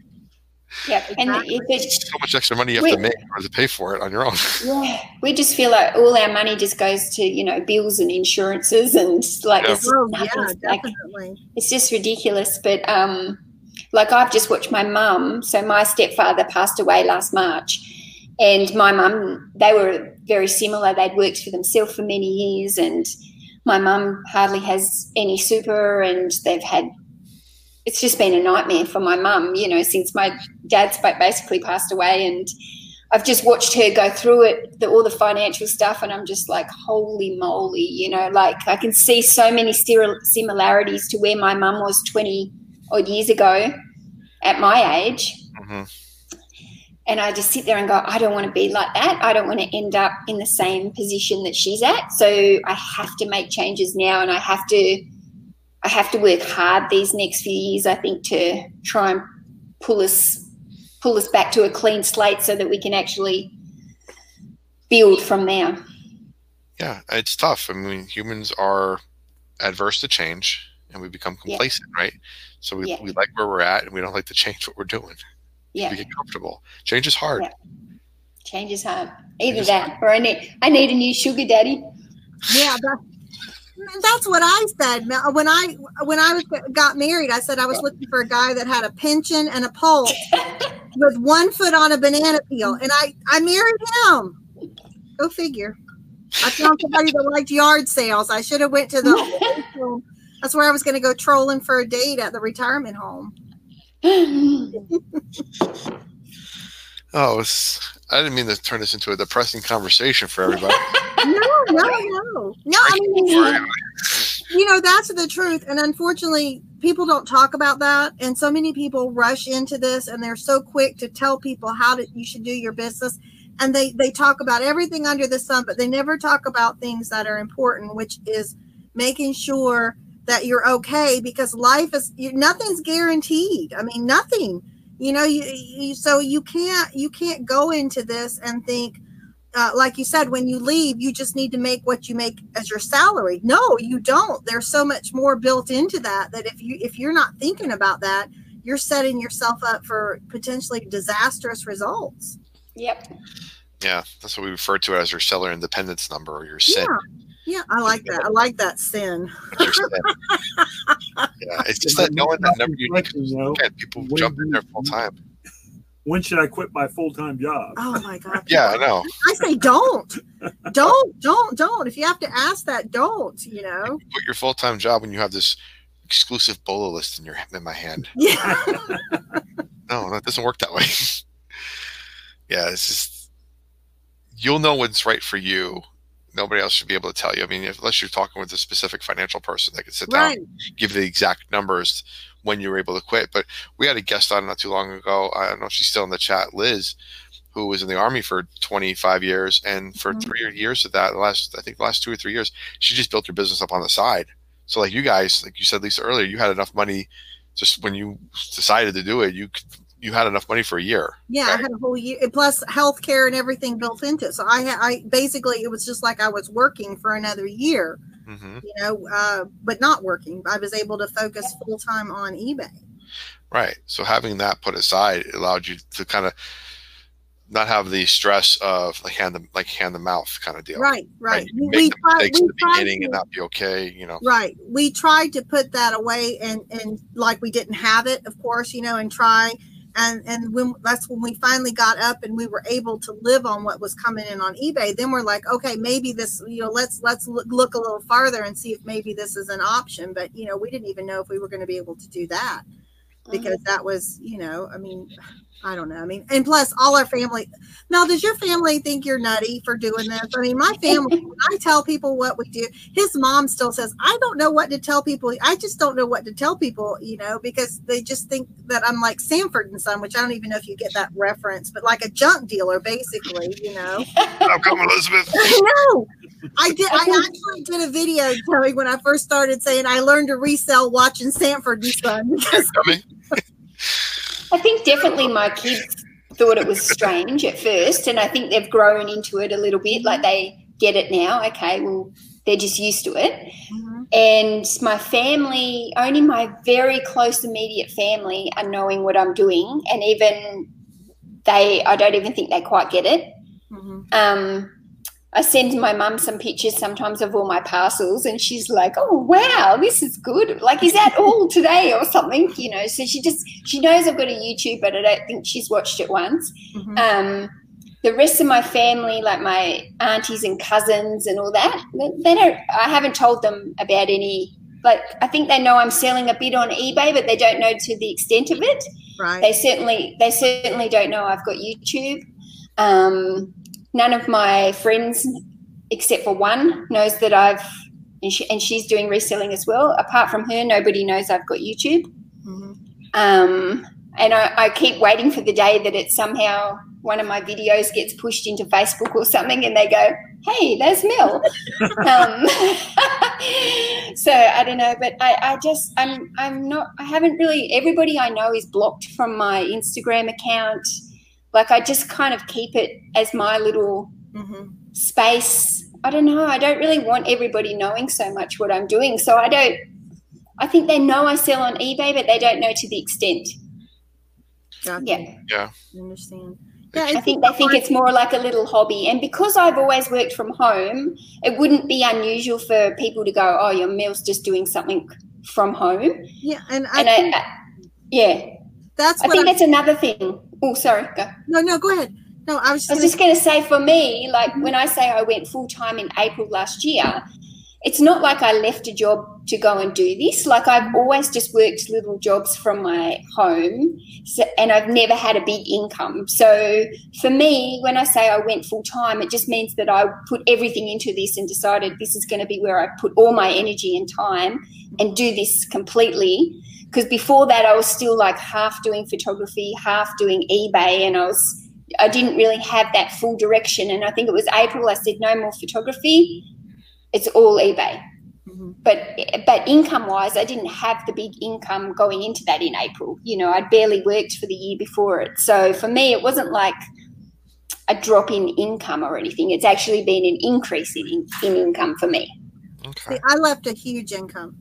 Yeah, and it's so much extra money you have to make or to pay for it on your own. Yeah, we just feel like all our money just goes to you know bills and insurances and like yeah. it's, oh, yeah, like, it's just ridiculous. But um, like I've just watched my mum. So my stepfather passed away last March, and my mum they were very similar. They'd worked for themselves for many years, and my mum hardly has any super, and they've had it's just been a nightmare for my mum, you know, since my dad's basically passed away. And I've just watched her go through it, the, all the financial stuff, and I'm just like, holy moly, you know, like I can see so many similarities to where my mum was 20 odd years ago at my age. Mm-hmm. And I just sit there and go, I don't want to be like that. I don't want to end up in the same position that she's at. So I have to make changes now and I have to I have to work hard these next few years, I think, to try and pull us pull us back to a clean slate so that we can actually build from there. Yeah, it's tough. I mean, humans are adverse to change and we become complacent, yeah. right? So we, yeah. we like where we're at and we don't like to change what we're doing. Yeah. We get comfortable. Change is hard. Yeah. Change is hard. Either that hard. or I need I need a new sugar daddy. Yeah, that's what I said when I when I was got married. I said I was looking for a guy that had a pension and a pulse with one foot on a banana peel, and I I married him. Go figure. I found somebody that liked yard sales. I should have went to the. that's where I was going to go trolling for a date at the retirement home. oh, I didn't mean to turn this into a depressing conversation for everybody. no, no, no, no. I mean, you know, that's the truth, and unfortunately, people don't talk about that. And so many people rush into this, and they're so quick to tell people how to you should do your business, and they they talk about everything under the sun, but they never talk about things that are important, which is making sure that you're okay because life is you, nothing's guaranteed. I mean, nothing you know you, you so you can't you can't go into this and think uh, like you said, when you leave, you just need to make what you make as your salary. No, you don't. There's so much more built into that that if you if you're not thinking about that, you're setting yourself up for potentially disastrous results. Yep. Yeah, that's what we refer to as your seller independence number or your sin. Yeah. Yeah, I like that. I like that sin. Yeah, it's just that knowing that number you need. You know, people when jump in there full time. when should I quit my full time job? Oh my god. Yeah, I know. I say don't. Don't, don't, don't. If you have to ask that, don't, you know. Quit your full time job when you have this exclusive bolo list in your in my hand. Yeah. No, that doesn't work that way. yeah, it's just you'll know what's right for you. Nobody else should be able to tell you. I mean, if, unless you're talking with a specific financial person that could sit down, Right. give the exact numbers when you were able to quit. But we had a guest on not too long ago. I don't know if she's still in the chat, Liz, who was in the army for 25 years, and for Mhm. three years of that, the last I think the last two or three years, she just built her business up on the side. So, like you guys, like you said, Lisa earlier, you had enough money. Just when you decided to do it, you could, you had enough money for a year. Yeah, I had a whole year plus health care and everything built into it. So I I basically it was just like I was working for another year, hmm you know, uh, but not working. I was able to focus full time on eBay. Right. So having that put aside allowed you to kind of not have the stress of like hand the like hand to mouth kind of deal. Right, right. Can We the tried- we the tried beginning and not be okay. You know. Right. We tried to put that away and and like we didn't have it, of course, you know, and try and and when that's when we finally got up and we were able to live on what was coming in on eBay, then we're like, okay, maybe this, you know, let's let's look, look a little farther and see if maybe this is an option, but you know, we didn't even know if we were going to be able to do that because uh-huh. that was, you know, I mean, I don't know. I mean, and plus all our family. Now, does your family think you're nutty for doing this? I mean, my family, I tell people what we do, his mom still says, I don't know what to tell people. I just don't know what to tell people, you know, because they just think that I'm like Sanford and Son, which I don't even know if you get that reference, but like a junk dealer, basically, you know. How come Elizabeth? I know. I did. I actually did a video telling when I first started saying I learned to resell watching Sanford and Son because? I think definitely my kids thought it was strange at first, and I think they've grown into it a little bit. Like they get it now. Okay, well, they're just used to it. And my family, only my very close immediate family, are knowing what I'm doing, and even they, I don't even think they quite get it. Mhm. Um, I send my mum some pictures sometimes of all my parcels, and she's like, "Oh wow, this is good! Like, is that all today or something?" You know. So she just she knows I've got a YouTube, but I don't think she's watched it once. Mhm. Um, the rest of my family, like my aunties and cousins and all that, they, they don't. I haven't told them about any. Like, I think they know I'm selling a bit on eBay, but they don't know to the extent of it right. they certainly they certainly don't know I've got YouTube. Um, none of my friends, except for one, knows that I've and, she, and she's doing reselling as well. Apart from her, nobody knows I've got YouTube. Mhm. Um, and I, I keep waiting for the day that it somehow one of my videos gets pushed into Facebook or something, and they go, "Hey, there's Mel." um, so I don't know, but I, I just I'm I'm not I haven't really. Everybody I know is blocked from my Instagram account. Like I just kind of keep it as my little Mhm. space. I don't know. I don't really want everybody knowing so much what I'm doing. So I don't. I think they know I sell on eBay, but they don't know to the extent. Gotcha. Yeah. I understand. Yeah, I think they think it's more like a little hobby. And because I've always worked from home, it wouldn't be unusual for people to go, "Oh, your Mel's just doing something from home." Yeah, and I And think I, I yeah, that's I what think I, that's another thing. Oh, sorry. Go. no, no, go ahead. No, I was I was just, just going to say for me, like when I say I went full time in April last year, it's not like I left a job to go and do this. Like I've always just worked little jobs from my home, so, and I've never had a big income. So for me, when I say I went full time, it just means that I put everything into this and decided this is going to be where I put all my energy and time and do this completely. Because before that, I was still like half doing photography, half doing eBay, and I was I didn't really have that full direction. And I think it was April. I said no more photography. It's all eBay. Mhm. But but income wise, I didn't have the big income going into that in April. You know, I'd barely worked for the year before it. So for me, it wasn't like a drop in income or anything. It's actually been an increase in, in income for me. Okay. See, I left a huge income.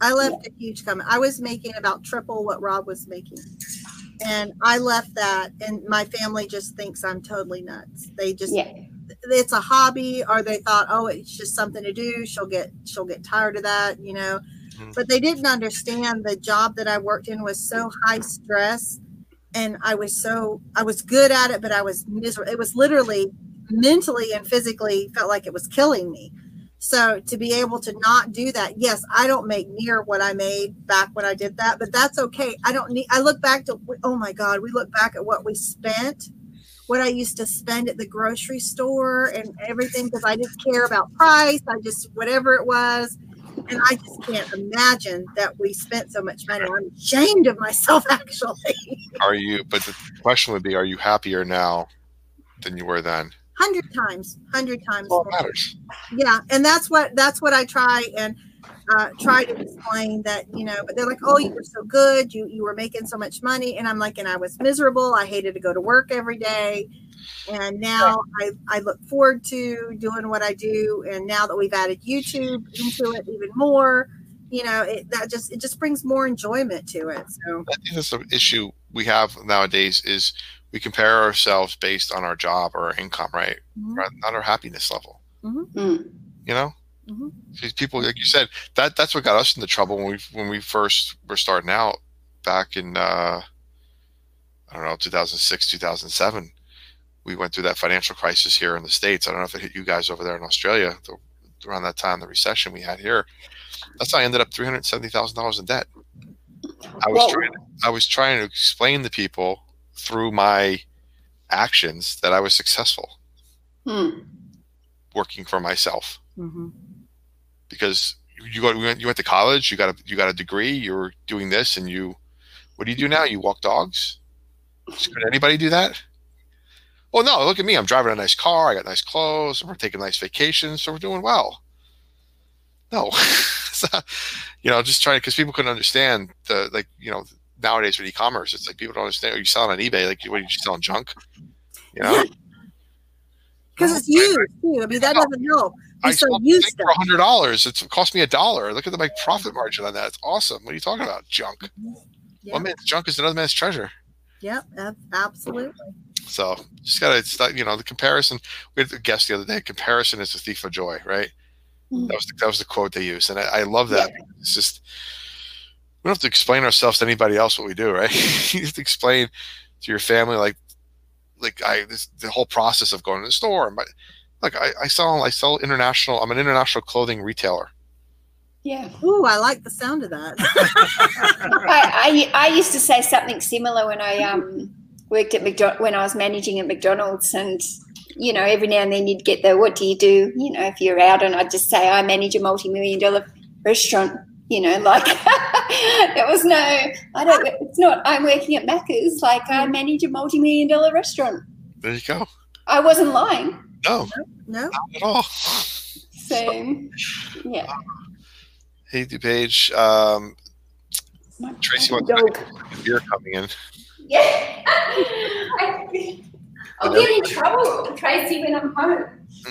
I left a huge comment. I was making about triple what Rob was making. And I left that, and my family just thinks I'm totally nuts. They just, Yeah. it's a hobby, or they thought, oh, it's just something to do. She'll get, she'll get tired of that, you know. Mhm. But they didn't understand the job that I worked in was so high stress, and I was so, I was good at it, but I was miserable. It was literally mentally and physically felt like it was killing me. So to be able to not do that, yes, I don't make near what I made back when I did that, but that's okay. I don't need, I look back to, oh my God, we look back at what we spent, what I used to spend at the grocery store and everything because I didn't care about price. I just, whatever it was. And I just can't imagine that we spent so much money. I'm ashamed of myself, actually. Are you? But the question would be: Are you happier now than you were then? Hundred times, hundred times. Well, matters. yeah and that's what that's what i try and uh, try to explain that you know but they're like oh you were so good. You you were making so much money. And i'm like and i was miserable. I hated to go to work every day. And now I, I look forward to doing what i do. And now that we've added youtube into it even more you know it that just it just brings more enjoyment to it so. I think that's the issue we have nowadays is we compare ourselves based on our job or our income, right? mhm, Not not our happiness level. Mm. You know, mhm. these people, like you said, that that's what got us into trouble when we when we first were starting out back in uh, I don't know 2006 2007. We went through that financial crisis here in the states. I don't know if it hit you guys over there in Australia the, around that time. The recession we had here. That's how I ended up three hundred seventy thousand dollars in debt. I was Whoa. trying. I was trying to explain to people through my actions that I was successful Mm. working for myself. Mhm. because you go you went, to college you got a you got a degree you're doing this and you what do you do now? You walk dogs? Could anybody do that? Well no look at me. I'm driving a nice car. I got nice clothes. We're taking nice vacations. So we're doing well. No. You know just trying because people couldn't understand the like you know nowadays with e-commerce it's like people don't understand are you selling on ebay like what are you selling junk you know because it's used too i mean that doesn't help I you sold used for hundred dollars. It's it cost me a dollar. Look at the my profit margin on that. It's awesome. What are you talking about? Junk. yeah. One man's junk is another man's treasure. Yep, ab- absolutely. So just gotta not, you know the comparison. We had a guest the other day. Comparison is the thief of joy, right? Mm. That was the, that was the quote they used, and I, I love that. It's just we don't have to explain ourselves to anybody else what we do, right? you have to explain to your family like like I this the whole process of going to the store. My, like I, I sell I sell international. I'm an international clothing retailer. Yeah. Ooh, I like the sound of that. I, I I used to say something similar when I um worked at McDonald when I was managing at McDonald's and you know every now and then you'd get the what do you do you know if you're out and I'd just say I manage a multi-million dollar restaurant you know like there was no I don't it's not I'm working at Macca's like I manage a multi-million dollar restaurant There you go. I wasn't lying No, no, not at all. so yeah Hey, DuPage. Um, my Tracy wants dog. beer coming in. Yeah. I'll get in trouble, Tracy, when I'm home.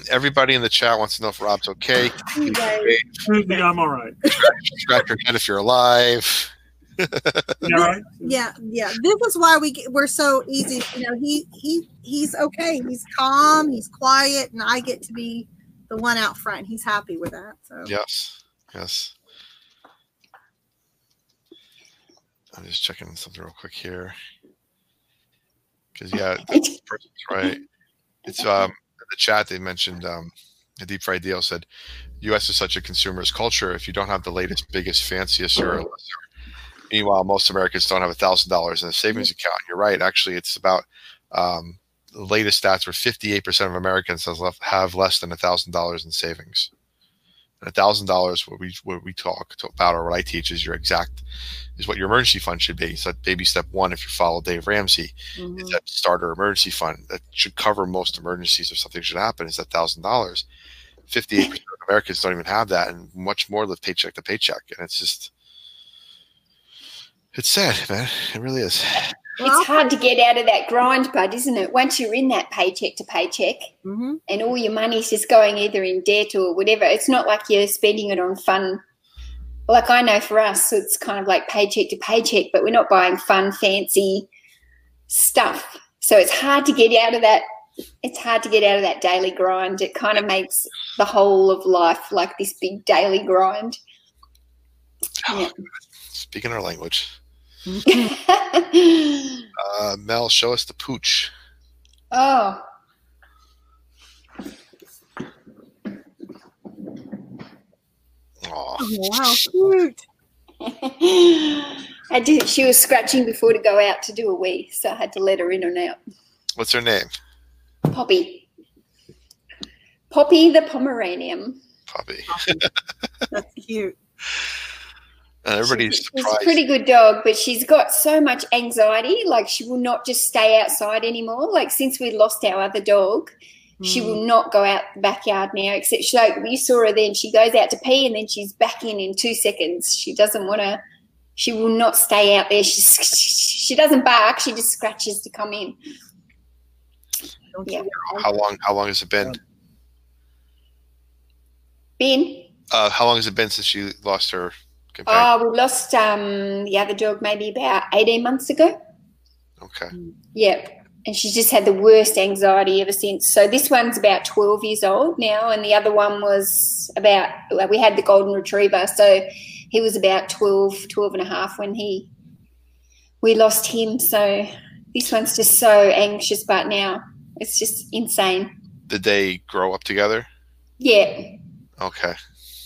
Everybody in the chat wants to know if Rob's okay. Yeah, I'm all right. Scratch your head if you're alive. You yeah, yeah. This is why we get, we're so easy. You know, he he he's okay. He's calm. He's quiet, and I get to be the one out front. He's happy with that. So Yes. Yes. I'm just checking something real quick here. Because yeah, the right. It's um in the chat they mentioned um the deep fried deal said US is such a consumerist culture. If you don't have the latest, biggest, fanciest, you're a lesser. Meanwhile, most Americans don't have a thousand dollars in a savings account. You're right. Actually, it's about um, the latest stats were 58% of Americans left, have less than a thousand dollars in savings. And a thousand dollars, what we what we talk about or what I teach is your exact is what your emergency fund should be. So baby step one, if you follow Dave Ramsey, mhm. is that starter emergency fund that should cover most emergencies if something should happen is that thousand dollars. Fifty-eight percent of Americans don't even have that, and much more live paycheck to paycheck, and it's just it's sad, man. It really is. It's hard to get out of that grind, bud, isn't it? Once you're in that paycheck to paycheck hmm and all your money's just going either in debt or whatever, it's not like you're spending it on fun. Like I know for us, it's kind of like paycheck to paycheck, but we're not buying fun, fancy stuff. So it's hard to get out of that. It's hard to get out of that daily grind. It kind of makes the whole of life like this big daily grind. Yeah. Speaking our language. Oh, Uh, Mel, show us the pooch. Aw. Oh, wow, cute. I did. She was scratching before to go out to do a wee, so I had to let her in and out. What's her name? Poppy. Poppy the Pomeranian. Poppy. That's cute. And everybody's she's, she's a pretty good dog, but she's got so much anxiety. Like she will not just stay outside anymore. Like since we lost our other dog, she Mm. will not go out the backyard now. Except she, like we saw her then, she goes out to pee and then she's back in in two seconds. She doesn't want to. She will not stay out there. She she doesn't bark. She just scratches to come in. Yeah. How long? How long has it been? Been. Uh, how long has it been since she lost her oh, we lost um the other dog maybe about eighteen months ago. okay. Yep. And she's just had the worst anxiety ever since. So this one's about 12 years old now, and the other one was about, well, we had the golden retriever. So he was about 12, 12 and a half when he, we lost him. So this one's just so anxious, but now it's just insane. Did they grow up together? Yeah. Okay.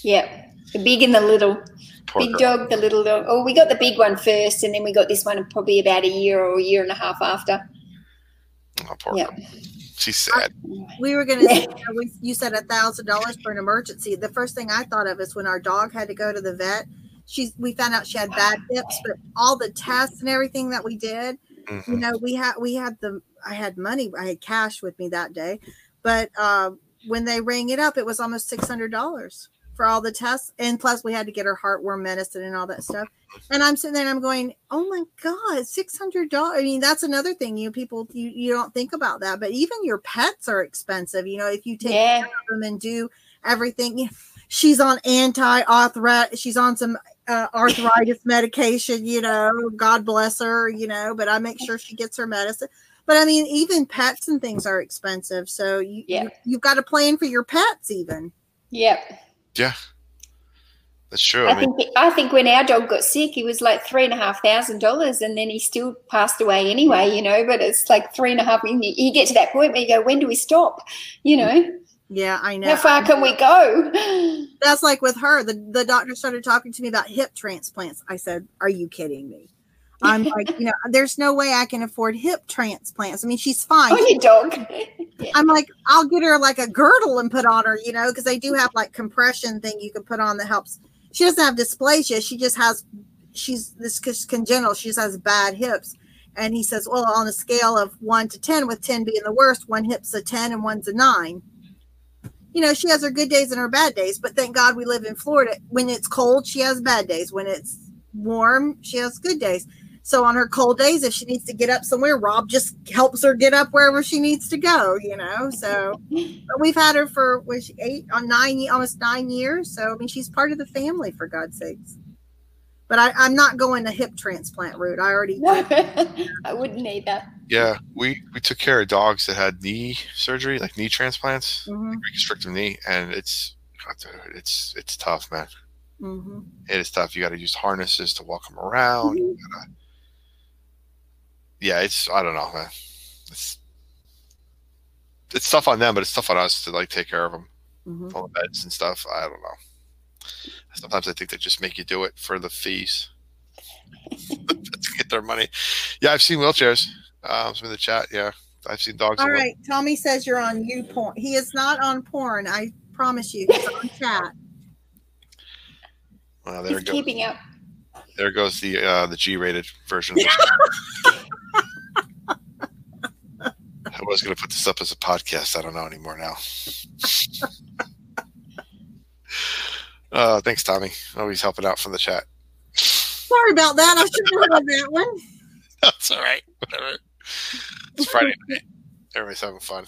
Yeah. The big and the little. Poor big girl. dog, the little dog. Oh, we got the big one first, and then we got this one probably about a year or a year and a half after. Oh, poor Yeah. girl. She's sad. We were gonna. say, uh, we, you said a thousand dollars for an emergency. The first thing I thought of is when our dog had to go to the vet. She's. We found out she had bad hips, but all the tests and everything that we did, you Mhm. know, we had we had the. I had money. I had cash with me that day, but uh, when they rang it up, it was almost six hundred dollars for all the tests, and plus we had to get her heartworm medicine and all that stuff. And I'm sitting there and I'm going, oh my god, six hundred dollars. I mean, that's another thing. You people, you you don't think about that, but even your pets are expensive. You know, if you take Yeah. care of them and do everything. you- She's on anti-arthritis. She's on some uh, arthritis medication. You know, God bless her. You know, but I make sure she gets her medicine. But I mean, even pets and things are expensive. So you, Yeah. you you've got to plan for your pets even. Yep. That's true. I I mean, think I think when our dog got sick, it was like three and a half thousand dollars, and then he still passed away anyway. You know, but it's like three and a half. You you get to that point where you go, when do we stop? You know, Yeah, I know. how far can we go? That's like with her. The the doctor started talking to me about hip transplants. I said, "Are you kidding me?" I'm like, you know, there's no way I can afford hip transplants. I mean, she's fine. Oh, on your dog. I'm like, I'll get her like a girdle and put on her, you know, because they do have like compression thing you can put on that helps. She doesn't have dysplasia. She just has, she's this congenital. She just has bad hips. And he says, well, on a scale of one to 10, with 10 being the worst, one hip's a 10 and one's a nine. You know, she has her good days and her bad days, but thank God we live in Florida. When it's cold, she has bad days. When it's warm, she has good days. So on her cold days, if she needs to get up somewhere, Rob just helps her get up wherever she needs to go, you know. So but we've had her for was she eight on nine almost nine years. So I mean she's part of the family for God's sakes. But I, I'm not going the hip transplant route. I already I wouldn't either. yeah, we we took care of dogs that had knee surgery, like knee transplants, Mhm, reconstructive knee, and it's it's it's tough, man. mhm. It is tough. You got to use harnesses to walk them around. You gotta, yeah, it's I don't know, man. It's it's tough on them, but it's tough on us to like take care of them, Mhm. all the beds and stuff. I don't know. Sometimes I think they just make you do it for the fees to get their money. Yeah, I've seen wheelchairs. Um, some in the chat. Yeah, I've seen dogs. All right, in wheel- right. Tommy says you're on you porn. He is not on porn. I promise you. He's on chat. Well, there He's goes. keeping up. There goes the uh, the G-rated version. I was going to put this up as a podcast. I don't know anymore now. uh, thanks, Tommy. Always helping out from the chat. Sorry about that. I should have heard that one. That's all right. Whatever. It's Friday night. Everybody's having fun.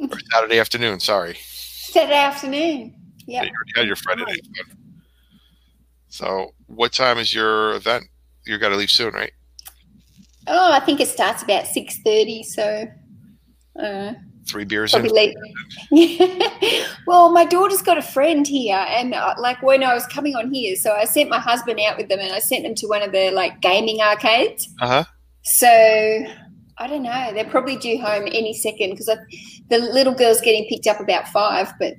Or Saturday afternoon. Sorry. Saturday afternoon. Yeah, Yeah. you already had your Friday night fun. So, what time is your event? You got to leave soon, right? Oh, I think it starts about six thirty. So. Uh, Three beers in. late. well, my daughter's got a friend here, and uh, like when I was coming on here, so I sent my husband out with them, and I sent them to one of the like gaming arcades. Uh huh. So I don't know. They're probably due home any second because the little girl's getting picked up about five. But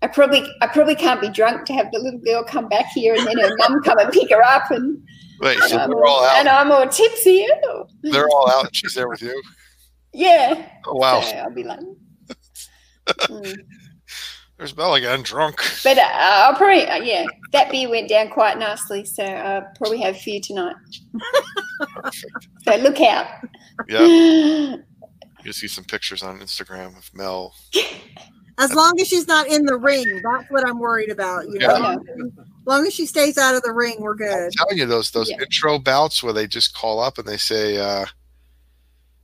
I probably I probably can't be drunk to have the little girl come back here and then her mum come and pick her up and, Wait, so I'm they're all all, and. I'm all tipsy. Ew. They're all out. and She's there with you. Yeah. Oh wow. So I'll be like. Mm. There's Bella again, drunk. But uh, I'll probably uh, yeah. That beer went down quite nicely, so I'll probably have a few tonight. Perfect. So look out. Yeah. You see some pictures on Instagram of Mel. As long as she's not in the ring, that's what I'm worried about. You know, Yeah. as long as- as long as she stays out of the ring, we're I'm good. telling you, those those Yeah. intro bouts where they just call up and they say, uh,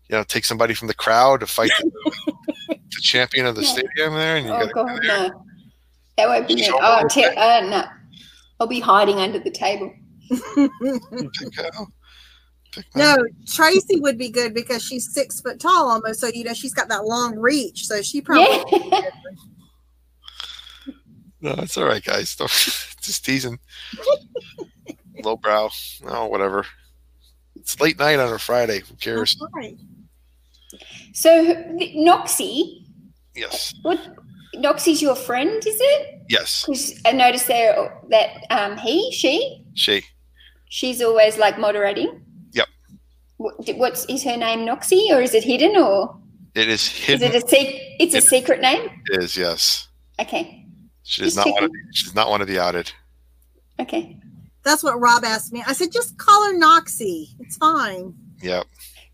you know, take somebody from the crowd to fight the, the champion of the Yeah. stadium there, and you Oh got God, no. That won't be me. Oh, te- uh, no. I'll be hiding under the table. pick, pick no, Tracy would be good because she's six foot tall almost. So you know she's got that long reach. So she probably Yeah. No, it's all right, guys. Don't, just teasing. Lowbrow. Oh, whatever. It's late night on a Friday. Who cares? Right. so Noxie, Yes. what? Noxie's your friend, is it? Yes. 'Cause I noticed there that um, he, she, She. she's always like moderating. Yep. What, what's is her name? Noxie, or is it hidden, or It hidden. is is it a sec- It's a secret name. It is, yes. Okay. She is Just not want to. Be, the, she's not one of the outed. Okay. That's what Rob asked me. I said, just call her Noxie. It's fine. Yep.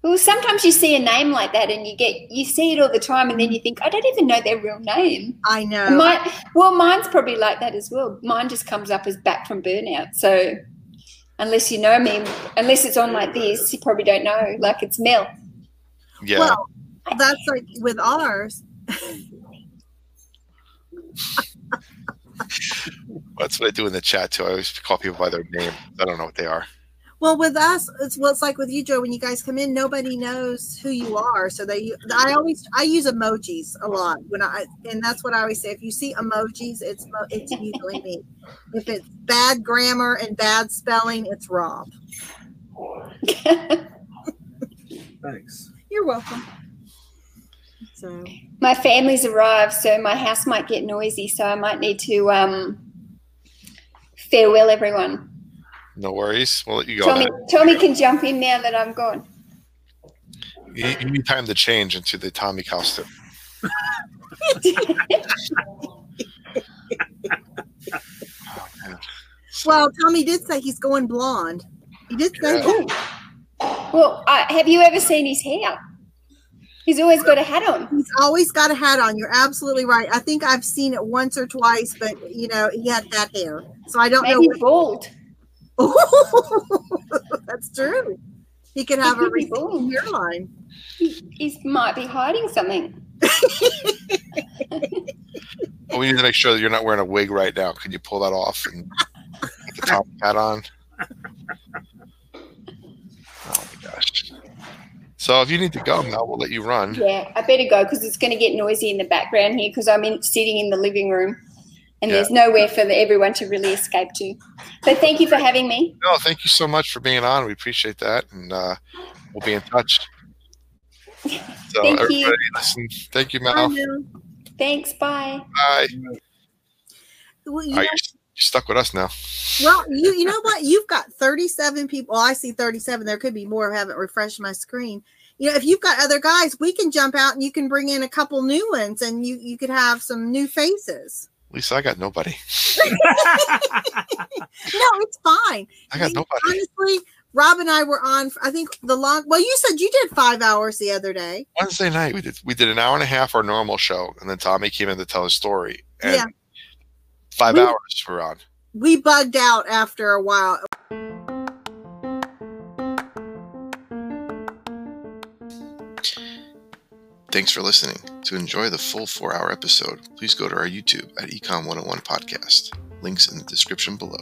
Well, sometimes you see a name like that, and you get you see it all the time, and then you think, I don't even know their real name. I know. My, well, mine's probably like that as well. Mine just comes up as back from burnout. So unless you know me, unless it's on like this, you probably don't know. Like it's Mel. Yeah. Well, that's like with ours. That's what I do in the chat too. I always call people by their name. I don't know what they are. Well, with us, it's well, it's like with you, Joe. When you guys come in, nobody knows who you are. So they, I always, I use emojis a lot when I, and that's what I always say. If you see emojis, it's it's usually me. If it's bad grammar and bad spelling, it's Rob. Thanks. You're welcome. So my family's arrived, so my house might get noisy. So I might need to um, farewell everyone. No worries. We'll let you go. Tommy, Now. Tommy can jump in now that I'm gone. You, you need time to change into the Tommy costume. Oh, well, Tommy did say he's going blonde. He did say Yeah. that. Well, uh, have you ever seen his hair? He's always got a hat on. He's always got a hat on. You're absolutely right. I think I've seen it once or twice, but you know, he had that hair. So I don't know. Maybe bald. That's true. He could have a could be receding bald. hairline. He, he might be hiding something. But we need to make sure that you're not wearing a wig right now. Can you pull that off and put the top hat on? Oh my gosh. So if you need to go now, we'll let you run. Yeah, I better go because it's going to get noisy in the background here because I'm in, sitting in the living room and Yeah. there's nowhere for the, everyone to really escape to. So thank you for having me. No, thank you so much for being on. We appreciate that, and uh, we'll be in touch. So Thank you. listen. Thank you, I Mal. Thanks. Bye. Bye. Well, you Are know, you you're stuck with us now? well, you you know what? You've got 37 people. Well, I see 37. There could be more. I haven't refreshed my screen. You know, if you've got other guys, we can jump out and you can bring in a couple new ones, and you you could have some new faces. Lisa, I got nobody. No, it's fine. I got nobody. Honestly, Rob and I were on. I think the long. Well, you said you did five hours the other day. Wednesday night we did we did an hour and a half our normal show, and then Tommy came in to tell his story. And Yeah. five We- hours we're on. We bugged out after a while. Thanks for listening. To enjoy the full four hour episode, please go to our YouTube at eCom 101 Podcast. Links in the description below.